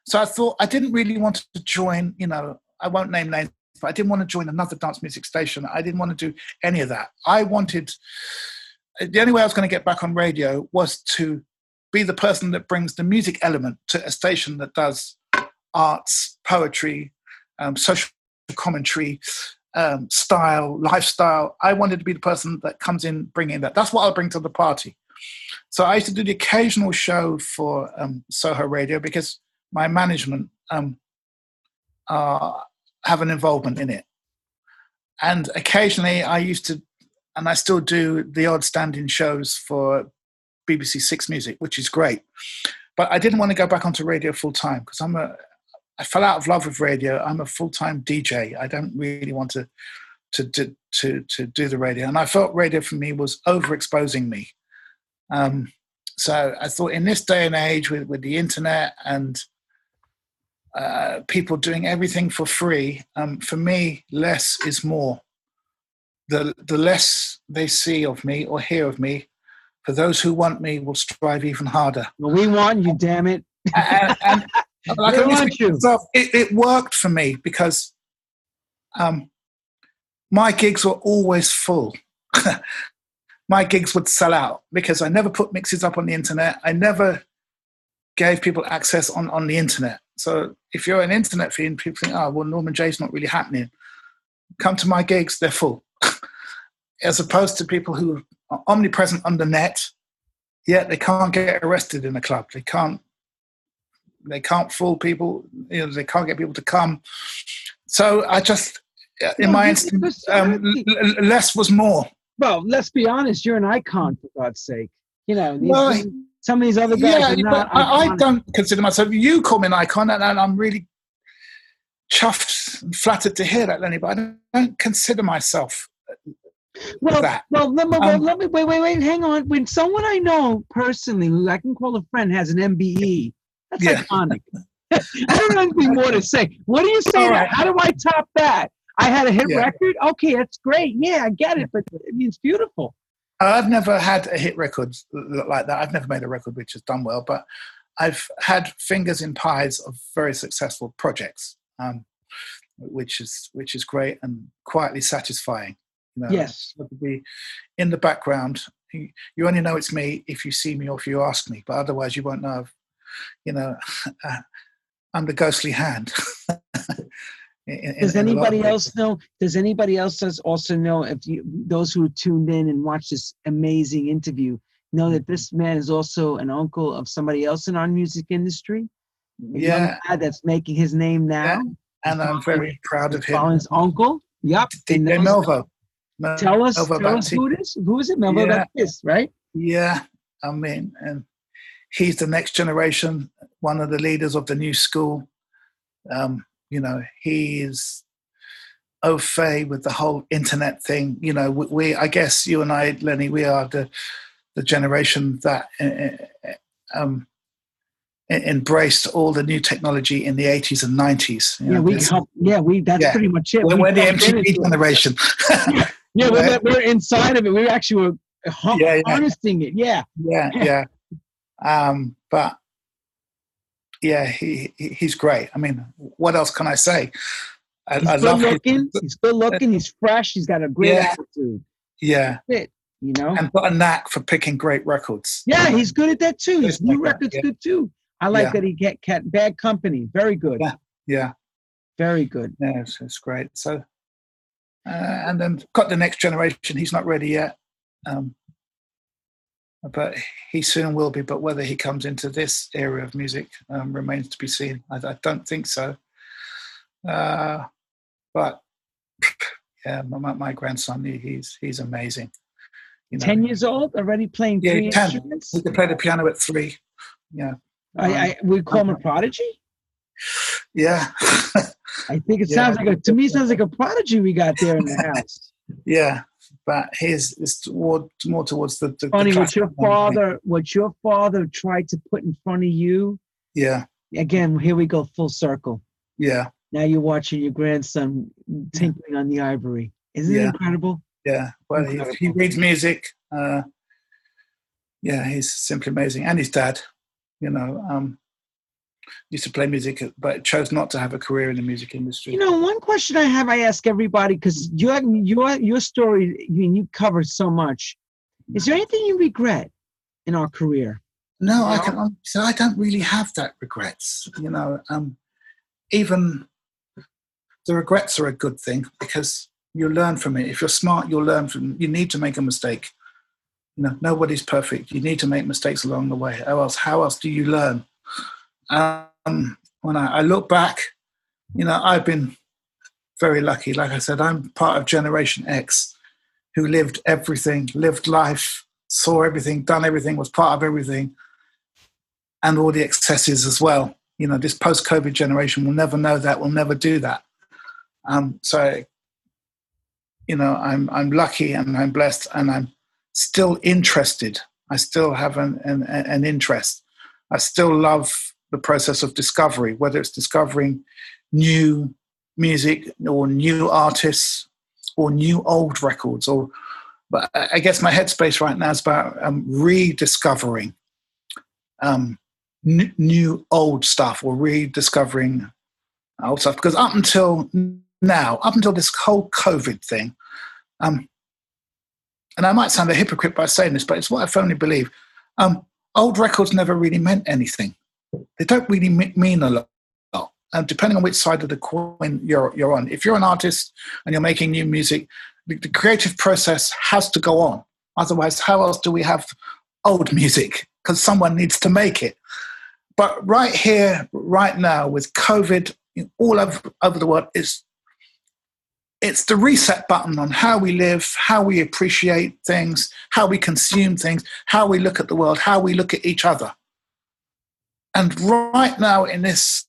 So I thought I didn't really want to join, you know, I won't name names, but I didn't want to join another dance music station. I didn't want to do any of that. I wanted, the only way I was going to get back on radio was to be the person that brings the music element to a station that does arts, poetry, um, social commentary, um, style, lifestyle. I wanted to be the person that comes in bringing that. That's what I'll bring to the party. So I used to do the occasional show for um, Soho Radio because my management um, uh, have an involvement in it. And occasionally I used to, and I still do the odd stand-in shows for BBC Six Music, which is great. But I didn't want to go back onto radio full time because I'm a, I fell out of love with radio. I'm a full-time DJ. I don't really want to, to, to, to, to do the radio. And I felt radio for me was overexposing me. Um, so I thought in this day and age with, with the internet and uh, people doing everything for free, um, for me, less is more. The, the less they see of me or hear of me, for those who want me will strive even harder. well, we want you, damn it. and, and, like We I want you. myself, it, it worked for me because um, my gigs were always full. my gigs would sell out because I never put mixes up on the internet. I never gave people access on, on the internet. So if you're an internet fiend, people think, oh, well, Norman Jay's not really happening. Come to my gigs, they're full. As opposed to people who are omnipresent on the net, yet they can't get arrested in a club. They can't they can't fool people, you know, they can't get people to come. So I just in No, my instance, um, less was more. Well, let's be honest. You're an icon, for God's sake. You know, these, Well, some of these other guys Yeah, but not. I, I don't consider myself. You call me an icon, and, and I'm really chuffed and flattered to hear that, Lenny. But I don't, don't consider myself well, that. Well, let me, well, Um, let me wait, wait, wait. Hang on. When someone I know personally, who I can call a friend, has an MBE, that's Yeah. iconic. I don't have anything more to say. What do you say? Right. How do I top that? I had a hit Yeah. record. Okay, that's great. Yeah, I get it. But I mean, it's beautiful. I've never had a hit record like that. I've never made a record which has done well, but I've had fingers in pies of very successful projects, um, which is which is great and quietly satisfying. You know, Yes. to be in the background. You, only know it's me if you see me or if you ask me, but otherwise you won't know. I've- You know, I'm the ghostly hand. In- Does in a lot of anybody else know? Does anybody else also know if you those who tuned in and watched this amazing interview know that Mm-hmm. this man is also an uncle of somebody else in our music industry? A Yeah, that's making his name now. and I'm very proud of him. Colin's uncle. Yep. Melvo. Mel- Tell us, Melvo tell us who it is. Who is it? Melvo Yeah. Baptiste, right? Yeah, I mean, and he's the next generation, one of the leaders of the new school. Um, you know, he's au fait with the whole internet thing. You know, we, we I guess you and I, Lenny, we are the the generation that uh, uh, um, e- embraced all the new technology in the 80s and 90s. Yeah, know, we help. Yeah, we. That's Yeah. pretty much it. we're, We we're the MTV generation. Yeah, we're, we're inside of it. We actually were Yeah, yeah. harnessing it. Yeah. yeah, yeah. Um, but yeah, he, he he's great. I mean, what else can I say? I, He's I good love his, looking. He's good looking. He's fresh. He's got a great Yeah. attitude. yeah, You know. and got a knack for picking great records. Yeah, he's good at that too. His new like that, record's yeah. good too. I like Yeah. that he get bad company. Very good. Yeah. Yeah, Very good. yeah, it's, it's great. So, uh, and then got the next generation. He's not ready yet. Um, but he soon will be. But whether he comes into this area of music um, remains to be seen. I, I don't think so. Uh, but yeah, my, my grandson, he, he's he's amazing. You know, ten years old, already playing yeah, three 10. instruments. He could play the piano at three. Yeah, I, I we call him a prodigy. yeah, I think it Yeah. sounds like a to me it sounds like a prodigy we got there in the house. yeah. But his is toward, more towards the, the the Funny what your father what your father tried to put in front of you. Yeah, Again, here we go full circle. yeah, Now you're watching your grandson tinkling on the ivory. Isn't it incredible? yeah. Well, he, he reads music. Uh, yeah, he's simply amazing, and his dad. You know, um, used to play music, but chose not to have a career in the music industry. You know, one question I have, I ask everybody because your your your story, you you cover so much. Is there anything you regret in our career? No, I No? can. um, So I don't really have that regrets. You know, um, even the regrets are a good thing because you learn from it. If you're smart, you'll learn from. You need to make a mistake. You know, nobody's perfect. You need to make mistakes along the way. How else? How else do you learn? Um, when I, I look back, you know, I've been very lucky. Like I said, I'm part of Generation X, who lived everything, lived life, saw everything, done everything, was part of everything and all the excesses as well. You know, this post-COVID generation will never know that, will never do that. Um, so, you know, I'm I'm lucky and I'm blessed, and I'm still interested. I still have an an, an interest. I still love the process of discovery, whether it's discovering new music or new artists or new old records. Or, but I guess my headspace right now is about um, rediscovering um, n- new old stuff or rediscovering old stuff because up until now up until this whole covid thing um, and i might sound a hypocrite by saying this but it's what i firmly believe um, old records never really meant anything they don't really mean a lot And depending on which side of the coin you're, you're on. If you're an artist and you're making new music the, the creative process has to go on. Otherwise how else do we have old music? Because someone needs to make it. But right here, right now, with COVID all over, over the world, it's it's the reset button on how we live, how we appreciate things, how we consume things, how we look at the world, how we look at each other. And right now, in this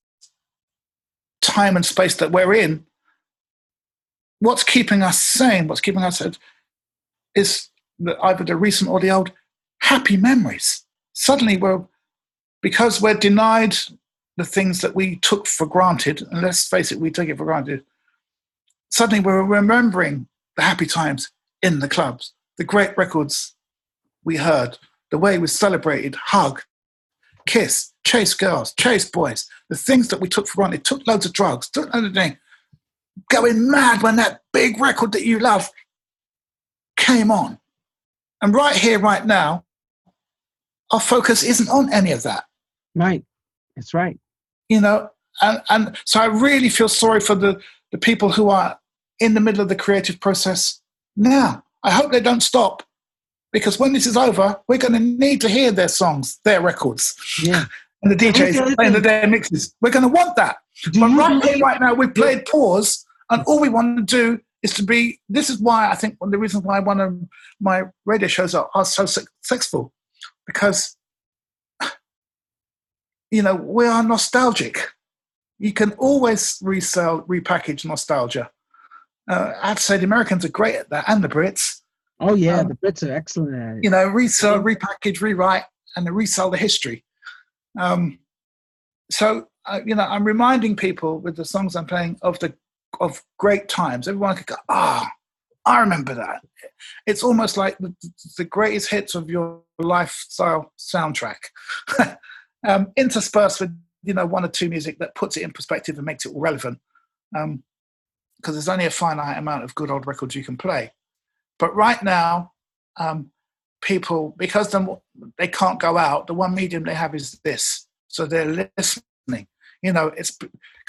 time and space that we're in, what's keeping us sane, what's keeping us is the, either the recent or the old happy memories. Suddenly, we're because we're denied the things that we took for granted, and let's face it, we take it for granted. Suddenly, we're remembering the happy times in the clubs, the great records we heard, the way we celebrated, hug, kiss, chase girls, chase boys, the things that we took for granted, took loads of drugs, took loads of things, going mad when that big record that you love came on. And right here, right now, our focus isn't on any of that Right. That's right. you know and, and so i really feel sorry for the, the people who are in the middle of the creative process now i hope they don't stop because when this is over we're going to need to hear their songs their records Yeah. and the djs playing the thing- their mixes. We're going to want that. Do but right here right now we've played pause and all we want to do is to be this is why i think one of the reasons why one of my radio shows are, are so successful. Because you know we are nostalgic. You can always resell repackage nostalgia. Uh, i'd say the americans are great at that and the brits. Oh yeah, Um, the Brits are excellent at it. you know resell repackage rewrite and resell the history um, so uh, you know i'm reminding people with the songs i'm playing of the of great times. Everyone could go ah i remember that. It's almost like the, the greatest hits of your lifestyle soundtrack. Um, interspersed with you know one or two music that puts it in perspective and makes it relevant because there's only a finite amount of good old records you can play. But right now um, people because them they can't go out the one medium they have is this so they're listening you know it's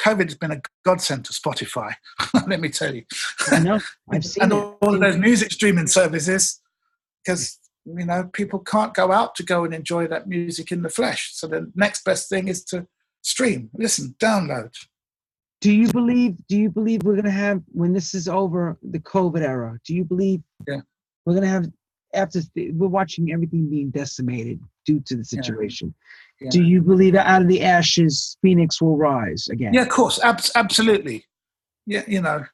covid has been a godsend to spotify let me tell you I know. I've seen and all, all of those music streaming services because you know, people can't go out to go and enjoy that music in the flesh. So the next best thing is to stream, listen, download. Do you believe? Do you believe we're gonna have when this is over the COVID era? Do you believe? Yeah. We're gonna have after we're watching everything being decimated due to the situation. Yeah. Do you believe that out of the ashes, Phoenix will rise again? Yeah, of course, ab- absolutely. Yeah, you know,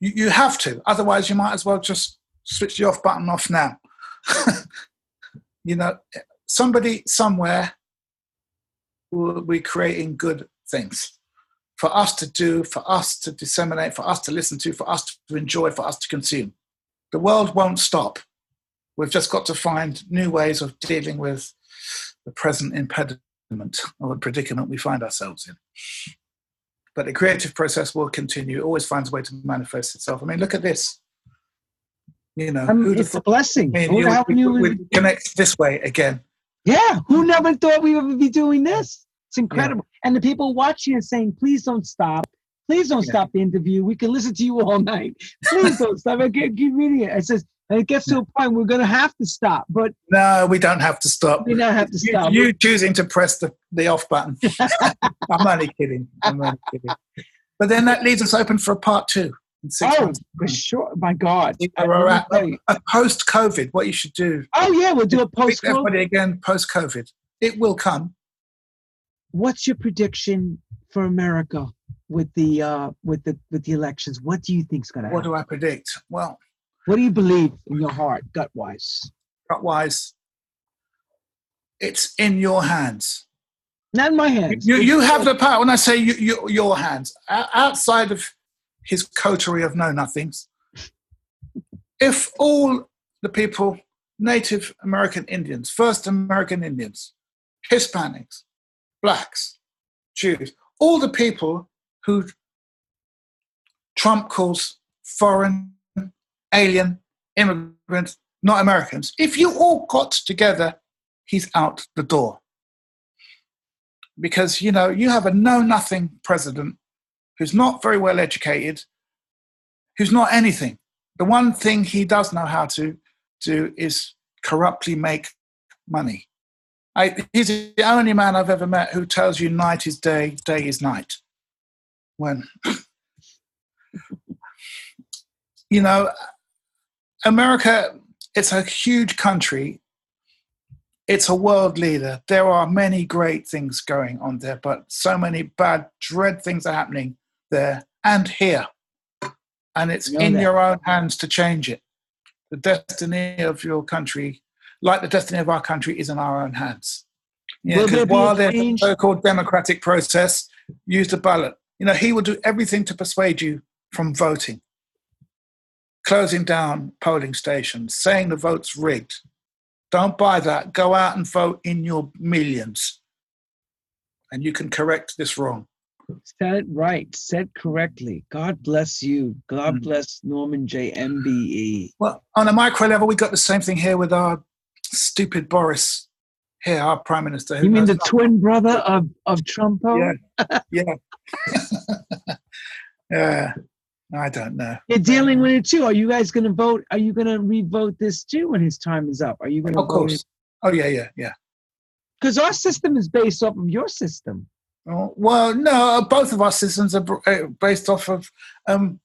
you, you have to. Otherwise, you might as well just switch the off button off now. you know, somebody somewhere will be creating good things for us to do, for us to disseminate, for us to listen to, for us to enjoy, for us to consume. The world won't stop. We've just got to find new ways of dealing with the present impediment or the predicament we find ourselves in. But the creative process will continue. Always finds a way to manifest itself. I mean, look at this. You know, Um, it's a blessing. me and Who- you how would- knew would- we- connect this way again? yeah, who never thought we would be doing this? It's incredible. And the people watching are saying, please don't stop. Please don't Yeah. stop the interview. We can listen to you all night. Please don't stop. I keep keep reading it. It says, and it gets to a point we're going to have to stop, but No, we don't have to stop. we don't have to You- stop. You, choosing to press the, the off button. I'm only kidding. I'm only kidding. But then that leaves us open for a part two in six oh, months. for sure. My God. Yeah, I- we're at- tell. A post COVID, what you should do. Oh, yeah, we'll do a post. Everybody again post COVID. It will come. What's your prediction for America with the uh, with the with the elections? What do you think's going to happen? What happen? do I predict? Well, What do you believe in your heart, gut wise? gut wise, it's in your hands. Not in my hands. You, you have the power. When I say you, you, your hands, outside of his coterie of know nothings, if all the people, Native American Indians, first American Indians, Hispanics, blacks, Jews, all the people who Trump calls foreign, alien, immigrants, not Americans, if you all got together, he's out the door. Because you know you have a know nothing president who's not very well educated who's not anything. The one thing he does know how to do is corruptly make money. I, he's the only man i've ever met who tells you night is day day is night. When you know america it's a huge country it's a world leader. There are many great things going on there, but so many bad, dread things are happening there and here. And it's in that. your own hands to change it. The destiny of your country, like the destiny of our country, is in our own hands. Yeah, there while there's a so-called democratic process, use the ballot. You know, he will do everything to persuade you from voting, closing down polling stations, saying the vote's rigged. Don't buy that. Go out and vote in your millions. And you can correct this wrong. Said it right. Said correctly. God bless you. God Mm. bless Norman Jay. MBE. Well, on a micro level, we got the same thing here with our stupid Boris here, our prime minister. You mean the twin brother of of Trumpo? Yeah. yeah. yeah. I don't know. You're dealing with it too. Are you guys going to vote? Are you going to re-vote this too when his time is up? Are you going to Of course. Oh, yeah, yeah, yeah. Because our system is based off of your system. Oh, well, no, both of our systems are uh, based off of um,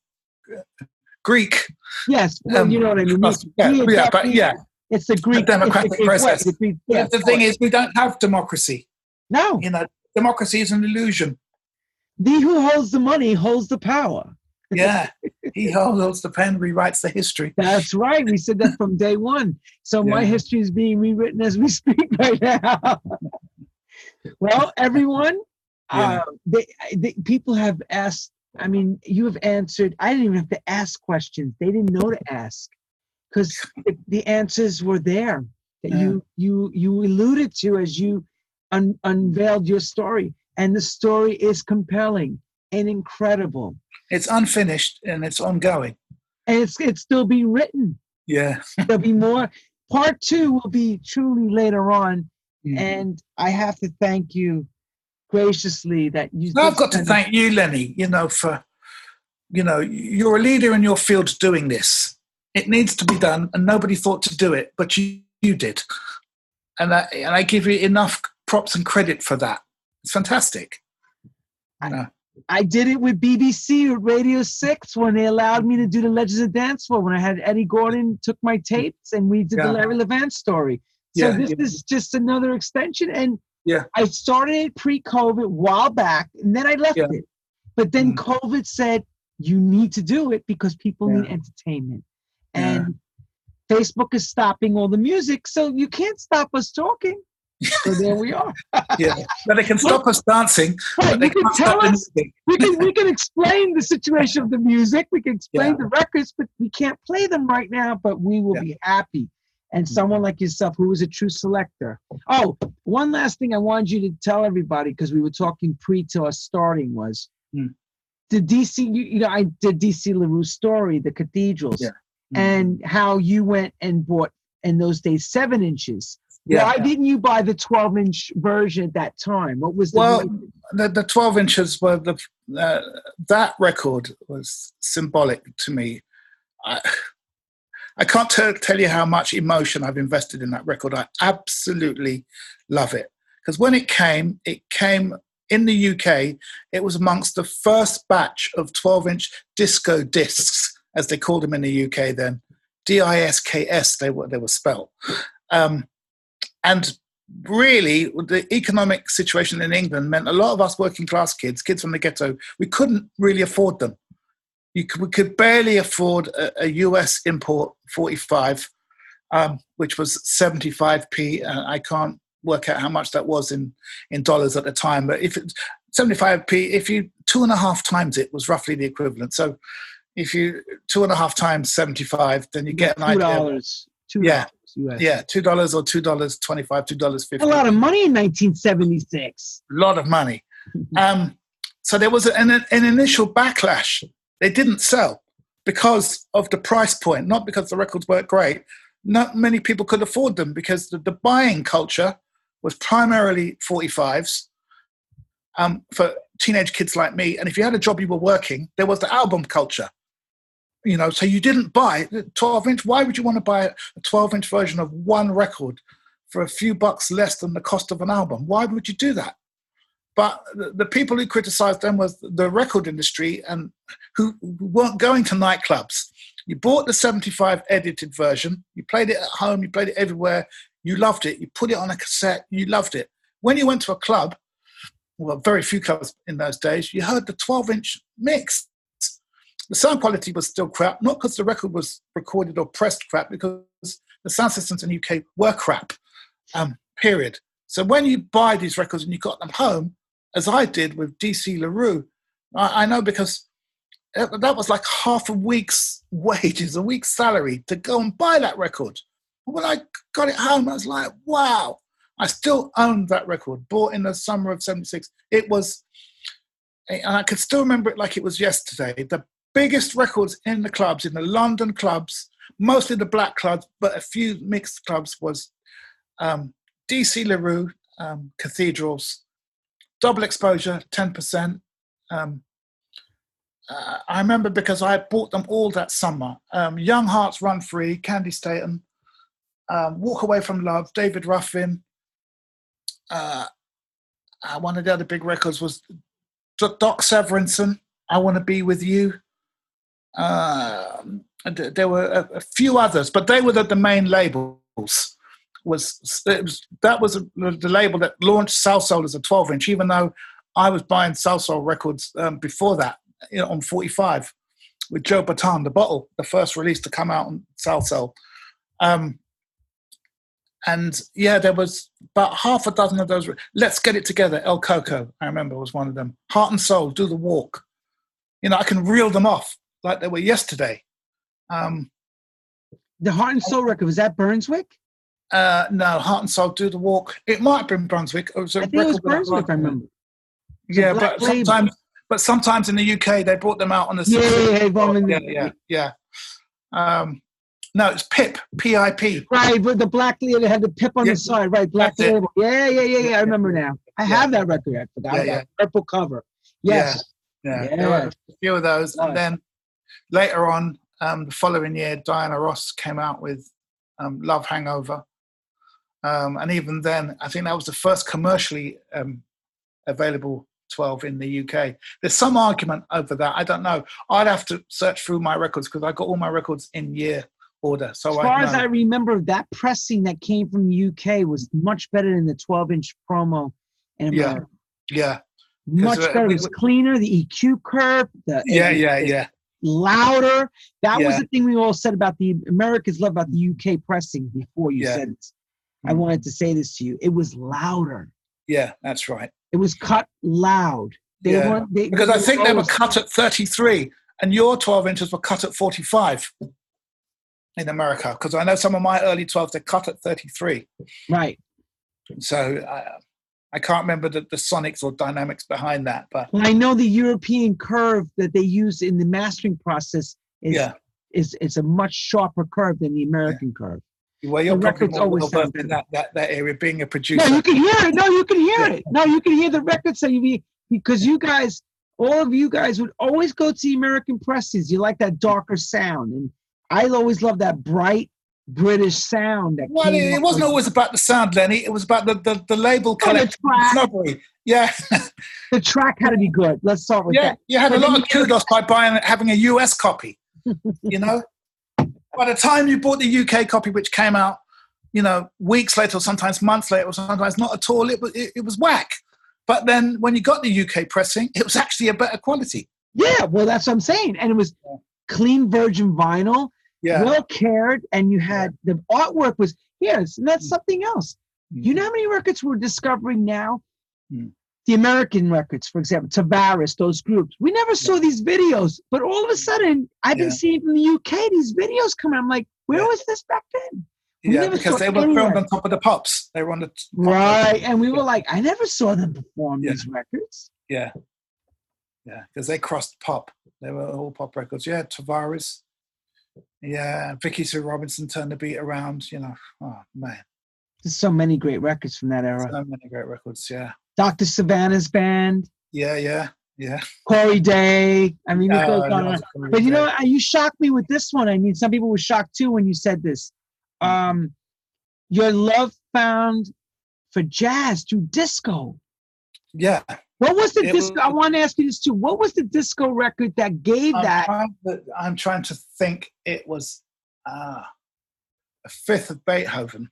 Greek. Yes, well, Um, you know what I mean. us- yeah, yeah, but yeah. it's the Greek democratic the Greek process. the Greek- yeah, the thing is, we don't have democracy. no, You know, democracy is an illusion. the who holds the money holds the power. Yeah, he holds the pen, rewrites the history. That's right. We said that from day one. So my history is being rewritten as we speak right now. well, everyone, Yeah. uh, they, they, people have asked. I mean, you have answered. I didn't even have to ask questions. They didn't know to ask because the, the answers were there that Yeah. you you you alluded to as you un, unveiled your story, and the story is compelling and incredible, It's unfinished and it's ongoing. and it's it's still being written. Yeah. There'll be more. Part two will be truly later on, Mm. and I have to thank you graciously that you. No, I've got to thank you, Lenny, you know, for, you know, you're a leader in your field doing this. It needs to be done, and nobody thought to do it, but you, you did, and I, and I give you enough props and credit for that. It's fantastic. I- know. I did it with BBC Radio 6 when they allowed me to do the Legends of Dance Floor. When I had Eddie Gordon took my tapes and we did Yeah. the Larry Levan story. So Yeah, this yeah. is just another extension. And Yeah. I started it pre-COVID, while back, and then I left it. But then Mm. COVID said you need to do it because people need entertainment, and Facebook is stopping all the music, so you can't stop us talking. So there we are. Yeah, but they can stop us dancing, Right, they you can tell us we can we can explain the situation of the music. We can explain Yeah. the records, but we can't play them right now. But we will Yeah. be happy. And Mm-hmm. someone like yourself, who is a true selector. Oh, one last thing I wanted you to tell everybody because we were talking pre to us starting was Mm. the DC. You, you know, I did DC LaRue story, the cathedrals, Yeah. and how you went and bought in those days seven inches. Yeah. Why didn't you buy the twelve inch version at that time? What was the Well, reason? the, the 12 inches were the uh, that record was symbolic to me i, I can't tell tell you how much emotion i've invested in that record i absolutely love it because when it came it came in the uk it was amongst the first batch of 12 inch disco discs as they called them in the uk then d-i-s-k-s they were they were spelled um, and really the economic situation in England meant a lot of us working class kids, kids from the ghetto, we couldn't really afford them. You could, we could barely afford a, a US import 45, um, which was 75p. Uh, I can't work out how much that was in, in dollars at the time, but if it's 75p, if you two and a half times it was roughly the equivalent. So if you two and a half times 75, then you get an two idea. dollars. Two Yeah. US. Yeah, two dollars or two dollars twenty-five, two dollars fifty. a lot of money in 1976. A lot of money. Um, so there was an, an initial backlash. They didn't sell because of the price point, not because the records weren't great. Not many people could afford them because the, the buying culture was primarily 45s um, for teenage kids like me. And if you had a job you were working, there was the album culture. You know, so you didn't buy 12 inch. Why would you want to buy a 12 inch version of one record for a few bucks less than the cost of an album? Why would you do that? But the, the people who criticized them was the record industry and who weren't going to nightclubs. You bought the 75 edited version, you played it at home, you played it everywhere, you loved it, you put it on a cassette, you loved it. When you went to a club, well, very few clubs in those days, you heard the 12 inch mix. The sound quality was still crap, not because the record was recorded or pressed crap, because the sound systems in the UK were crap, um, period. So when you buy these records and you got them home, as I did with DC LaRue, I, I know because that was like half a week's wages, a week's salary to go and buy that record. When I got it home, I was like, wow. I still owned that record, bought in the summer of 76. It was, and I can still remember it like it was yesterday. The biggest records in the clubs, in the London clubs, mostly the black clubs, but a few mixed clubs, was um, DC LaRue, um, Cathedrals, Double Exposure, 10%. Um, uh, I remember because I bought them all that summer. Um, Young Hearts Run Free, Candi Staton, um, Walk Away from Love, David Ruffin. Uh, uh, one of the other big records was Doc Severinsen, I Want to Be With You. Um, there were a, a few others, but they were the, the main labels. Was, was that was the label that launched Salsoul as a 12 inch, even though I was buying Salsoul records um, before that you know, on 45 with Joe Bataan, the bottle, the first release to come out on Salsoul. Um, and yeah, there was about half a dozen of those. Let's get it together. El Coco, I remember, was one of them. Heart and Soul, Do the Walk. You know, I can reel them off like they were yesterday. Um, The Heart and Soul record was that Brunswick? uh, no, Heart and Soul, Do the Walk. It might have been Brunswick. It was a I think it was record that I Brunswick. I remember. Yeah, but Label. sometimes, but sometimes in the UK they brought them out on the Yeah, yeah, yeah, yeah, yeah, yeah. Um, no, it's PIP, P-I-P. Right, but the black label had the pip on Yeah, the side, right? Black that's label. Yeah, yeah, yeah, yeah. I remember now. I have that record. I forgot Yeah, yeah. Purple cover. Yes. Yeah, Yeah. there were a few of those, Nice. and then later on, um, the following year, Diana Ross came out with um, "Love Hangover," Um, and even then, I think that was the first commercially um, available 12 in the UK. There's some argument over that. I don't know. I'd have to search through my records because I got all my records in year order. So as far I as I remember, that pressing that came from the UK was much better than the 12 inch promo in Yeah. Yeah, Much uh, better. It was cleaner. The EQ curve. The, yeah, yeah, it- yeah, Louder. That was the thing we all said about the Americans love about the UK pressing before you Yeah. said this. I Mm. wanted to say this to you. It was louder. yeah. That's right. It was cut loud. They Yeah. weren't they, Because I think they were cut at 33, and your 12 inches were cut at 45 in America. Because I know some of my early 12s they cut at 33. right. So I, I can't remember the, the sonics or dynamics behind that, but Well, I know the European curve that they use in the mastering process is yeah. is is a much sharper curve than the American curve. Well, you're The probably records more always well in that, that, that area, being a producer. No, you can hear it. No, you can hear Yeah. it. No, you can hear the records that you be because you guys, all of you guys, would always go to the American presses. You like that darker sound, and I always love that bright British sound. That Well, it, it wasn't always about the sound, Lenny. It was about the, the, the label Oh, the track. snobbery. Yeah, the track had to be good. Let's start with yeah. that. You had a lot of kudos by buying having a US copy. You know, by the time you bought the UK copy, which came out, you know, weeks later, or sometimes months later, or sometimes not at all, it was it, it was whack. But then when you got the UK pressing, it was actually a better quality. Yeah, well, that's what I'm saying. And it was clean virgin vinyl, Yeah, well cared, and you had the artwork was yes, and that's Mm. something else. You know how many records we're discovering now? Mm. The American records, for example, Tavares, those groups. We never saw these videos, but all of a sudden, I've been seeing from the UK these videos coming. I'm like, where Yeah. was this back then? we yeah, because they were filmed on top of the pops. They were on the Right. And we were like, I never saw them perform Yeah. these records. Yeah. Yeah, because they crossed pop. They were all pop records. Yeah, Tavares. Yeah, Vicki Sue Robinson turned the beat around. You know, oh man, There's so many great records from that era. so many great records. Yeah, Dr. Savannah's band, yeah, yeah, yeah. Cory Daye. I mean, it goes Oh, on. no, and on. it's gonna be But you know, you shocked me with this one. I mean, some people were shocked too when you said this. Um, your love found for jazz through disco. Yeah. What was the It disco? was- I want to ask you this too. What was the disco record that gave I'm that? trying, to, I'm trying to think. It was uh, a fifth of Beethoven.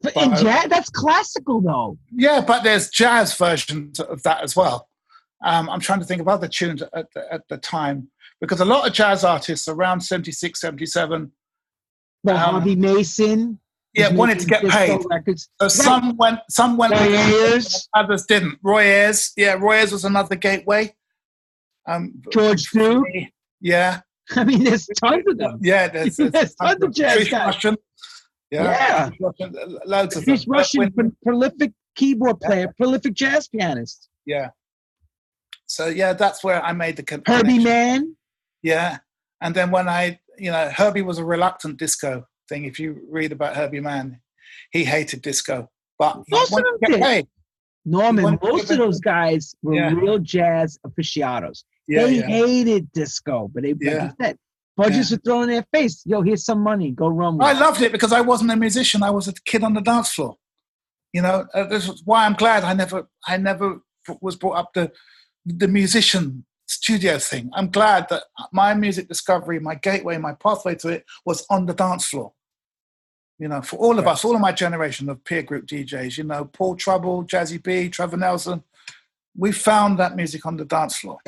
But in jazz, that's classical though. Yeah, but there's jazz versions of that as well. Um, I'm trying to think of other tunes at the, at the time because a lot of jazz artists around 76, 77, The Um, Harvey Mason. Yeah, wanted to get paid. Records. So some went, some went, Ayers, others didn't. Roy Ayers, yeah, Roy Ayers was another gateway. Um, George Duke. yeah, I mean, there's tons of them. yeah. There's, there's, There's tons of jazz. Rushen, yeah, Yeah. Rushen, loads of. He's But Rushen, when- prolific keyboard player, prolific jazz pianist. yeah. So yeah, that's where I made the con- Herbie connection. Mann. Yeah. And then when I, you know, Herbie was a reluctant disco thing. If you read about Herbie Mann, he hated disco, but Most of them did. Norman, most of those guys were Yeah. real jazz aficionados. Yeah, they yeah. hated disco, but they, like Yeah. said, budgets were thrown in their face. Yo, here's some money. Go run with I loved it because I wasn't a musician. I was a kid on the dance floor. You know, uh, this is why I'm glad I never, I never was brought up the, the musician studio thing. I'm glad that my music discovery, my gateway, my pathway to it was on the dance floor. You know, for all of us, all of my generation of peer group DJs, you know, Paul Trouble, Jazzy B, Trevor Nelson, we found that music on the dance floor.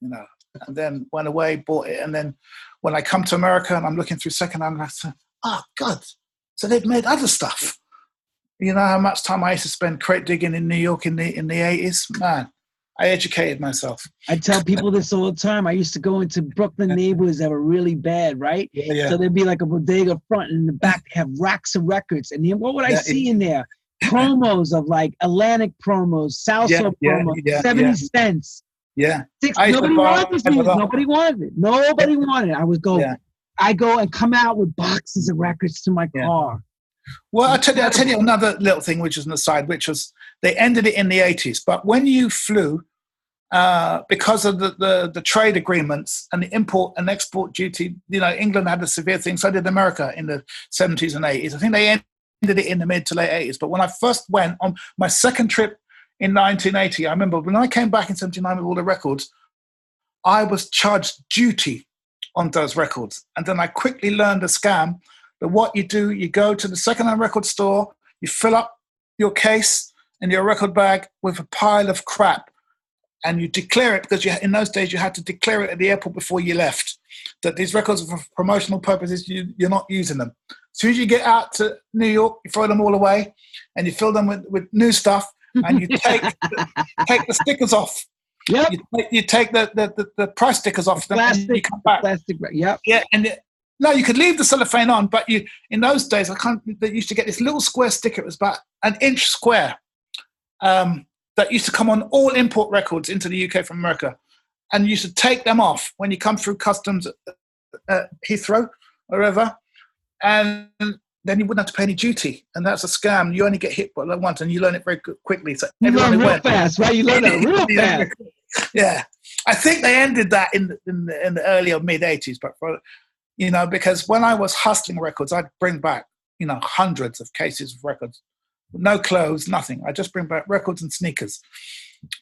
You know, and then went away, bought it, and then when I come to America and I'm looking through secondhand, I say, oh ah, God, so they've made other stuff. You know how much time I used to spend crate digging in New York in the in the eighties? Man, I educated myself. I tell people this all the time. I used to go into Brooklyn neighborhoods that were really bad, right? Yeah, yeah. So there'd be like a bodega front, and in the back they have racks of records. And then what would I Yeah, see in there? Promos of like Atlantic promos, Salsa promos, yeah, 70 yeah. cents. yeah. Six, I used to nobody wanted this music. Nobody wanted it. Nobody wanted it. I would go. I go and come out with boxes of records to my car. Well, I'll tell, you, I'll tell you another little thing, which is an aside, which was they ended it in the 80s. But when you flew, uh, because of the, the, the trade agreements and the import and export duty, you know, England had a severe thing, so did America in the 70s and 80s. I think they ended it in the mid to late 80s. But when I first went on my second trip in 1980, I remember when I came back in 79 with all the records, I was charged duty on those records. And then I quickly learned a scam that what you do, you go to the secondhand record store, you fill up your case and your record bag with a pile of crap and you declare it because you, in those days you had to declare it at the airport before you left that these records are for promotional purposes you, you're not using them as soon as you get out to new york you throw them all away and you fill them with, with new stuff and you take take the stickers off Yep. you take, you take the, the, the, the price stickers off them and you Plastic, come back plastic. Yep. yeah, and it, no, you could leave the cellophane on, but you in those days, I can't. They used to get this little square sticker. It was about an inch square. Um, that used to come on all import records into the UK from America, and you used to take them off when you come through customs at, at Heathrow, wherever, and then you wouldn't have to pay any duty. And that's a scam. You only get hit by it once, and you learn it very quickly. So You everyone learn real went- fast, right? You learn that real Yeah. fast. yeah, I think they ended that in the, in the, in the early or mid '80s, but for you know, because when I was hustling records, I'd bring back you know hundreds of cases of records, no clothes, nothing. I just bring back records and sneakers,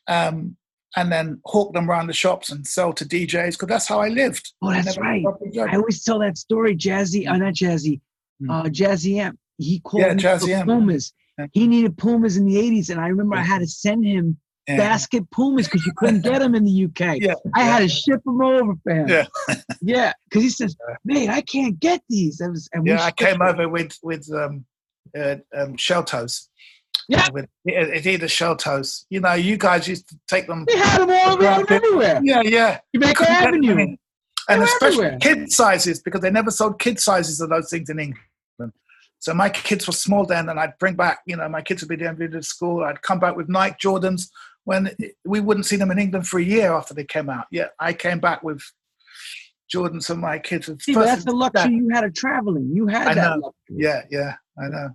um, and then hawk them around the shops and sell to DJs because that's how I lived. Oh, that's never right. got a job. I always tell that story. Jazzy, uh, not Jazzy, Mm. uh, Jazzy M. He called Yeah, me Jazzy for M. Pumas. Yeah. He needed Pumas in the '80s, and I remember I had to send him Yeah. basket Pumas because you couldn't get them in the UK. Yeah, I had to ship them over for him. Yeah. yeah, because he says, Yeah. "Mate, I can't get these." I was, and we Yeah, I came them. over with with um, uh, um, shell toes. Yeah. with Adidas shell toes. You know, you guys used to take them. They had them all around everywhere. Yeah, yeah. Jamaica couldn't get them Avenue. and They're especially everywhere. kid sizes because they never sold kid sizes of those things in England. So my kids were small then, and I'd bring back, you know, my kids would be doing to school. I'd come back with Nike Jordans when we wouldn't see them in England for a year after they came out. Yeah, I came back with Jordans for my kids. See, that's the luxury you had of traveling. You had I that know. luxury. Yeah, yeah, I know.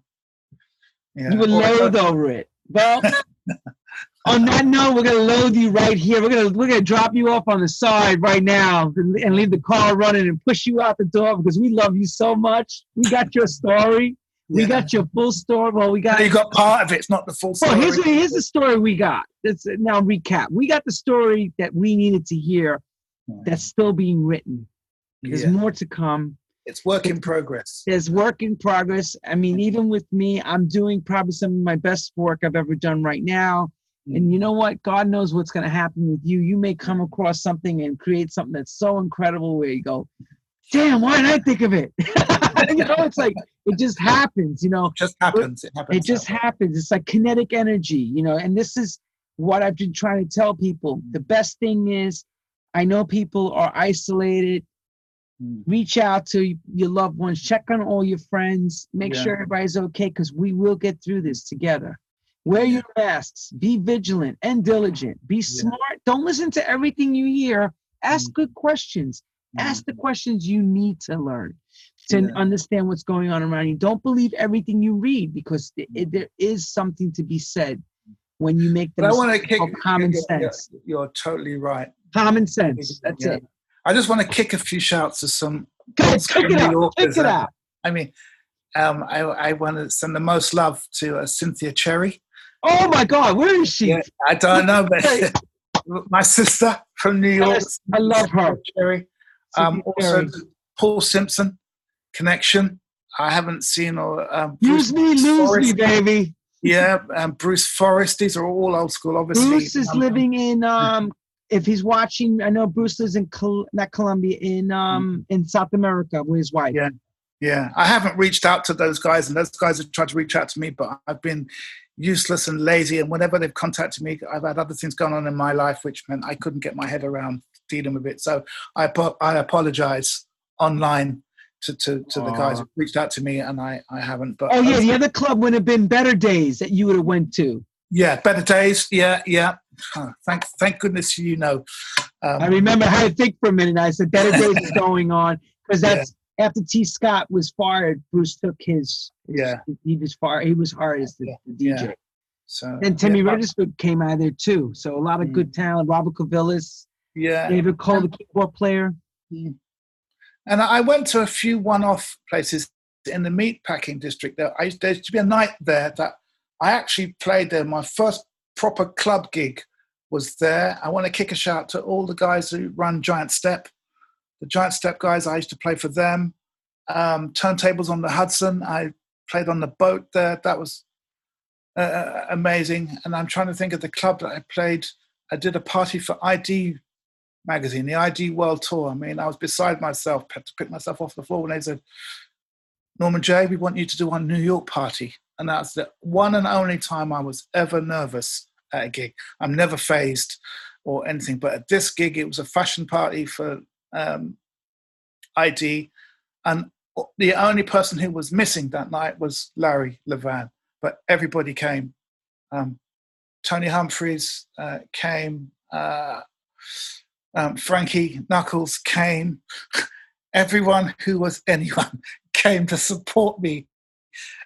Yeah. You would Or- loathe over it. Well, on that note, we're gonna load you right here. We're gonna we're gonna drop you off on the side right now and and leave the car running and push you out the door because we love you so much. We got your story. We Yeah. got your full story. Well, we got. you got part of it. It's not the full story. Well, here's here's the story we got. Let's now recap. We got the story that we needed to hear. Hmm. That's still being written. There's Yeah. more to come. It's work in progress. there's work in progress. I mean, mm-hmm. even with me, I'm doing probably some of my best work I've ever done right now. And mm-hmm. you know what? God knows what's going to happen with you. You may come across something and create something that's so incredible where you go, damn, why didn't I think of it? you know, it's like, it just happens, you know, It just happens. It happens. it just happens. It's like kinetic energy, you know, and this is what I've been trying to tell people. The best thing is, I know people are isolated. Mm. reach out to your loved ones, check on all your friends, make Yeah. sure everybody's okay because we will get through this together. Wear your masks, be vigilant and diligent, be smart. Don't listen to everything you hear. Ask Mm. good questions. Ask the mm. questions you need to learn to Yeah. understand what's going on around you. Don't believe everything you read because it, mm. it- there is something to be said when you make the I want to kick. common you're- you're- sense. You're, totally right. Common sense. That's Yeah. it. I just want to kick a few shouts to some. Go, old take school it New out. Yorkers, it out. I mean, um, I, I want to send the most love to uh, Cynthia Cherry. Oh my God, where is she? Yeah, I don't know, but my sister from New York. Yes, I love her. Cherry. Um, also, Paul Simpson connection. I haven't seen or um, Use me, lose me, baby. Yeah, um, Bruce Forest. These are all old school, obviously. Bruce is Um, living in um if he's watching, I know Bruce lives in Col- not Colombia, in um in South America with his wife. Yeah. Yeah, I haven't reached out to those guys, and those guys have tried to reach out to me, but I've been useless and lazy. And whenever they've contacted me, I've had other things going on in my life, which meant I couldn't get my head around dealing with it. So I apo- I apologize online to, to, to the guys who reached out to me, and I, I haven't. But Oh yeah, the other club would have been Better Days that you would have went to. Yeah, better days. Yeah, yeah. Huh, Thank thank goodness you know. Um, I remember I had to think for a minute. I said Better Days is going on because that's after Tee Scott was fired. Bruce took his. Yeah. he was fired. He was hired as the, the DJ. Yeah. so And Timmy yeah, Regisford came out of there too. So a lot of Mm. good talent. Robert Clivillés, yeah, David Cole, the keyboard player. And I went to a few one-off places in the meat packing district. There, I, there used to be a night there that I actually played there. My first proper club gig was there. I want to kick a shout to all the guys who run Giant Step. The Giant Step guys, I used to play for them. Um, turntables on the Hudson. I played on the boat there. That was uh, uh amazing. And I'm trying to think of the club that I played. I did a party for ID magazine, the ID World Tour. I mean, I was beside myself, had to pick myself off the floor when they said, Norman Jay, we want you to do our New York party. And that's the one and only time I was ever nervous at a gig. I'm never phased or anything, but at this gig, it was a fashion party for um, ID. And the only person who was missing that night was Larry Levan, but everybody came. Um, Tony Humphries uh, came. Uh, um, Frankie Knuckles came. Everyone who was anyone came to support me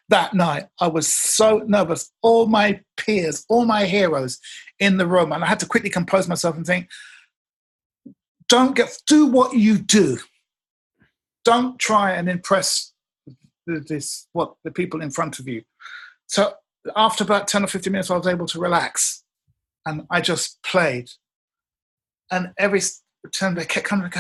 that night. I was so nervous. All my peers, all my heroes in the room, and I had to quickly compose myself and think, don't get do what you do. Don't try and impress this what the people in front of you. So after about 10 or 15 minutes, I was able to relax and I just played. And every time they kept coming,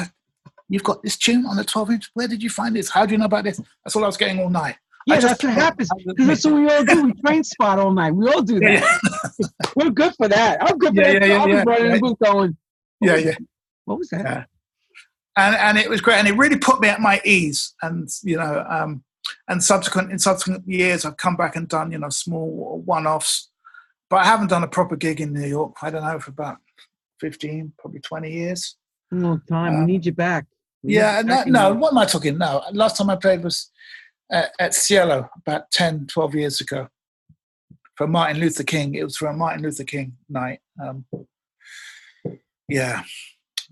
You've got this tune on the 12 inch. Where did you find this? How do you know about this? That's all I was getting all night. Yeah, that's what happens. Because that's what we all do. We train spot all night. We all do that. Yeah. We're good for that. I'm good for yeah, that. Yeah, I'll yeah, be running yeah. the booth going. Yeah, yeah. What was that? Yeah. And and it was great, and it really put me at my ease. And you know, um, and subsequent in subsequent years, I've come back and done you know small one-offs, but I haven't done a proper gig in New York. I don't know for about fifteen, probably twenty years. A long time. Um, we need you back. Yeah, no, no. What am I talking? No, last time I played was at, at Cielo about 10, 12 years ago for Martin Luther King. It was for a Martin Luther King night. Um, yeah,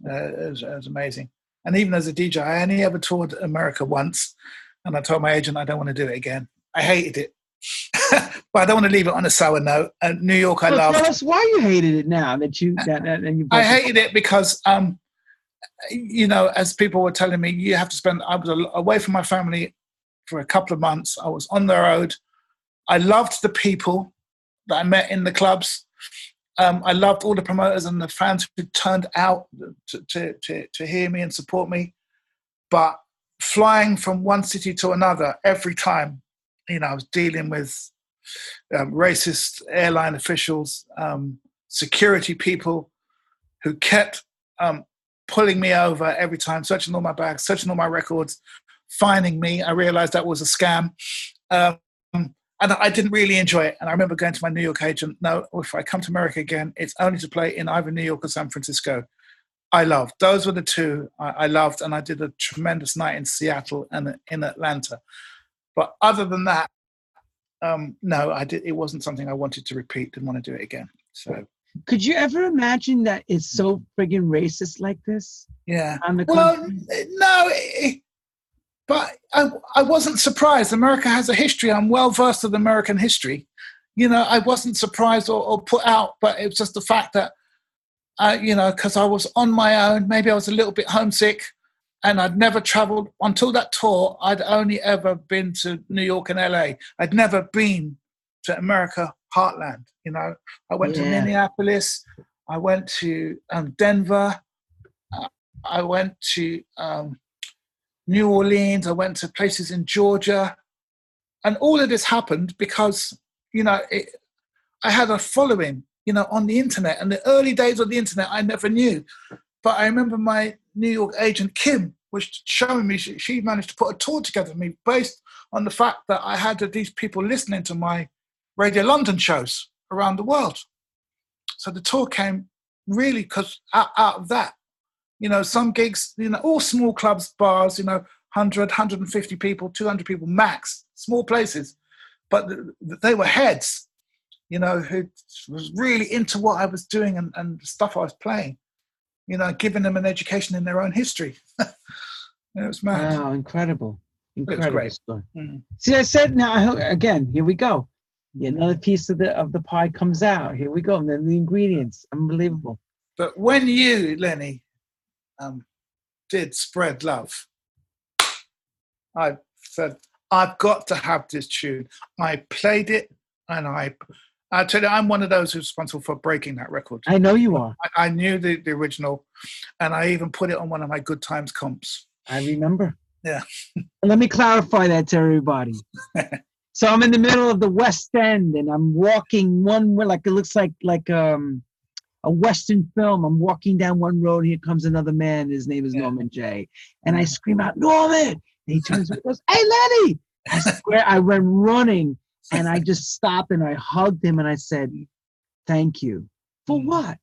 uh, it, was, it was amazing. And even as a DJ, I only ever toured America once, and I told my agent I don't want to do it again. I hated it. but I don't want to leave it on a sour note. Uh, New York, I well, loved. Tell us why you hated it now that you that, that and you. I hated it because, um, you know, as people were telling me, you have to spend. I was away from my family for a couple of months. I was on the road. I loved the people that I met in the clubs. Um, I loved all the promoters and the fans who turned out to, to, to, to hear me and support me. But flying from one city to another every time, you know, I was dealing with um, racist airline officials, um, security people who kept um, pulling me over every time, searching all my bags, searching all my records, finding me. I realized that was a scam. Um, and I didn't really enjoy it. And I remember going to my New York agent, no, if I come to America again, it's only to play in either New York or San Francisco. I loved. Those were the two I, loved. And I did a tremendous night in Seattle and in Atlanta. But other than that, um, no, I did. It wasn't something I wanted to repeat. Didn't want to do it again. So, could you ever imagine that it's so friggin' racist like this? Yeah. well, no, it, but I, I wasn't surprised. America has a history. I'm well versed in American history. You know, I wasn't surprised or, or put out, but it was just the fact that, uh, you know, because I was on my own. Maybe I was a little bit homesick and I'd never traveled until that tour. I'd only ever been to New York and LA. I'd never been to America heartland. You know, I went yeah. to Minneapolis. I went to um, Denver. Uh, I went to um, New Orleans, I went to places in Georgia. And all of this happened because, you know, it, I had a following, you know, on the internet. And the early days of the internet, I never knew. But I remember my New York agent, Kim, was showing me she, she managed to put a tour together for me based on the fact that I had these people listening to my Radio London shows around the world. So the tour came really because out, out of that you know, some gigs, you know, all small clubs, bars, you know, 100, 150 people, 200 people max, small places. But they were heads, you know, who was really into what I was doing and, and the stuff I was playing, you know, giving them an education in their own history. it was mad. Wow, incredible. Incredible great. story. Mm. See, I said now again, here we go. Yeah, another piece of the of the pie comes out. Here we go. And then the ingredients. Unbelievable. But when you, Lenny, um, did spread love. I said, I've got to have this tune. I played it, and I, I tell you, I'm one of those who's responsible for breaking that record. I know you are. I, I knew the, the original, and I even put it on one of my Good Times comps. I remember. Yeah. Let me clarify that to everybody. so I'm in the middle of the West End, and I'm walking one way, like it looks like like um a Western film. I'm walking down one road. Here comes another man. His name is Yeah. Norman Jay. And I scream out, Norman! And he turns and goes, Hey, Lenny! I swear I went running and I just stopped and I hugged him and I said, Thank you. For Mm. what?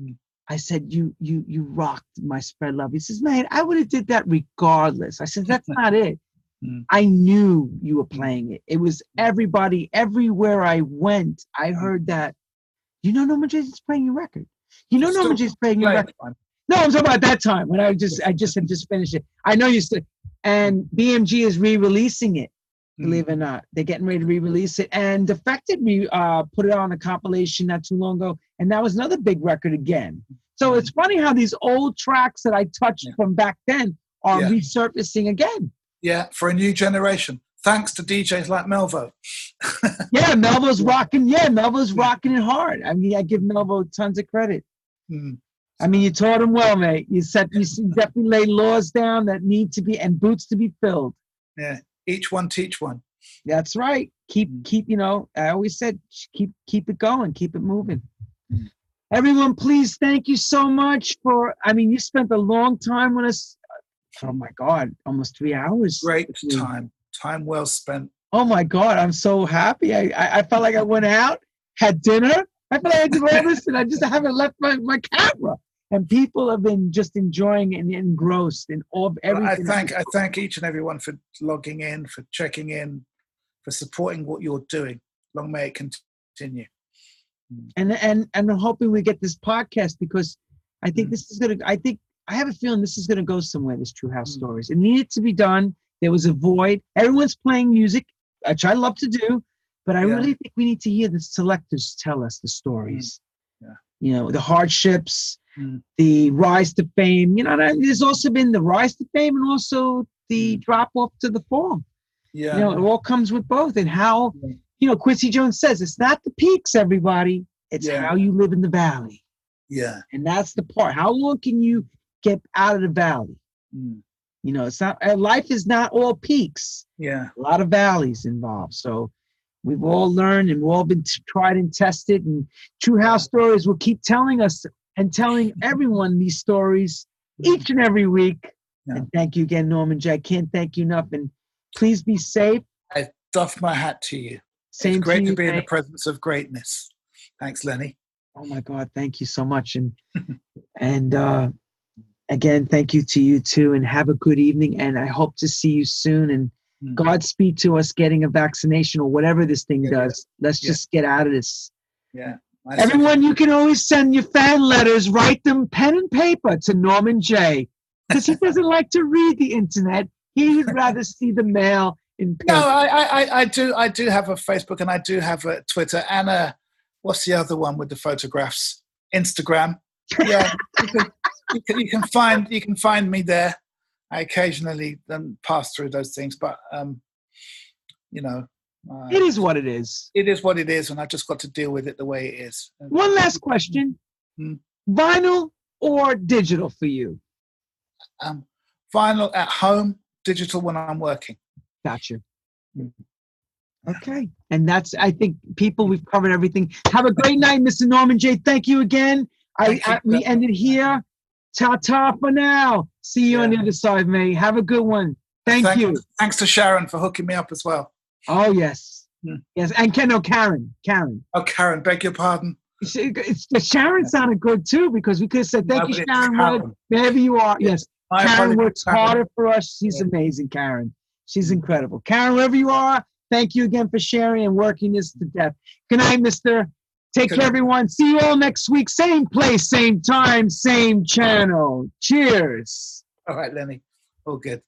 Mm. I said, You you you rocked my spread love. He says, Man, I would have did that regardless. I said, That's not it. Mm. I knew you were playing it. It was everybody, everywhere I went, I Mm. heard that. You know Norman Jason's playing your record. You know Norma Jason's playing your record. No, I'm talking about that time when I just I just had just finished it. I know you said and BMG is re-releasing it, believe it or not. They're getting ready to re-release it. And Defected me uh put it on a compilation not too long ago, and that was another big record again. So it's funny how these old tracks that I touched Yeah. from back then are Yeah. resurfacing again. Yeah, for a new generation. Thanks to DJs like Melvo. Yeah, Melvo's rocking. Yeah, Melvo's rocking it hard. I mean, I give Melvo tons of credit. Mm. I mean, you taught him well, mate. You set, you definitely lay laws down that need to be and boots to be filled. Yeah, each one teach one. That's right. Keep, Mm. keep. You know, I always said, keep, keep it going, keep it moving. Mm. Everyone, please, thank you so much for. I mean, you spent a long time with us. Oh my God, almost three hours. Great time. Time well spent. Oh my God, I'm so happy. I, I, I felt like I went out, had dinner. I felt like I did all this and I just haven't left my, my camera. And people have been just enjoying and engrossed in all Well, everything. I thank I thank each and everyone for logging in, for checking in, for supporting what you're doing. Long may it continue. and and and I'm hoping we get this podcast because I think Mm. this is gonna. I think I have a feeling this is gonna go somewhere. This True House Mm. Stories. It needed to be done. There was a void. Everyone's playing music, which I love to do, but I Yeah. really think we need to hear the selectors tell us the stories. Yeah. You know, the hardships, Mm. the rise to fame. You know, there's also been the rise to fame and also the Mm. drop off to the fall. Yeah. You know, it all comes with both. And how, Yeah. you know, Quincy Jones says it's not the peaks, everybody. It's Yeah. how you live in the valley. yeah. And that's the part. How long can you get out of the valley? Mm. You know, it's not uh, life is not all peaks. Yeah. A lot of valleys involved. So we've all learned and we've all been t- tried and tested. And True House Stories will keep telling us and telling everyone these stories each and every week. Yeah. And thank you again, Norman Jay. I can't thank you enough. And please be safe. I doff my hat to you. Same it's great to, to, you, be in the presence of greatness. Thanks, Lenny. Oh my God, thank you so much. And and uh again, thank you to you too, and have a good evening. And I hope to see you soon. And Mm. Godspeed to us getting a vaccination or whatever this thing Yeah, yeah. does. Let's Yeah. just get out of this. Yeah. Everyone, you can always send your fan letters, write them pen and paper to Norman Jay. Because he doesn't like to read the internet. He would rather see the mail in No, paper. I, I, I- I do. I do have a Facebook and I do have a Twitter and a what's the other one with the photographs? Instagram. Yeah, you can, you can, you can find you can find me there. I occasionally um, pass through those things, but um, you know, uh, It is what it is. it is what it is, and I've just got to deal with it the way it is. One last question Hmm. vinyl or digital for you? Um, vinyl at home, digital when I'm working. Gotcha. Mm. Okay. And that's, I think, people, we've covered everything. Have a great night, Mr. Norman Jay. Thank you again. I, I We end it here. Ta ta for now. See you on the other side, mate. Have a good one. Thank you. Thanks to Sharon for hooking me up as well. Oh, yes. Hmm. Yes. And Ken, no, Karen. Karen. Oh, Karen, beg your pardon. The Sharon sounded good too because we could have said, Thank No, you, Sharon. Karen. Wherever you are. Yes. My Karen works Karen. harder for us. She's Yeah. amazing, Karen. She's incredible. Karen, wherever you are, thank you again for sharing and working this to death. Good night, mister. Take care, everyone. See you all next week. Same place, same time, same channel. Cheers. All right, Lenny. All good.